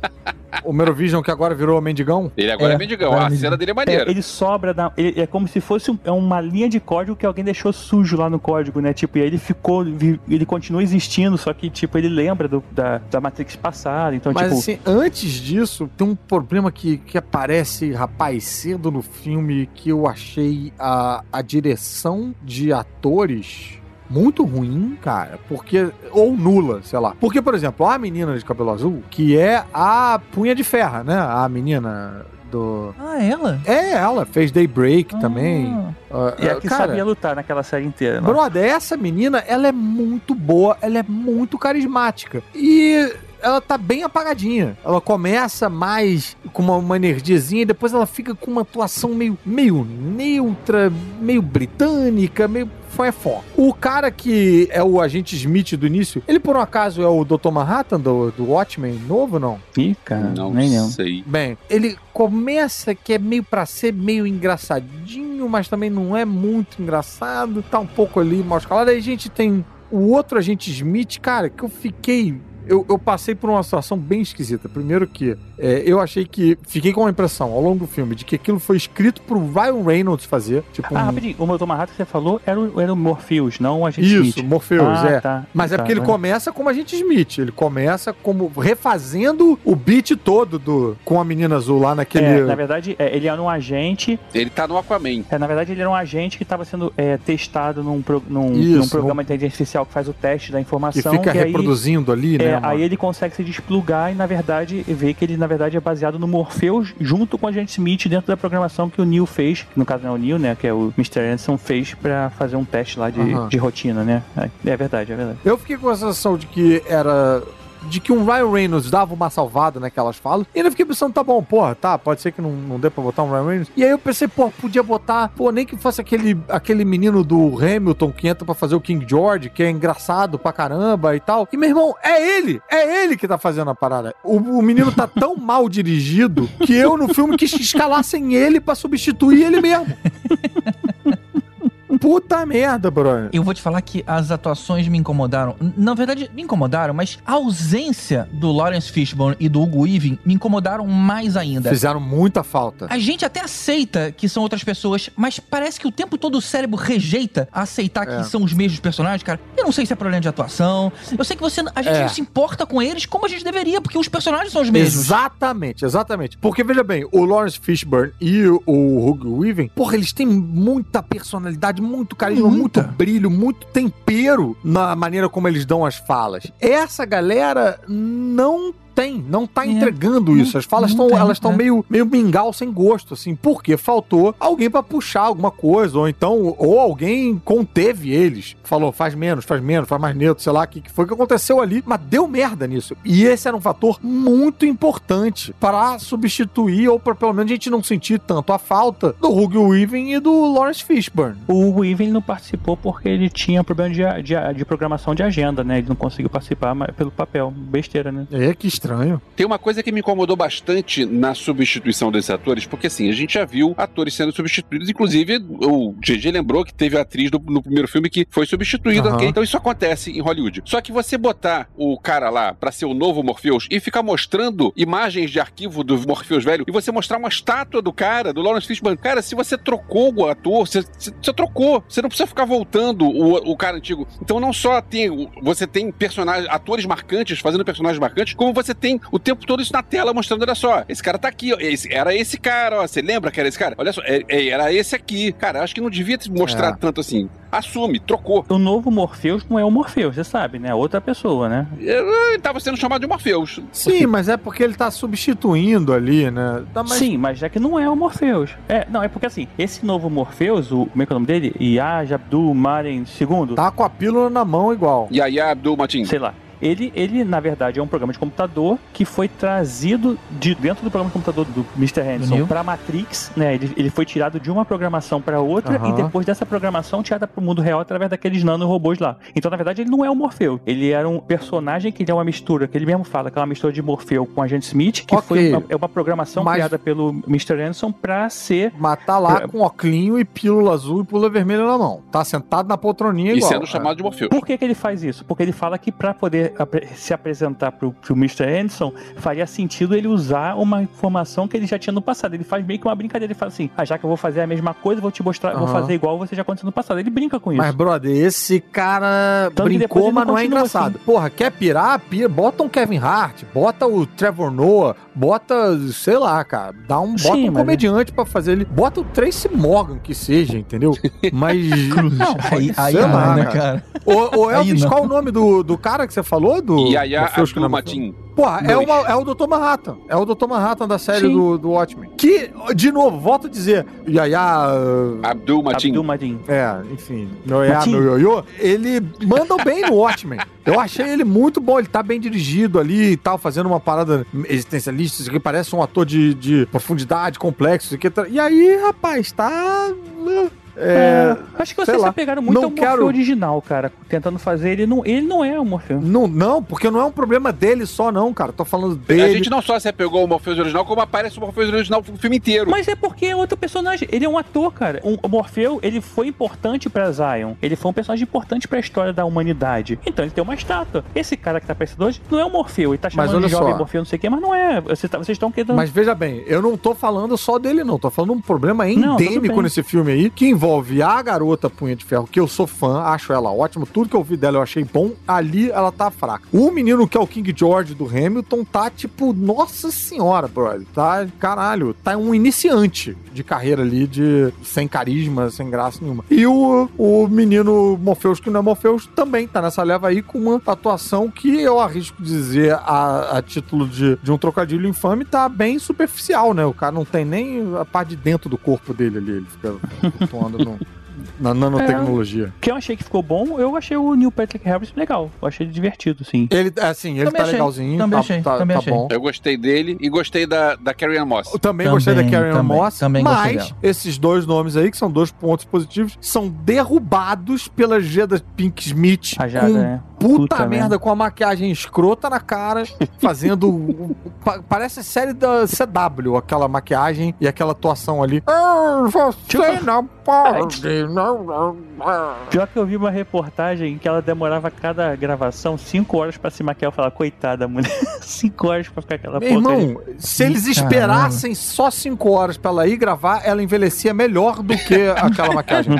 O Merovision que agora virou mendigão. Ele agora é, É, mendigão. agora é a mendigão. cena dele é É, maneira. ele sobra da. ele- é como se fosse um- é uma linha de código que alguém deixou sujo lá no código, né? Tipo, e aí ele ficou. Ele continua existindo, só que, tipo, ele lembra do- da, da Matrix passada. Então, Mas tipo. assim, antes disso, tem um problema que, que aparece, rapaz, cedo no filme, que eu achei a, a direção de atores muito ruim, cara. Porque. Ou nula, sei lá. Porque, por exemplo, a menina de cabelo azul, que é a punha de ferro, né? A menina do. Ah, ela? É, ela fez Daybreak também. Ah. Ah, E a ah, que cara, sabia lutar naquela série inteira. né? Brother, essa menina, ela é muito boa, ela é muito carismática. E ela tá bem apagadinha. Ela começa mais com uma, uma energiazinha e depois ela fica com uma atuação meio, meio neutra, meio britânica, meio foi fó. O cara que é o agente Smith do início, ele por um acaso é o Dr. Manhattan do, do Watchmen novo ou não? Ih, cara, Não nem lembro. sei. Bem, ele começa que é meio pra ser meio engraçadinho, mas também não é muito engraçado. Tá um pouco ali mal escalado. Aí a gente tem o outro agente Smith, cara, que eu fiquei. Eu, eu passei por uma situação bem esquisita. Primeiro que é, eu achei que. Fiquei com a impressão ao longo do filme de que aquilo foi escrito pro Ryan Reynolds fazer. Tipo, Ah, um- rapidinho, o meu Manhattan que você falou era o, era o Morpheus, não o agente Isso, Smith. Morpheus, ah, é. Tá, Mas é tá, porque ele né? começa como agente Smith. Ele começa como refazendo o beat todo do com a menina azul lá naquele. É, na verdade, é, ele era um agente. Ele tá no Aquaman. É, na verdade, ele era um agente que estava sendo é, testado num, pro- num, Isso, num programa de inteligência artificial que faz o teste da informação. fica e aí, reproduzindo ali, é, né? uma- aí ele consegue se desplugar e, na verdade, vê que ele, na verdade, é baseado no Morpheus junto com o agente Smith dentro da programação que o Neil fez, que no caso não é o Neil, né, que é o Mr. Anderson, fez pra fazer um teste lá de, Aham. de rotina, né? É, é verdade, é verdade. Eu fiquei com a sensação de que era. De que um Ryan Reynolds dava uma salvada naquelas falas. E ainda fiquei pensando, tá bom, porra, tá, pode ser que não, não dê pra botar um Ryan Reynolds. E aí eu pensei, pô, podia botar, pô, nem que fosse aquele, aquele menino do Hamilton que entra pra fazer o King George, que é engraçado pra caramba e tal. E meu irmão, é ele! É ele que tá fazendo a parada. O, o menino tá tão mal dirigido que eu no filme quis escalassem ele pra substituir ele mesmo. Puta merda, brother. Eu vou te falar que as atuações me incomodaram. Na verdade, me incomodaram, mas a ausência do Lawrence Fishburne e do Hugo Weaving me incomodaram mais ainda. Fizeram muita falta. A gente até aceita que são outras pessoas, mas parece que o tempo todo o cérebro rejeita aceitar que É. são os mesmos personagens, cara. Eu não sei se é problema de atuação. Eu sei que você, a gente É. não se importa com eles como a gente deveria, porque os personagens são os mesmos. Exatamente, exatamente. Porque, veja bem, o Lawrence Fishburne e o, o Hugo Weaving, porra, eles têm muita personalidade, muito carisma, Muita. muito brilho, muito tempero na maneira como eles dão as falas. Essa galera não tem, não tá É, entregando isso. As falas estão, elas estão é. meio, meio mingau sem gosto, assim, porque faltou alguém pra puxar alguma coisa, ou então, ou alguém conteve eles, falou, faz menos, faz menos, faz mais neutro, sei lá, o que, que foi que aconteceu ali, mas deu merda nisso. E esse era um fator muito importante para substituir, ou para pelo menos a gente não sentir tanto a falta do Hugo Weaving e do Lawrence Fishburne. O Hugo Weaving não participou porque ele tinha problema de, de, de programação de agenda, né? Ele não conseguiu participar mas pelo papel. Besteira, né? É que estranho. Tem uma coisa que me incomodou bastante na substituição desses atores, porque assim, a gente já viu atores sendo substituídos, inclusive o GG lembrou que teve a atriz do- no primeiro filme que foi substituída, Aham. ok? então isso acontece em Hollywood. Só que você botar o cara lá pra ser o novo Morpheus e ficar mostrando imagens de arquivo do Morpheus velho e você mostrar uma estátua do cara, do Lawrence Fishburne, cara, se você trocou o ator, você, você- trocou, você não precisa ficar voltando o, o cara antigo. Então não só tem, você tem personagens, atores marcantes fazendo personagens marcantes, como você tem o tempo todo isso na tela mostrando, olha só, esse cara tá aqui, ó, esse- era esse cara, ó, você lembra que era esse cara? Olha só, é- é- era esse aqui. Cara, acho que não devia te mostrar É. tanto assim. Assume, trocou. O novo Morpheus não é o Morpheus, você sabe, né? É outra pessoa, né? Ele tava sendo chamado de Morpheus. Sim, mas é porque ele tá substituindo ali, né? Tá, mas- Sim, mas já que não é o Morpheus. É, não, é porque assim, esse novo Morpheus, o, como é que é o nome dele? Yaj Abdul Maren II, Tá com a pílula na mão igual. E aí, Abdul Matin. sei lá. Ele, ele, na verdade, é um programa de computador que foi trazido de dentro do programa de computador do Mr. Hanson Neo. para Matrix, né? Ele, ele foi tirado de uma programação para outra Aham. e depois dessa programação tirada para o mundo real através daqueles nanorobôs lá. Então, na verdade, ele não é o Morfeu. Ele era um personagem que é uma mistura, que ele mesmo fala, que é uma mistura de Morfeu com Agente Smith, que Ok. foi uma, é uma programação Mas- criada pelo Mr. Hanson para ser tá lá Pra- com oclinho e pílula azul e pílula vermelha na mão. Tá sentado na poltroninha E igual. sendo chamado de Morpheus. Por que, que ele faz isso? Porque ele fala que para poder se apresentar pro, pro Mr. Anderson, faria sentido ele usar uma informação que ele já tinha no passado. Ele faz meio que uma brincadeira. Ele fala assim: ah, já que eu vou fazer a mesma coisa, vou te mostrar, vou Aham. fazer igual você já aconteceu no passado. Ele brinca com isso. Mas, brother, esse cara Tanto brincou, mas não é engraçado. Porra, quer pirar? Pira. Bota um Kevin Hart, bota o Trevor Noah, bota, sei lá, cara. Dá um, bota Sim, um mas- comediante pra fazer ele. Bota o Tracy Morgan, que seja, entendeu? Mas. não, Aí, aí sei não, lá, né, cara. cara? Aí Elvis, qual o nome do, do cara que você falou? Do Yaya que não Abdul é? Matin. Porra, é, uma, é o Dr. Manhattan. É o Dr. Manhattan da série Sim. do, do Watchmen. Que, de novo, volto a dizer, Yaya. Abdul Matin. Abdul Madin. É, enfim, meu Yaya, Matin. meu ioiô, ele manda bem no Watchmen. Eu achei ele muito bom, ele tá bem dirigido ali e tal, fazendo uma parada existencialista, isso aqui parece um ator de, de profundidade, complexo, E aí, rapaz, tá. É, É, acho que vocês lá. se pegaram muito Não ao Morfeu quero- original, cara. Tentando fazer ele. Não, ele não é o Morfeu. não, não, porque não é um problema dele só, não, cara. Tô falando A dele. gente não só se apegou ao Morpheus original, como aparece o Morpheus original o filme inteiro. Mas é porque é outro personagem. Ele é um ator, cara. Um- o Morfeu, ele foi importante pra Zion. Ele foi um personagem importante pra história da humanidade. Então ele tem uma estátua. Esse cara que tá aparecendo hoje não é o Morfeu. Ele tá Mas chamando olha de jovem só. Morfeu, não sei o quê, mas não é. Vocês tá- vocês estão querendo. Mas veja bem, eu não tô falando só dele, não. Tô falando um problema Não, tudo endêmico bem. nesse filme aí, que envolve a garota Punha de Ferro, que eu sou fã, acho ela ótima. Tudo que eu vi dela eu achei bom. Ali ela tá fraca. O menino que é o King George do Hamilton tá tipo, nossa senhora, brother. Tá, caralho, tá um iniciante de carreira ali, de sem carisma, sem graça nenhuma. E o, o menino Morpheus, que não é Morpheus, também tá nessa leva aí com uma atuação que eu arrisco dizer a, a título de, de um trocadilho infame, tá bem superficial, né? O cara não tem nem a parte de dentro do corpo dele ali, ele fica atuando no- na nanotecnologia. que eu achei que ficou bom, eu achei o Neil Patrick Harris legal. Eu achei ele divertido, sim. Ele, assim, ele Também tá achei, legalzinho, também tá, achei, tá, também tá achei. bom. Eu gostei dele e gostei da, da Carrie Ann Moss. Eu também, Também, gostei da Karen também, Moss, também gostei mas dela. esses dois nomes aí, que são dois pontos positivos, são derrubados pela Jada Pink Smith A Jada, com né? Puta, Puta merda, com a maquiagem escrota na cara, fazendo. pa- parece série da CW, aquela maquiagem e aquela atuação ali. Ah, você não pode. não, não, não." Pior que eu vi uma reportagem que ela demorava cada gravação 5 horas pra se maquiar. Eu falava, coitada, mulher. 5 horas pra ficar aquela Meu porcaria. irmão, se eles Ih, esperassem só 5 horas pra ela ir gravar, ela envelhecia melhor do que aquela maquiagem.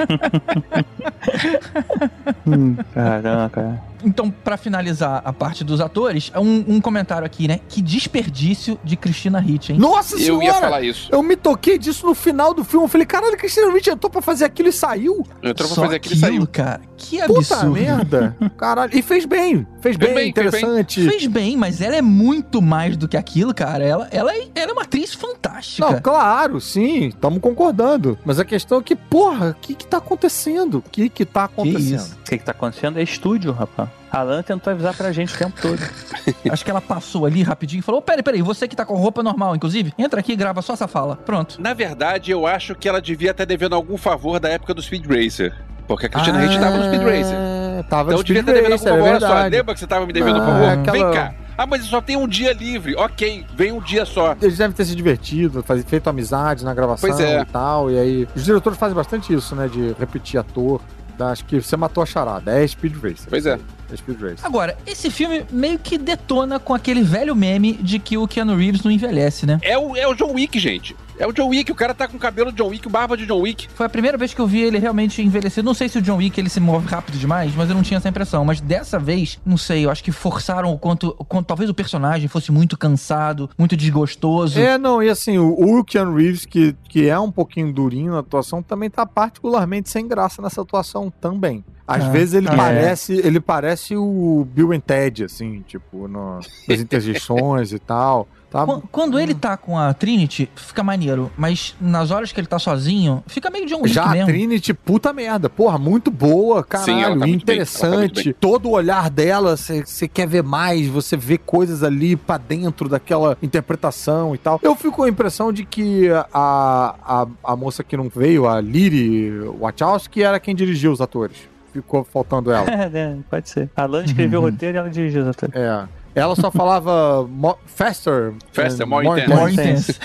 Hum, caraca. Então, pra finalizar a parte dos atores, um, um comentário aqui, né? Que desperdício de Cristina Hitch, hein? Nossa Eu senhora! ia falar isso. Eu me toquei disso no final do filme. Eu falei, caralho, Cristina Ricci entrou pra fazer aquilo e saiu. Eu entrou pra Só fazer aquilo e saiu. cara. Que Puta absurdo. merda. Caralho. E fez bem. Fez bem, bem, fez bem. interessante. Fez bem, mas ela é muito mais do que aquilo, cara. Ela, ela, é- ela é uma atriz fantástica. Não, claro, sim, estamos concordando. Mas a questão é que, porra, o que que tá acontecendo? O que que tá acontecendo? isso? O que, que tá acontecendo é estúdio, rapaz. Alan tentou avisar pra gente o tempo todo. Acho que ela passou ali rapidinho e falou: peraí, peraí, você que tá com roupa normal, inclusive, entra aqui e grava só essa fala. Pronto. Na verdade, eu acho que ela devia estar devendo algum favor da época do Speed Racer. Porque a Cristina Hitch tava no Speed Racer. Ah, Tava Então no eu devia Speed estar devendo algum Racer, é favor. Olha só, lembra que você tava me devendo um Ah, favor? aquela- Vem cá. Ah, mas só tem um dia livre. Ok, vem um dia só. Eles devem ter se divertido, faz- feito amizade na gravação é. e tal. E aí, os diretores fazem bastante isso, né? De repetir ator. Tá? Acho que você matou a charada. É Speed Racer. Pois é. É Speed Racer. Agora, esse filme meio que detona com aquele velho meme de que o Keanu Reeves não envelhece, né? É o, é o John Wick, gente. É o John Wick. O cara tá com o cabelo de John Wick, barba de John Wick. Foi a primeira vez que eu vi ele realmente envelhecer. Não sei se o John Wick ele se move rápido demais, mas eu não tinha essa impressão. Mas dessa vez, não sei, eu acho que forçaram o quanto, o quanto talvez o personagem fosse muito cansado, muito desgostoso. É, não, e assim, o, o Keanu Reeves, que, que é um pouquinho durinho na atuação, também tá particularmente sem graça nessa atuação também. Às Ah, vezes ele é. parece ele parece o Bill and Ted, assim, tipo, no- nas interjeições e tal. Tá? Qu- Quando ele tá com a Trinity, fica maneiro. Mas nas horas que ele tá sozinho, fica meio John Wick Já a mesmo. Trinity, puta merda. Porra, muito boa, caralho. Sim, tá muito bem, tá interessante. Todo o olhar dela, você quer ver mais, você vê coisas ali pra dentro daquela interpretação e tal. Eu fico com a impressão de que a, a, a moça que não veio, a Liri Wachowski, era quem dirigiu os atores. Ficou faltando ela. É, né? Pode ser. A Lana escreveu o roteiro e ela dirigiu os atores. É. Ela só falava faster. Faster, and more intense. More intense.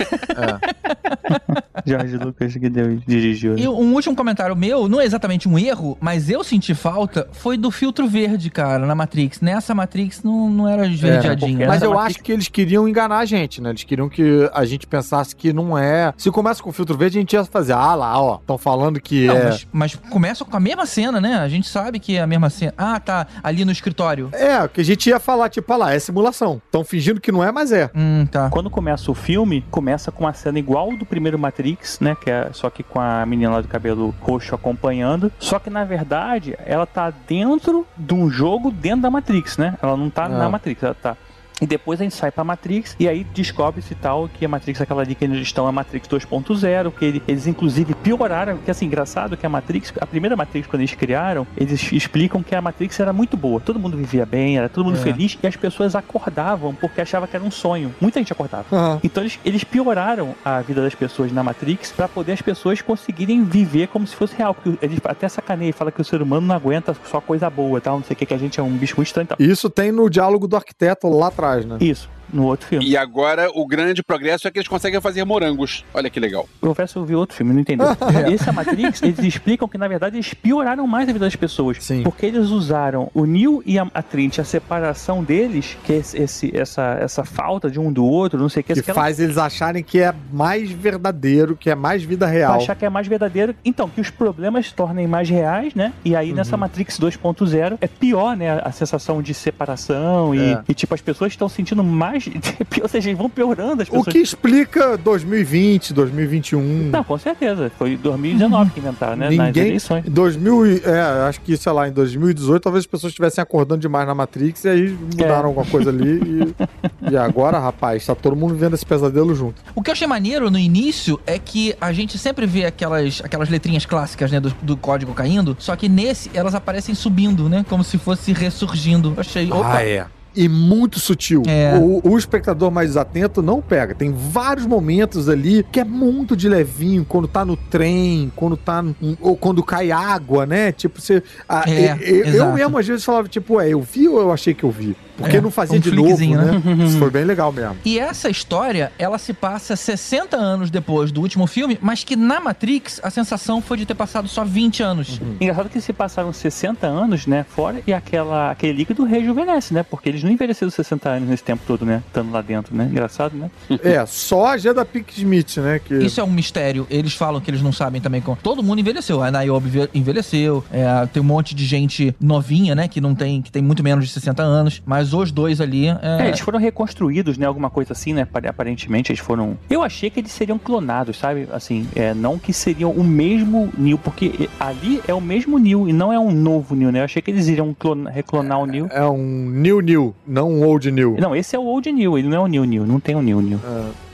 George Lucas que deu, dirigiu. E um último comentário meu, não é exatamente um erro, mas eu senti falta, foi do filtro verde, cara, na Matrix. Nessa Matrix não, não era esverdeadinha. porque- Mas eu Matrix- acho que eles queriam enganar a gente, né? Eles queriam que a gente pensasse que não é. Se começa com filtro verde, a gente ia fazer, ah lá, ó, estão falando que Não, é. mas, mas começa com a mesma cena, né? A gente sabe que é a mesma cena. Ah, tá, ali no escritório. É, que a gente ia falar, tipo, ah lá, é simulação. Estão fingindo que não é, mas é. Hum, tá. Quando começa o filme, começa com uma cena igual do primeiro Matrix, né? Que é só que com a menina lá do cabelo roxo acompanhando. Só que na verdade, ela tá dentro de um jogo dentro da Matrix, né? Ela não tá Ah. na Matrix, ela tá. E depois a gente sai pra Matrix e aí descobre-se tal que a Matrix, aquela ali que eles estão, é a Matrix 2.0, que ele- eles inclusive pioraram, que assim, engraçado que a Matrix, a primeira Matrix quando eles criaram, eles explicam que a Matrix era muito boa. Todo mundo vivia bem, era todo mundo É. feliz e as pessoas acordavam porque achavam que era um sonho. Muita gente acordava. Aham. Então eles, eles pioraram a vida das pessoas na Matrix pra poder as pessoas conseguirem viver como se fosse real. Porque eles até sacaneiam e falam que o ser humano não aguenta só coisa boa, tal, não sei o que, que a gente é um bicho muito estranho e tal. Isso tem no diálogo do arquiteto lá atrás, né? Isso, no outro filme. E agora o grande progresso é que eles conseguem fazer morangos. Olha que legal. Eu confesso que eu vi outro filme, não entendeu. Esse é Matrix, eles explicam que na verdade eles pioraram mais a vida das pessoas. Sim. Porque eles usaram o Neo e a, a Trinity, a separação deles, que é esse, esse- essa, essa falta de um do outro, não sei o que, Que aquela faz eles acharem que é mais verdadeiro, que é mais vida pra real. achar que é mais verdadeiro. Então, que os problemas se tornem mais reais, né? E aí Uhum. nessa Matrix 2.0 é pior, né? A sensação de separação e, É. e, tipo, as pessoas estão sentindo mais. Ou seja, vão piorando as O pessoas. que explica 2020, 2021. Não, com certeza. Foi 2019 que inventaram, né? Nas Ninguém- eleições. Em 2000, e- é, acho que, sei lá, em 2018, talvez as pessoas estivessem acordando demais na Matrix e aí mudaram alguma coisa ali. E, e agora, rapaz, tá todo mundo vendo esse pesadelo junto. O que eu achei maneiro no início é que a gente sempre vê aquelas, aquelas letrinhas clássicas, né, do, do código caindo, só que nesse elas aparecem subindo, né, como se fosse ressurgindo. Eu achei, opa, é. E muito sutil. É. O, o espectador mais desatento não pega. Tem vários momentos ali que é muito de levinho, quando tá no trem, quando tá. no- ou quando cai água, né? Tipo, você. ah, É, eu, eu mesmo às vezes falava, tipo, é, eu vi ou eu achei que eu vi? Porque É, não fazia um de novo, flickzinho, né? Isso foi bem legal mesmo. E essa história, ela se passa 60 anos depois do último filme, mas que na Matrix a sensação foi de ter passado só 20 anos. Engraçado que se passaram 60 anos, né? Fora e aquela, aquele líquido rejuvenesce, né? Porque eles não envelheceram 60 anos nesse tempo todo, né? Estando lá dentro, né? Engraçado, né? É, só a Jada Pick Smith, né? Que... Isso é um mistério. Eles falam que eles não sabem também como. Todo mundo envelheceu. A Niobe ve- envelheceu. é, tem um monte de gente novinha, né? Que não tem, que tem muito menos de 60 anos. Mas os dois ali. É, É, eles foram reconstruídos, né? Alguma coisa assim, né? apare- Aparentemente eles foram. Eu achei que eles seriam clonados, sabe? Assim, é, não que seriam o mesmo Neo, porque ali é o mesmo Neo e não é um novo Neo, né? Eu achei que eles iriam clon- reclonar o Neo. É um New New, não um Old New. Não, esse é o Old Neo, ele não é o New Neo, não tem o New Neo.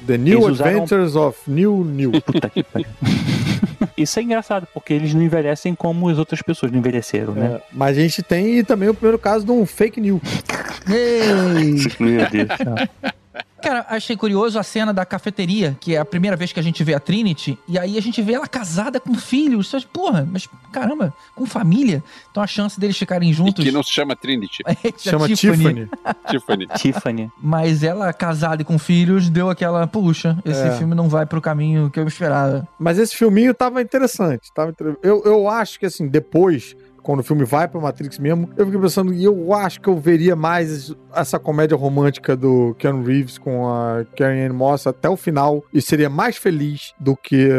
The New Eles usaram- Adventures of New New. Puta que pariu. Isso é engraçado, porque eles não envelhecem como as outras pessoas não envelheceram, né? É, mas a gente tem também o primeiro caso de um fake new. Ei! Meu Deus. Cara, achei curioso a cena da cafeteria, que é a primeira vez que a gente vê a Trinity, e aí a gente vê ela casada com filhos. Porra, mas caramba, com família. Então a chance deles ficarem E juntos. que não se chama Trinity. é Chama Tiffany. Tiffany. Tiffany. Mas ela casada e com filhos deu aquela, puxa, esse É. filme não vai pro caminho que eu esperava. Mas esse filminho tava interessante. Tava eu, eu acho que, assim, depois, quando o filme vai pra Matrix mesmo, eu fiquei pensando, e eu acho que eu veria mais essa comédia romântica do Keanu Reeves com a Karen Ann Moss até o final e seria mais feliz do que.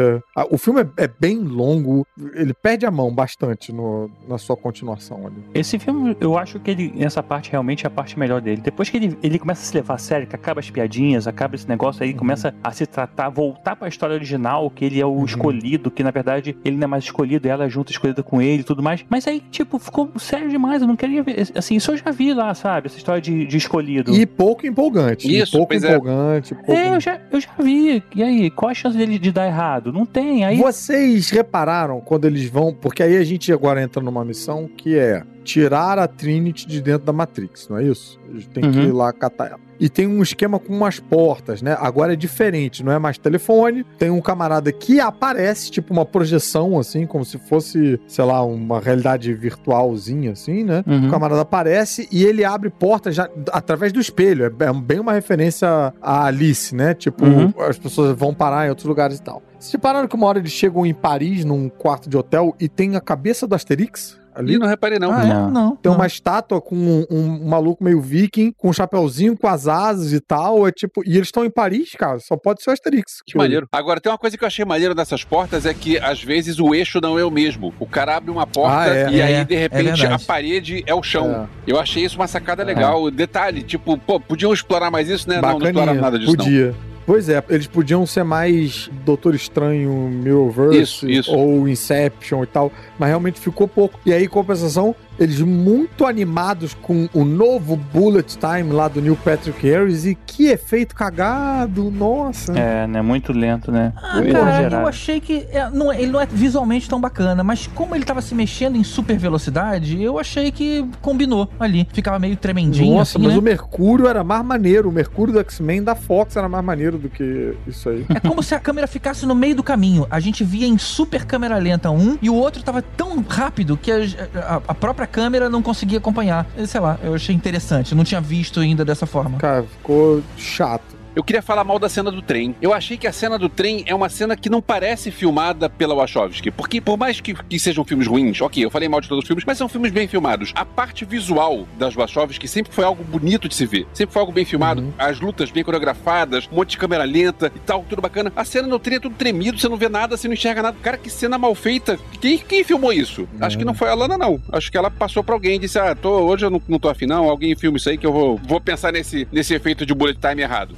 o filme é, é bem longo, ele perde a mão bastante no- na sua continuação ali. Esse filme, eu acho que ele, essa parte realmente é a parte melhor dele. Depois que ele, ele começa a se levar a sério, que acaba as piadinhas, acaba esse negócio aí, começa a se tratar, voltar pra história original, que ele é o escolhido, que na verdade ele não é mais escolhido, ela é junto escolhida com ele e tudo mais. Mas aí, tipo, ficou sério demais, eu não queria ver. Assim, isso eu já vi lá, sabe? Essa história de, de escolhido. E pouco empolgante. e Isso, pouco pois é. empolgante. pouco- É, eu já, eu já vi. E aí, qual a chance dele de dar errado? Não tem. Aí Vocês repararam quando eles vão. Porque aí a gente agora entra numa missão que é tirar a Trinity de dentro da Matrix, não é isso? Eles têm que Uhum. ir lá catar ela. E tem um esquema com umas portas, né? Agora é diferente, não é mais telefone. Tem um camarada que aparece, tipo uma projeção, assim, como se fosse, sei lá, uma realidade virtualzinha, assim, né? Uhum. O camarada aparece e ele abre portas já através do espelho. É bem uma referência a Alice, né? Tipo, Uhum. as pessoas vão parar em outros lugares e tal. Vocês pararam que uma hora eles chegam em Paris, num quarto de hotel, e tem a cabeça do Asterix ali? Ih, não reparei não. Ah, é? Não. Não. Tem não. uma estátua com um, um maluco meio viking, com um chapeuzinho com as asas e tal. É tipo. E eles estão em Paris, cara. Só pode ser o Asterix. Que maneiro. Agora, tem uma coisa que eu achei maneiro dessas portas é que, às vezes, o eixo não é o mesmo. O cara abre uma porta Ah, é. e É, aí, de é repente, a parede é o chão. É. Eu achei isso uma sacada legal. Detalhe, tipo, pô, podiam explorar mais isso, né? Não, não exploraram Bacaninha. nada disso, não. Pois é, eles podiam ser mais Doutor Estranho, Mirrorverse Isso, isso. ou Inception e tal, mas realmente ficou pouco. E aí, compensação, eles muito animados com o novo Bullet Time lá do Neil Patrick Harris e que efeito cagado, nossa. É, né? Muito lento, né? Ah, cara, exagerado. eu achei que é, não ele não é visualmente tão bacana, mas como ele tava se mexendo em super velocidade, eu achei que combinou ali. Ficava meio tremendinho, Nossa, assim, mas né? o Mercúrio era mais maneiro. O Mercúrio do X-Men da Fox era mais maneiro do que isso aí. É como se a câmera ficasse no meio do caminho. A gente via em super câmera lenta um e o outro tava tão rápido que a, a- a própria câmera não conseguia acompanhar. Sei lá, eu achei interessante. Não tinha visto ainda dessa forma. Cara, ficou chato. Eu queria falar mal da cena do trem. Eu achei que a cena do trem é uma cena que não parece filmada pela Wachowski. Porque, por mais que, que sejam filmes ruins, ok, eu falei mal de todos os filmes, mas são filmes bem filmados. A parte visual das Wachowski sempre foi algo bonito de se ver. Sempre foi algo bem filmado. Uhum. As lutas bem coreografadas, um monte de câmera lenta e tal, tudo bacana. A cena no trem é tudo tremido, você não vê nada, você não enxerga nada. Cara, que cena mal feita. Quem, quem filmou isso? Acho que não foi a Lana, não. Acho que ela passou pra alguém e disse: Ah, tô, hoje eu não, não tô afim, não. Alguém filma isso aí que eu vou, vou pensar nesse, nesse efeito de bullet time errado.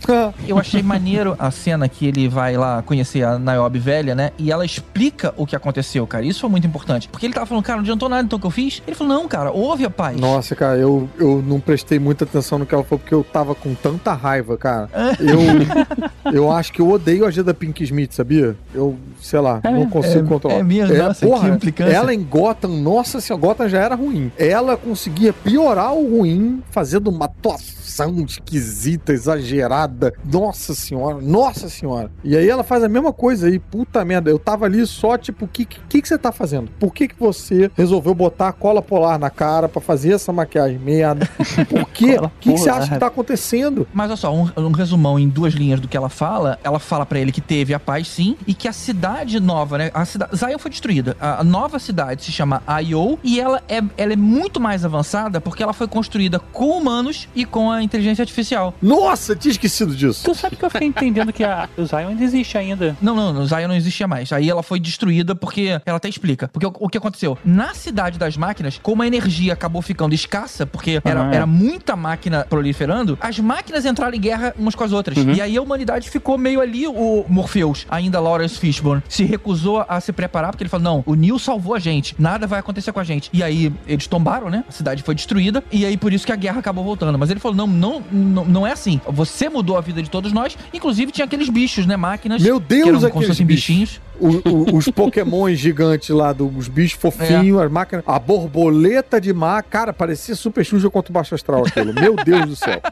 Eu achei maneiro a cena que ele vai lá conhecer a Niobe velha, né? E ela explica o que aconteceu, cara. Isso foi muito importante. Porque ele tava falando, cara, não adiantou nada então que eu fiz. Ele falou, não, cara, houve a paz. Nossa, cara, eu, eu não prestei muita atenção no que ela falou porque eu tava com tanta raiva, cara. Eu, eu acho que eu odeio a G da Pink Smith, sabia? Eu, sei lá, não consigo é- controlar. é mesmo? Nossa, que implicância. Ela em Gotham, nossa senhora, Gotham já era ruim. Ela conseguia piorar o ruim fazendo uma atuação esquisita, exagerada. Nossa senhora, nossa senhora. E aí ela faz a mesma coisa aí, puta merda. Eu tava ali só, tipo, o que, que, que você tá fazendo? Por que, que você resolveu botar cola polar na cara pra fazer essa maquiagem merda? Por quê? O que, que você acha que tá acontecendo? Mas olha só, um, um resumão em duas linhas do que ela fala. Ela fala pra ele que teve a paz sim e que a cidade nova, né? A cidade Zion foi destruída. A, a nova cidade se chama Io e ela é, ela é muito mais avançada porque ela foi construída com humanos e com a inteligência artificial. Nossa, tinha esquecido disso. Tu sabe que eu fiquei entendendo que a, o Zion ainda existe ainda. Não, não, no Zion não existia mais. Aí ela foi destruída porque. Ela até explica. Porque o, o que aconteceu? Na cidade das máquinas, como a energia acabou ficando escassa, porque era, Ah, é. era muita máquina proliferando, as máquinas entraram em guerra umas com as outras. E aí a humanidade ficou meio ali, o Morpheus, ainda Lawrence Fishburne, se recusou a se preparar, porque ele falou: não, o Neil salvou a gente, nada vai acontecer com a gente. E aí eles tombaram, né? A cidade foi destruída, e aí por isso que a guerra acabou voltando. Mas ele falou: não, não, não, não é assim. Você mudou a vida de todos nós, inclusive tinha aqueles bichos, né? Máquinas. Meu que eram Deus, como se fossem bichos. bichinhos. O- o- os pokémons gigantes lá, dos bichos fofinhos, as máquinas. A borboleta de mar, cara, parecia super Xuxa contra o Baixo Astral aquilo. Meu Deus do céu.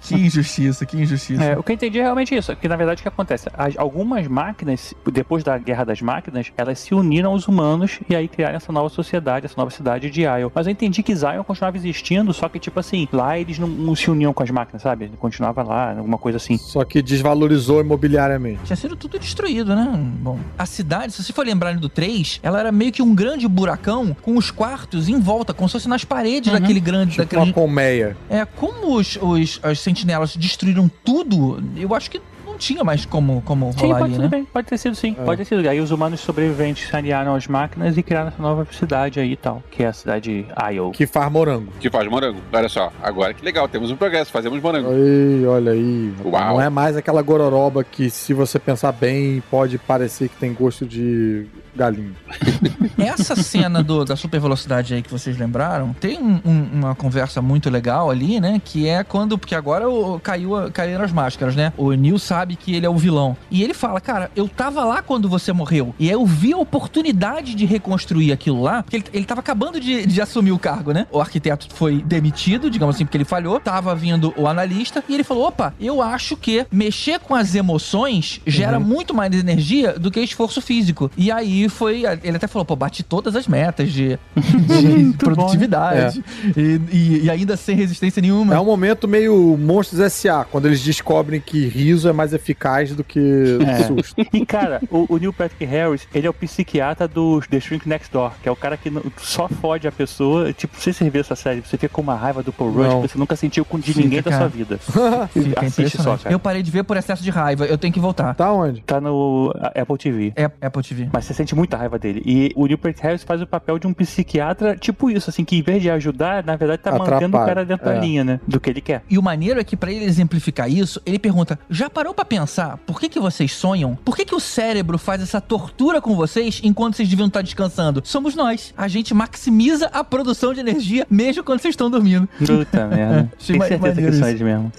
Que injustiça, que injustiça. É, o que eu entendi é realmente isso, que na verdade o que acontece? As- algumas máquinas, depois da Guerra das Máquinas, elas se uniram aos humanos e aí criaram essa nova sociedade, essa nova cidade de Isle. Mas eu entendi que Zion continuava existindo, só que tipo assim, lá eles não, não se uniam com as máquinas, sabe? Ele continuava lá, alguma coisa assim. Só que desvalorizou imobiliariamente. Tinha sido tudo destruído, né? Bom, a cidade, se você for lembrar do 3, ela era meio que um grande buracão com os quartos em volta, como se fosse nas paredes daquele grande. Tipo daquele... uma colmeia. É, como os, os, as sentinelas destruíram tudo, eu acho que não tinha mais como, como Sim, rolar pode, ali, né? bem, pode ter sido sim, É. pode ter sido. Aí os humanos sobreviventes se aliaram às máquinas e criaram essa nova cidade aí e tal, que é a cidade Isle. Que faz morango. Que faz morango. Olha só, agora que legal, temos um progresso, fazemos morango. Aí, olha aí. Uau. Não é mais aquela gororoba que, se você pensar bem, pode parecer que tem gosto de galinha. Essa cena do- da super velocidade aí que vocês lembraram, tem um- um- uma conversa muito legal ali, né? Que é quando. Porque agora o, caiu, caíram as máscaras, né? O Neil sabe que ele é o vilão. E ele fala, cara, eu tava lá quando você morreu. E aí eu vi a oportunidade de reconstruir aquilo lá. Porque ele, ele tava acabando de, de assumir o cargo, né? O arquiteto foi demitido, digamos assim, porque ele falhou. Tava vindo o analista. E ele falou: opa, eu acho que mexer com as emoções gera muito mais energia do que esforço físico. E aí foi. Ele até falou, pô, bati todas as metas de, de produtividade. E, e- e ainda sem resistência nenhuma. É um momento meio Monstros S.A., quando eles descobrem que riso é mais eficaz do que É. susto. E cara, o, o Neil Patrick Harris, ele é o psiquiatra do The Shrink Next Door, que é o cara que só fode a pessoa. Tipo, se você vê essa série, você fica com uma raiva do Paul Rudd você nunca sentiu com de Fica, ninguém da cara. sua vida. Fica Assiste só, cara. Eu parei de ver por excesso de raiva. Eu tenho que voltar. Tá onde? Tá no Apple TV. É Apple TV. Mas você sente muita raiva dele. E o Neil Patrick Harris faz o papel de um psiquiatra, tipo isso, assim, que em vez de ajudar, na verdade tá mantendo o Atrapalha, cara dentro da é. linha, né? Do que ele quer. E o maneiro é que pra ele exemplificar isso, ele pergunta: já parou pra pensar por que, que vocês sonham? Por que, que o cérebro faz essa tortura com vocês enquanto vocês deviam estar descansando? Somos nós. A gente maximiza a produção de energia mesmo quando vocês estão dormindo. Puta merda. Tem certeza que maneiro são isso. eles mesmo.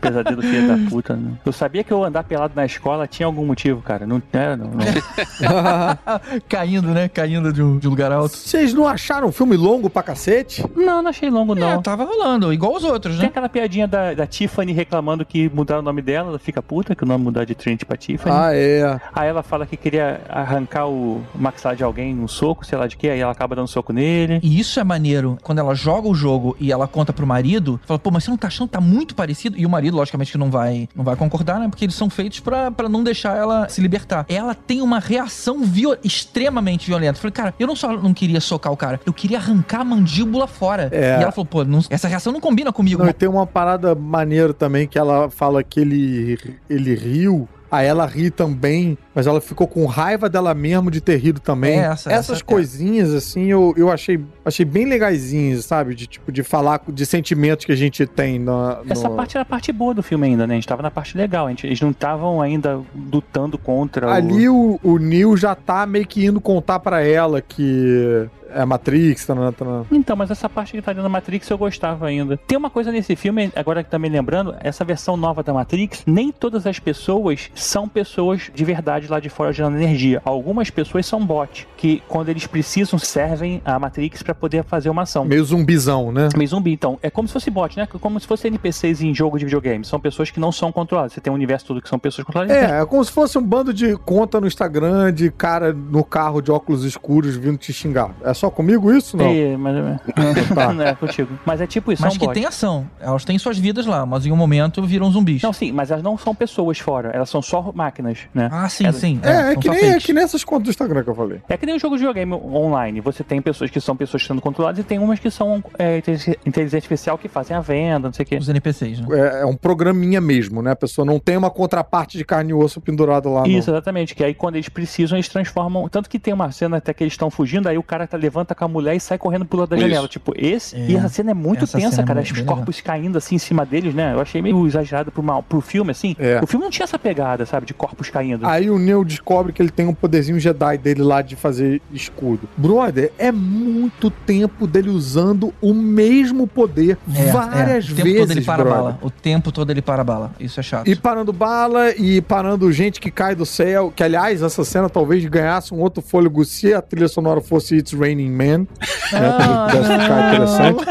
Pesadelo filho da puta, né? Eu sabia que eu andar pelado na escola tinha algum motivo, cara. Não era, não. não. Caindo, né? Caindo de um, de um lugar alto. Vocês não acharam um filme longo pra cacete? Não, não achei longo, É, não. tava rolando, igual os outros, Tem né? aquela piadinha da, da Tiffany reclamando que mudaram o nome dela, ela fica puta que o nome mudar de Trinity pra Tiffany. Ah, é. Aí ela fala que queria arrancar o maxar de alguém num soco, sei lá de quê, aí ela acaba dando um soco nele. E isso é maneiro. Quando ela joga o jogo e ela conta pro marido, fala, pô, mas você não tá achando que tá muito parecido? E o marido, logicamente, que não vai, não vai concordar, né? Porque eles são feitos pra, pra não deixar ela se libertar. Ela tem uma reação viol- extremamente violenta. Eu falei, cara, eu não só não queria socar o cara, eu queria arrancar a mandíbula fora. É. E ela falou, pô, não- essa reação não combina comigo. Não, e tem uma parada maneira também que ela fala que ele, ele riu. Aí ela ri também, mas ela ficou com raiva dela mesmo de ter rido também. É, essa- Essas essa- coisinhas, assim, eu, eu achei, achei bem legaisinhas, sabe? De tipo, de falar de sentimentos que a gente tem na. Essa no- parte era a parte boa do filme ainda, né? A gente tava na parte legal. A gente, eles não estavam ainda lutando contra o... Ali o, o Neil já tá meio que indo contar pra ela que é Matrix, tá, tá, Então, mas essa parte que tá dentro da Matrix eu gostava ainda. Tem uma coisa nesse filme, agora que tá me lembrando, essa versão nova da Matrix, nem todas as pessoas são pessoas de verdade lá de fora gerando energia. Algumas pessoas são bot, que quando eles precisam servem a Matrix pra poder fazer uma ação. meio zumbizão, né? Meio zumbi, então. É como se fosse bot, né? Como se fosse NPCs em jogo de videogame. São pessoas que não são controladas. Você tem um universo todo que são pessoas controladas. É, é como se fosse um bando de conta no Instagram de cara no carro de óculos escuros vindo te xingar. É só comigo isso? Não. É, mas... Tá. não é contigo. Mas é tipo isso, Mas são que bots. tem ação. Elas têm suas vidas lá, mas em um momento viram zumbis. Não, sim, mas elas não são pessoas fora, elas são só máquinas, né? Ah, sim, É- sim. É, é, são que nem, é que nem essas contas do Instagram que eu falei. É que nem um jogo de videogame online. Você tem pessoas que são pessoas sendo controladas e tem umas que são é, inteligência artificial que fazem a venda, não sei o quê. Os NPCs, né? É, é um programinha mesmo, né? A pessoa não tem uma contraparte de carne e osso pendurado lá. Isso, exatamente. Que aí quando eles precisam, eles transformam. Tanto que tem uma cena até que eles estão fugindo, aí o cara tá, levanta com a mulher e sai correndo pula da Isso. janela. Tipo, esse. É. E essa cena é muito Essa tensa, é cara. muito Os corpos caindo assim em cima deles, né? Eu achei meio exagerado pro, mal, pro filme, assim. É. O filme não tinha essa pegada, sabe? De corpos caindo. Aí o Neo descobre que ele tem um poderzinho Jedi dele lá de fazer escudo. Brother, é muito tempo dele usando o mesmo poder É, várias é. O tempo vezes, todo ele para brother. bala. O tempo todo ele para bala. Isso é chato. E parando bala e parando gente que cai do céu. Que, aliás, essa cena talvez ganhasse um outro fôlego se a trilha sonora fosse It's Raining Man. Ah, Né, pudesse ficar interessante.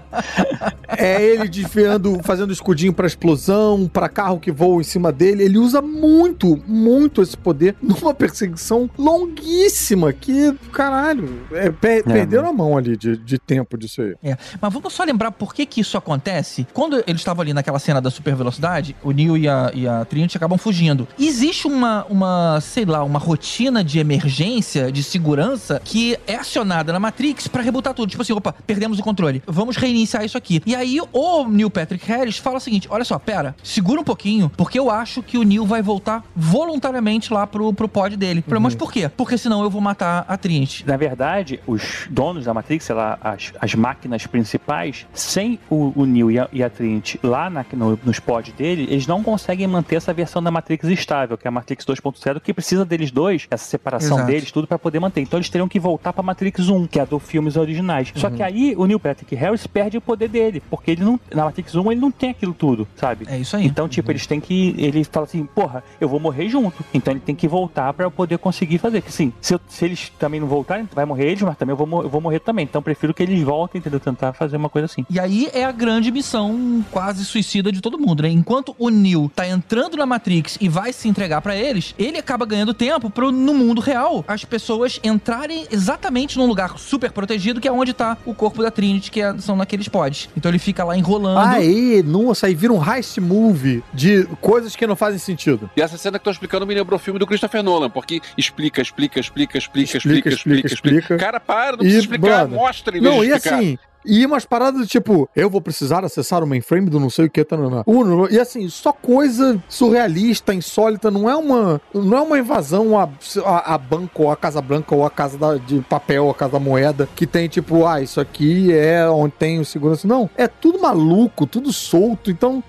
É ele desviando, fazendo escudinho pra explosão, pra carro que voa em cima dele. Ele usa muito, muito esse poder numa perseguição longuíssima. Que, caralho, é, pe- perderam a mão ali de, de tempo disso aí. É, mas vamos só lembrar por que que isso acontece. Quando eles estavam ali naquela cena da super velocidade, o Neo e a, e a Trinity acabam fugindo. Existe uma, uma, sei lá, uma rotina de emergência, de segurança, que é acionada na Matrix pra rebutar tudo. Tipo assim, opa, perdemos o controle. Vamos reiniciar isso aqui. E aí o Neil Patrick Harris fala o seguinte, olha só, pera, segura um pouquinho, porque eu acho que o Neo vai voltar voluntariamente lá pro, pro pod dele. Falei, Mas por quê? Porque senão eu vou matar a Trinity. Na verdade, os donos da Matrix, sei lá, as, as máquinas principais, sem o, o Neo e a, e a Trinity lá na, no, nos pods dele, eles não conseguem manter essa versão da Matrix estável, que é a Matrix 2.0, que precisa deles dois, essa separação Exato. deles, tudo pra poder manter. Então eles teriam que voltar pra Matrix 1, que é a do filmes originais. Só que aí o Neil Patrick Harris perde o poder dele, porque ele não, na Matrix 1 ele não tem aquilo tudo, sabe? É isso aí. Então, tipo, eles têm que. Ele fala assim, porra, eu vou morrer junto. Então ele tem que voltar pra eu poder conseguir fazer. Que sim, se, eu- se eles também não voltarem, vai morrer eles, mas também eu vou, eu vou morrer também. Então eu prefiro que eles voltem, entendeu? Tentar fazer uma coisa assim. E aí é a grande missão quase suicida de todo mundo, né? Enquanto o Neo tá entrando na Matrix e vai se entregar pra eles, ele acaba ganhando tempo pro, no mundo real, as pessoas entrarem exatamente num lugar super protegido, que é onde tá o corpo da Trinity, que é- são naqueles pods. Então ele fica lá enrolando. Aí, nossa, aí vira um heist movie de coisas que não fazem sentido. E essa cena que eu tô explicando me lembrou o filme do Christopher Nolan, porque explica, explica, explica, explica, Explica, explica, explica, explica, explica. Cara, para, não E, precisa explicar, brother, mostra em vez Não, de e explicar. assim. E umas paradas do tipo, eu vou precisar acessar o mainframe do não sei o que, tá, não, não. Uh, e assim, só coisa surrealista, insólita, não é uma, não é uma invasão a, a, a banco, ou a Casa Branca, ou a Casa da- de Papel, ou a Casa da Moeda, que tem tipo, ah, isso aqui é onde tem o segurança. Não, é tudo maluco, tudo solto. Então,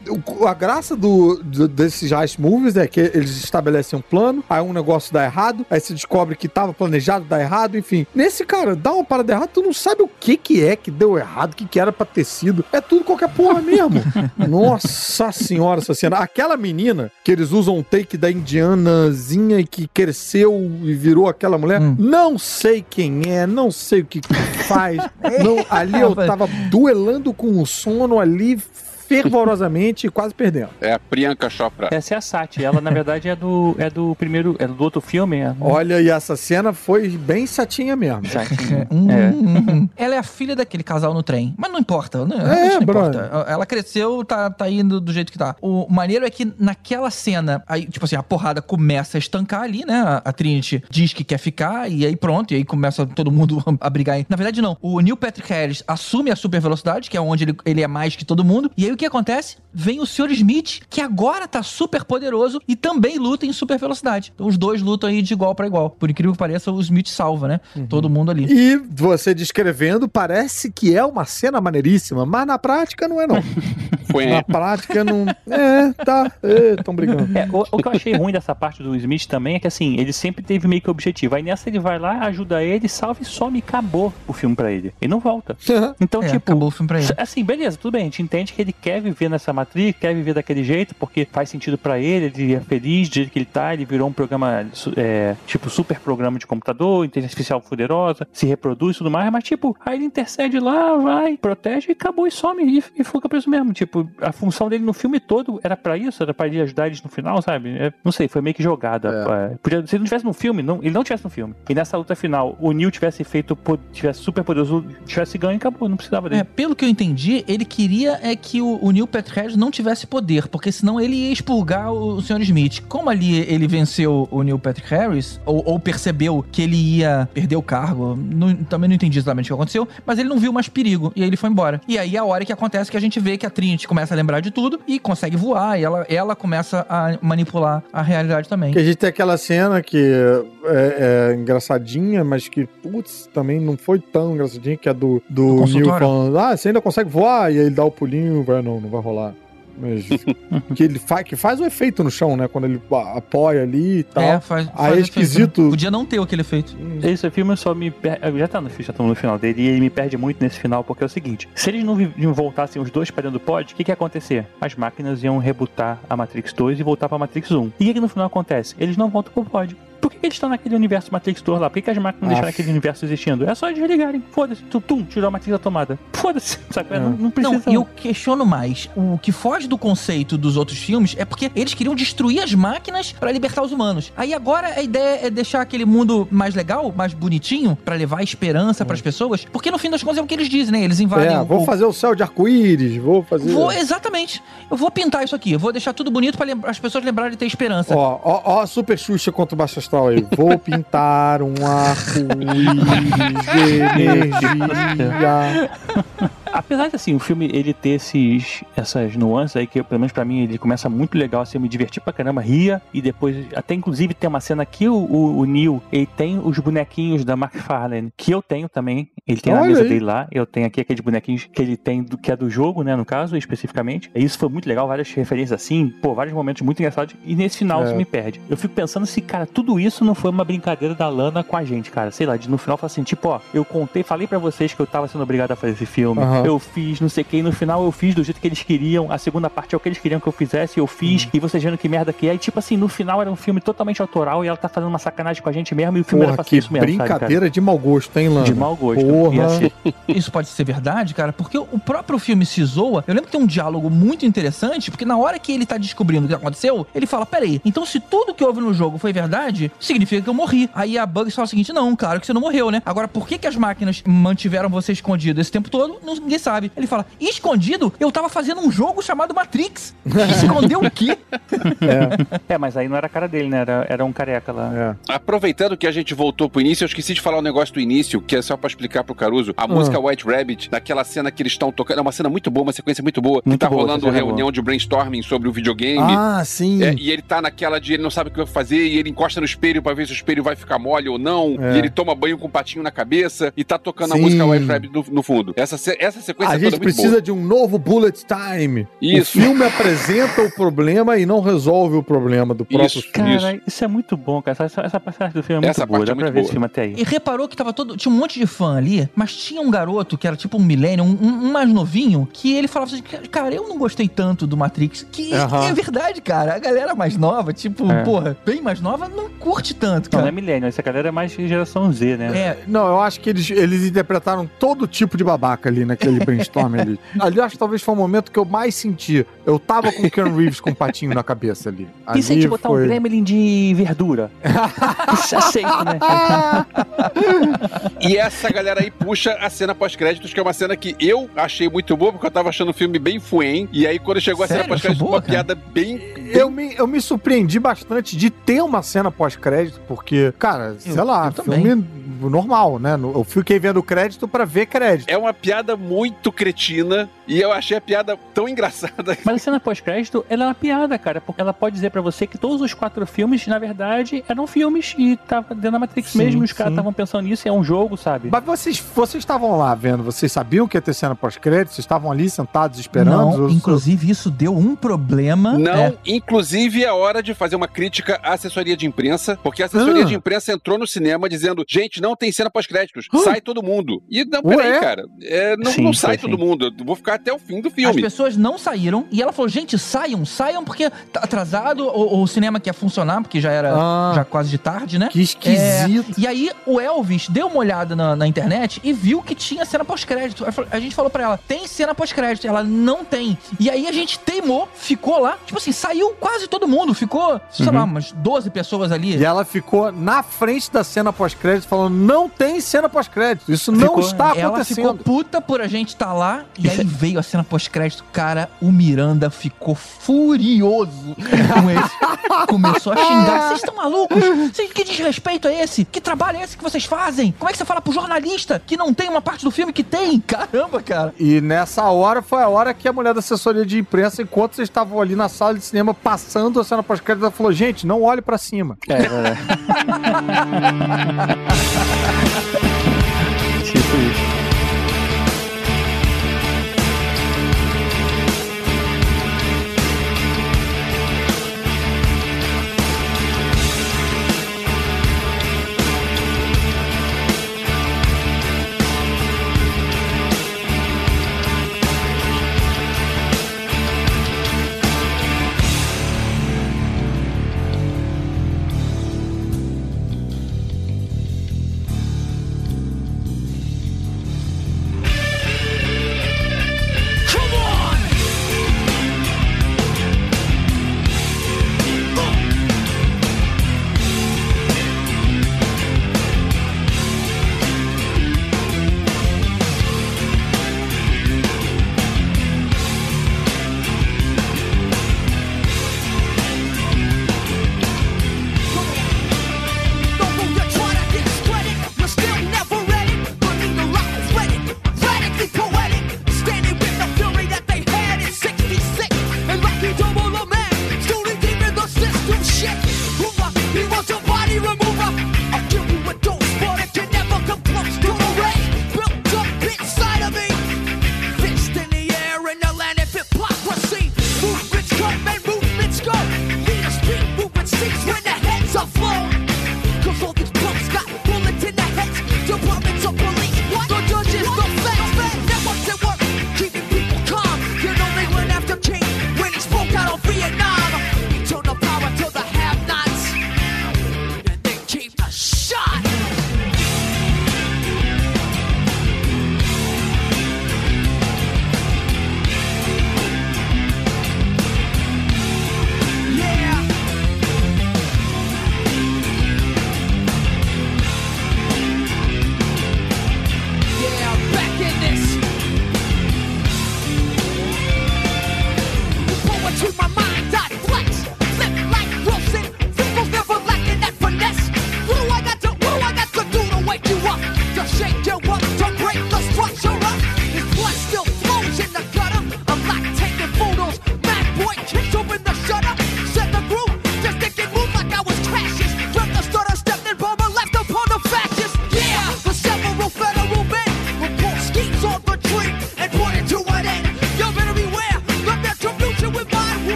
a graça do, do- desses heist movies é que eles estabelecem um plano, aí um negócio dá errado, aí se descobre que tava planejado, dá errado, enfim. Nesse, cara, dá uma parada errada, tu não sabe o que que é que deu errado, o que que era pra ter sido. É tudo qualquer porra mesmo. Nossa senhora, essa cena. Aquela menina que eles usam um take da indianazinha e que cresceu e virou aquela mulher, Hum. não sei quem é, não sei o que que faz. não, ali eu tava duelando com o sono ali fervorosamente e quase perdendo. É a Priyanka Chopra. Essa é a Sati. Ela, na verdade, é do, é do primeiro. É do outro filme. É, Olha, e essa cena foi bem satinha mesmo. Sati. Hum, É. hum, hum. Ela é a filha daquele casal no trem. Mas não importa. Não, É, realmente não importa. Ela cresceu, tá, tá indo do jeito que tá. O maneiro é que naquela cena, aí, tipo assim, a porrada começa a estancar ali, né? A, a Trinity diz que quer ficar, e aí pronto, e aí começa todo mundo a brigar. Na verdade, não. O Neil Patrick Harris assume a super velocidade, que é onde ele, ele é mais que todo mundo. E aí o que acontece? Vem o Sr. Smith, que agora tá super poderoso e também luta em super velocidade. Então os dois lutam aí de igual pra igual. Por incrível que pareça, o Smith salva, né? Todo mundo ali. E você descrevendo, parece que é uma cena maneiríssima, mas na prática não é não. Foi Na prática não. É, tá. Estão brigando. É, o, o que eu achei ruim dessa parte do Smith também é que assim, ele sempre teve meio que objetivo. Aí nessa ele vai lá, ajuda ele, salva e some e acabou o filme pra ele. E não volta. Então, É, tipo. acabou o filme pra ele. Assim, beleza, tudo bem. A gente entende que ele quer viver nessa matriz, quer viver daquele jeito, porque faz sentido pra ele, ele é feliz do jeito que ele tá, ele virou um programa, é, tipo, super programa de computador, inteligência artificial poderosa, se reproduz e tudo mais, mas, tipo, aí ele intercede lá, vai, protege e acabou e some e, e fica preso mesmo. Tipo, a função dele no filme todo era pra isso, era pra ele ajudar eles no final, sabe? É, não sei, foi meio que jogada. É, podia, se ele não tivesse no filme, não, ele não tivesse no filme. E nessa luta final, o Neil tivesse feito, tivesse super poderoso, tivesse ganho e acabou, não precisava dele. É, pelo que eu entendi, ele queria é que o, o Neil Patrick Harris não tivesse poder, porque senão ele ia expurgar o, o Sr. Smith. Como ali ele venceu o Neil Patrick Harris, ou, ou percebeu que ele ia perder o cargo, não- também não entendi exatamente o que aconteceu, mas ele não viu mais perigo, e aí ele foi embora. E aí é a hora que acontece que a gente vê que a Trinity começa a lembrar de tudo e consegue voar, e ela, ela começa a manipular a realidade também. Que a gente tem aquela cena que é, é engraçadinha, mas que, putz, também não foi tão engraçadinha, que é do, Do do Neil falando, ah, você ainda consegue voar? E aí ele dá o pulinho, vai, não, não vai rolar. Mas que ele faz, que faz o efeito no chão, né? Quando ele apoia ali e tal. É, faz, Aí faz é efeito, esquisito. né? Podia não ter aquele efeito. Esse filme só me per... Já tá no, já estamos no final dele e ele me perde muito nesse final, porque é o seguinte: se eles não não voltassem os dois pra dentro do pod, o que, que ia acontecer? As máquinas iam rebutar a Matrix 2 e voltar pra Matrix 1. E o que, que no final acontece? Eles não voltam pro pod. Por que, que eles estão naquele universo Matrix 2 lá? Por que, que as máquinas não deixaram aquele universo existindo? É só eles desligarem. Foda-se. Tum, tum, tirou a Matrix da tomada. Foda-se. Sabe? É. Não, não precisa. Não, e eu questiono mais. O que foge do conceito dos outros filmes é porque eles queriam destruir as máquinas pra libertar os humanos. Aí agora a ideia é deixar aquele mundo mais legal, mais bonitinho, pra levar esperança pras pessoas. Porque no fim das contas é o que eles dizem, né? Eles invadem É, vou o fazer o céu de arco-íris, vou fazer. Vou, exatamente. Eu vou pintar isso aqui. Eu vou deixar tudo bonito pra lembra- as pessoas lembrarem de ter esperança. Ó, ó, ó, a Super Xuxa contra o Baixo Aí. Vou pintar um arco-íris de energia. Apesar de assim, o filme ele ter esses, essas nuances aí, que pelo menos pra mim ele começa muito legal, assim, eu me diverti pra caramba, ria, e depois, até inclusive tem uma cena que o, o, o Neil, ele tem os bonequinhos da McFarlane, que eu tenho também, ele tem na Olha mesa aí. dele lá, eu tenho aqui aqueles bonequinhos que ele tem, do, que é do jogo, né, no caso, especificamente. E isso foi muito legal, várias referências assim, pô, vários momentos muito engraçados, e nesse final É. isso me perde. Eu fico pensando se, cara, tudo isso não foi uma brincadeira da Lana com a gente, cara, sei lá, de no final falar assim, tipo, ó, eu contei, falei pra vocês que eu tava sendo obrigado a fazer esse filme, Aham. eu fiz não sei o que, e no final eu fiz do jeito que eles queriam, a segunda parte é o que eles queriam que eu fizesse, eu fiz, Uhum. e vocês vendo que merda que é, e tipo assim, no final era um filme totalmente autoral, e ela tá fazendo uma sacanagem com a gente mesmo, e o filme era Porra, pra ser que isso mesmo, sabe, brincadeira de mau gosto, hein, Lana? De mau gosto. Ser. Isso pode ser verdade, cara, porque o próprio filme se zoa. Eu lembro que tem um diálogo muito interessante, porque na hora que ele tá descobrindo o que aconteceu, ele fala: peraí, então se tudo que houve no jogo foi verdade, significa que eu morri. Aí a Bugs fala o seguinte: não, claro que você não morreu, né? Agora, por que, que as máquinas mantiveram você escondido esse tempo todo? Ninguém sabe. Ele fala: escondido? Eu tava fazendo um jogo chamado Matrix. Escondeu o quê? É, mas aí não era a cara dele, né? Era, era um careca lá. É. Aproveitando que a gente voltou pro início, eu esqueci de falar um negócio do início, que é só pra explicar pro Caruso. A música White Rabbit, naquela cena que eles estão tocando, é uma cena muito boa, uma sequência muito boa, que Muito tá boa, rolando é reunião de brainstorming sobre o videogame. Ah, sim. É, e ele tá naquela de ele não sabe o que vai fazer, e ele encosta no espelho pra ver se o espelho vai ficar mole ou não, É. e ele toma banho com um patinho na cabeça, e tá tocando a Sim. música White Rabbit no, no fundo. Essa, essa sequência a gente é muito precisa boa. de um novo bullet time. Isso. O filme apresenta o problema e não resolve o problema do próprio Isso. filme. Cara, isso. é muito bom, cara. Essa, essa parte do filme é muito Essa boa. parte Dá é pra muito ver boa. esse filme até aí. E reparou que tava todo. Tinha um monte de fã ali, mas tinha um garoto que era tipo um milênio, um, um mais novinho, que ele falava assim: Cara, eu não gostei tanto do Matrix. Que Aham. é verdade, cara. A galera mais nova, tipo, É. porra, bem mais nova, não curte tanto, Não, não é cara. milênio, essa galera é mais geração Z, né? É, Não, eu acho que eles, eles interpretaram todo tipo de babaca ali naquele brainstorm ali. Ali eu acho que talvez foi o momento que eu mais senti. Eu tava com o Ken Reeves com um patinho na cabeça ali. E se a Ali gente botar um foi- gremlin de verdura? Isso aceito, né? E essa galera aí puxa a cena pós-créditos, que é uma cena que eu achei muito boa, porque eu tava achando o filme bem fuem. E aí, quando chegou a Sério? cena pós-créditos, uma piada bem. Eu me, eu me surpreendi bastante de ter uma cena pós-crédito, porque, cara, sei lá, eu também. filme normal, né? Eu fiquei vendo crédito pra ver crédito. É uma piada muito cretina. E eu achei a piada tão engraçada. Mas a cena pós-crédito, ela é uma piada, cara, porque ela pode dizer pra você que todos os quatro filmes, na verdade, eram filmes e tava dentro da Matrix Sim, mesmo, os caras estavam pensando nisso, é um jogo, sabe? Mas vocês, vocês estavam lá vendo, vocês sabiam que ia ter cena pós-crédito? Vocês estavam ali sentados esperando? não, inclusive isso deu um problema. Não, É, inclusive é hora de fazer uma crítica à assessoria de imprensa, porque a assessoria Ah. de imprensa entrou no cinema dizendo: gente, não tem cena pós-créditos, sai todo mundo. E não, Ué? peraí, cara, é, não, Sim, não sai todo mundo, eu vou ficar até o fim do As filme. pessoas não saíram e ela falou: gente, saiam, saiam, porque tá atrasado, o, o cinema quer funcionar, porque já era Ah, já quase de tarde, né? que esquisito. E aí o Elvis deu uma olhada na, na internet e viu que tinha cena pós-crédito. A gente falou pra ela, tem cena pós-crédito. Ela não tem. E aí a gente teimou, ficou lá. Tipo assim, saiu quase todo mundo. Ficou, sei Uhum. lá, umas 12 pessoas ali. E ela ficou na frente da cena pós-crédito falando: não tem cena pós-crédito. Isso não Ficou- está Ela ficou acontecendo. puta por a gente estar lá. E aí veio a cena pós-crédito. Cara, o Miranda ficou furioso com esse. Começou a xingar. Vocês estão malucos? Que desrespeito é esse? Que trabalho é esse que vocês fazem? Como é que você fala pro jornalista que não tem uma parte do filme que tem? Caramba, cara. E nessa hora foi a hora que a mulher da assessoria de imprensa, enquanto vocês estavam ali na sala de cinema passando a cena pós-crédito, ela falou: gente, não olhe pra cima. É, é. tipo isso.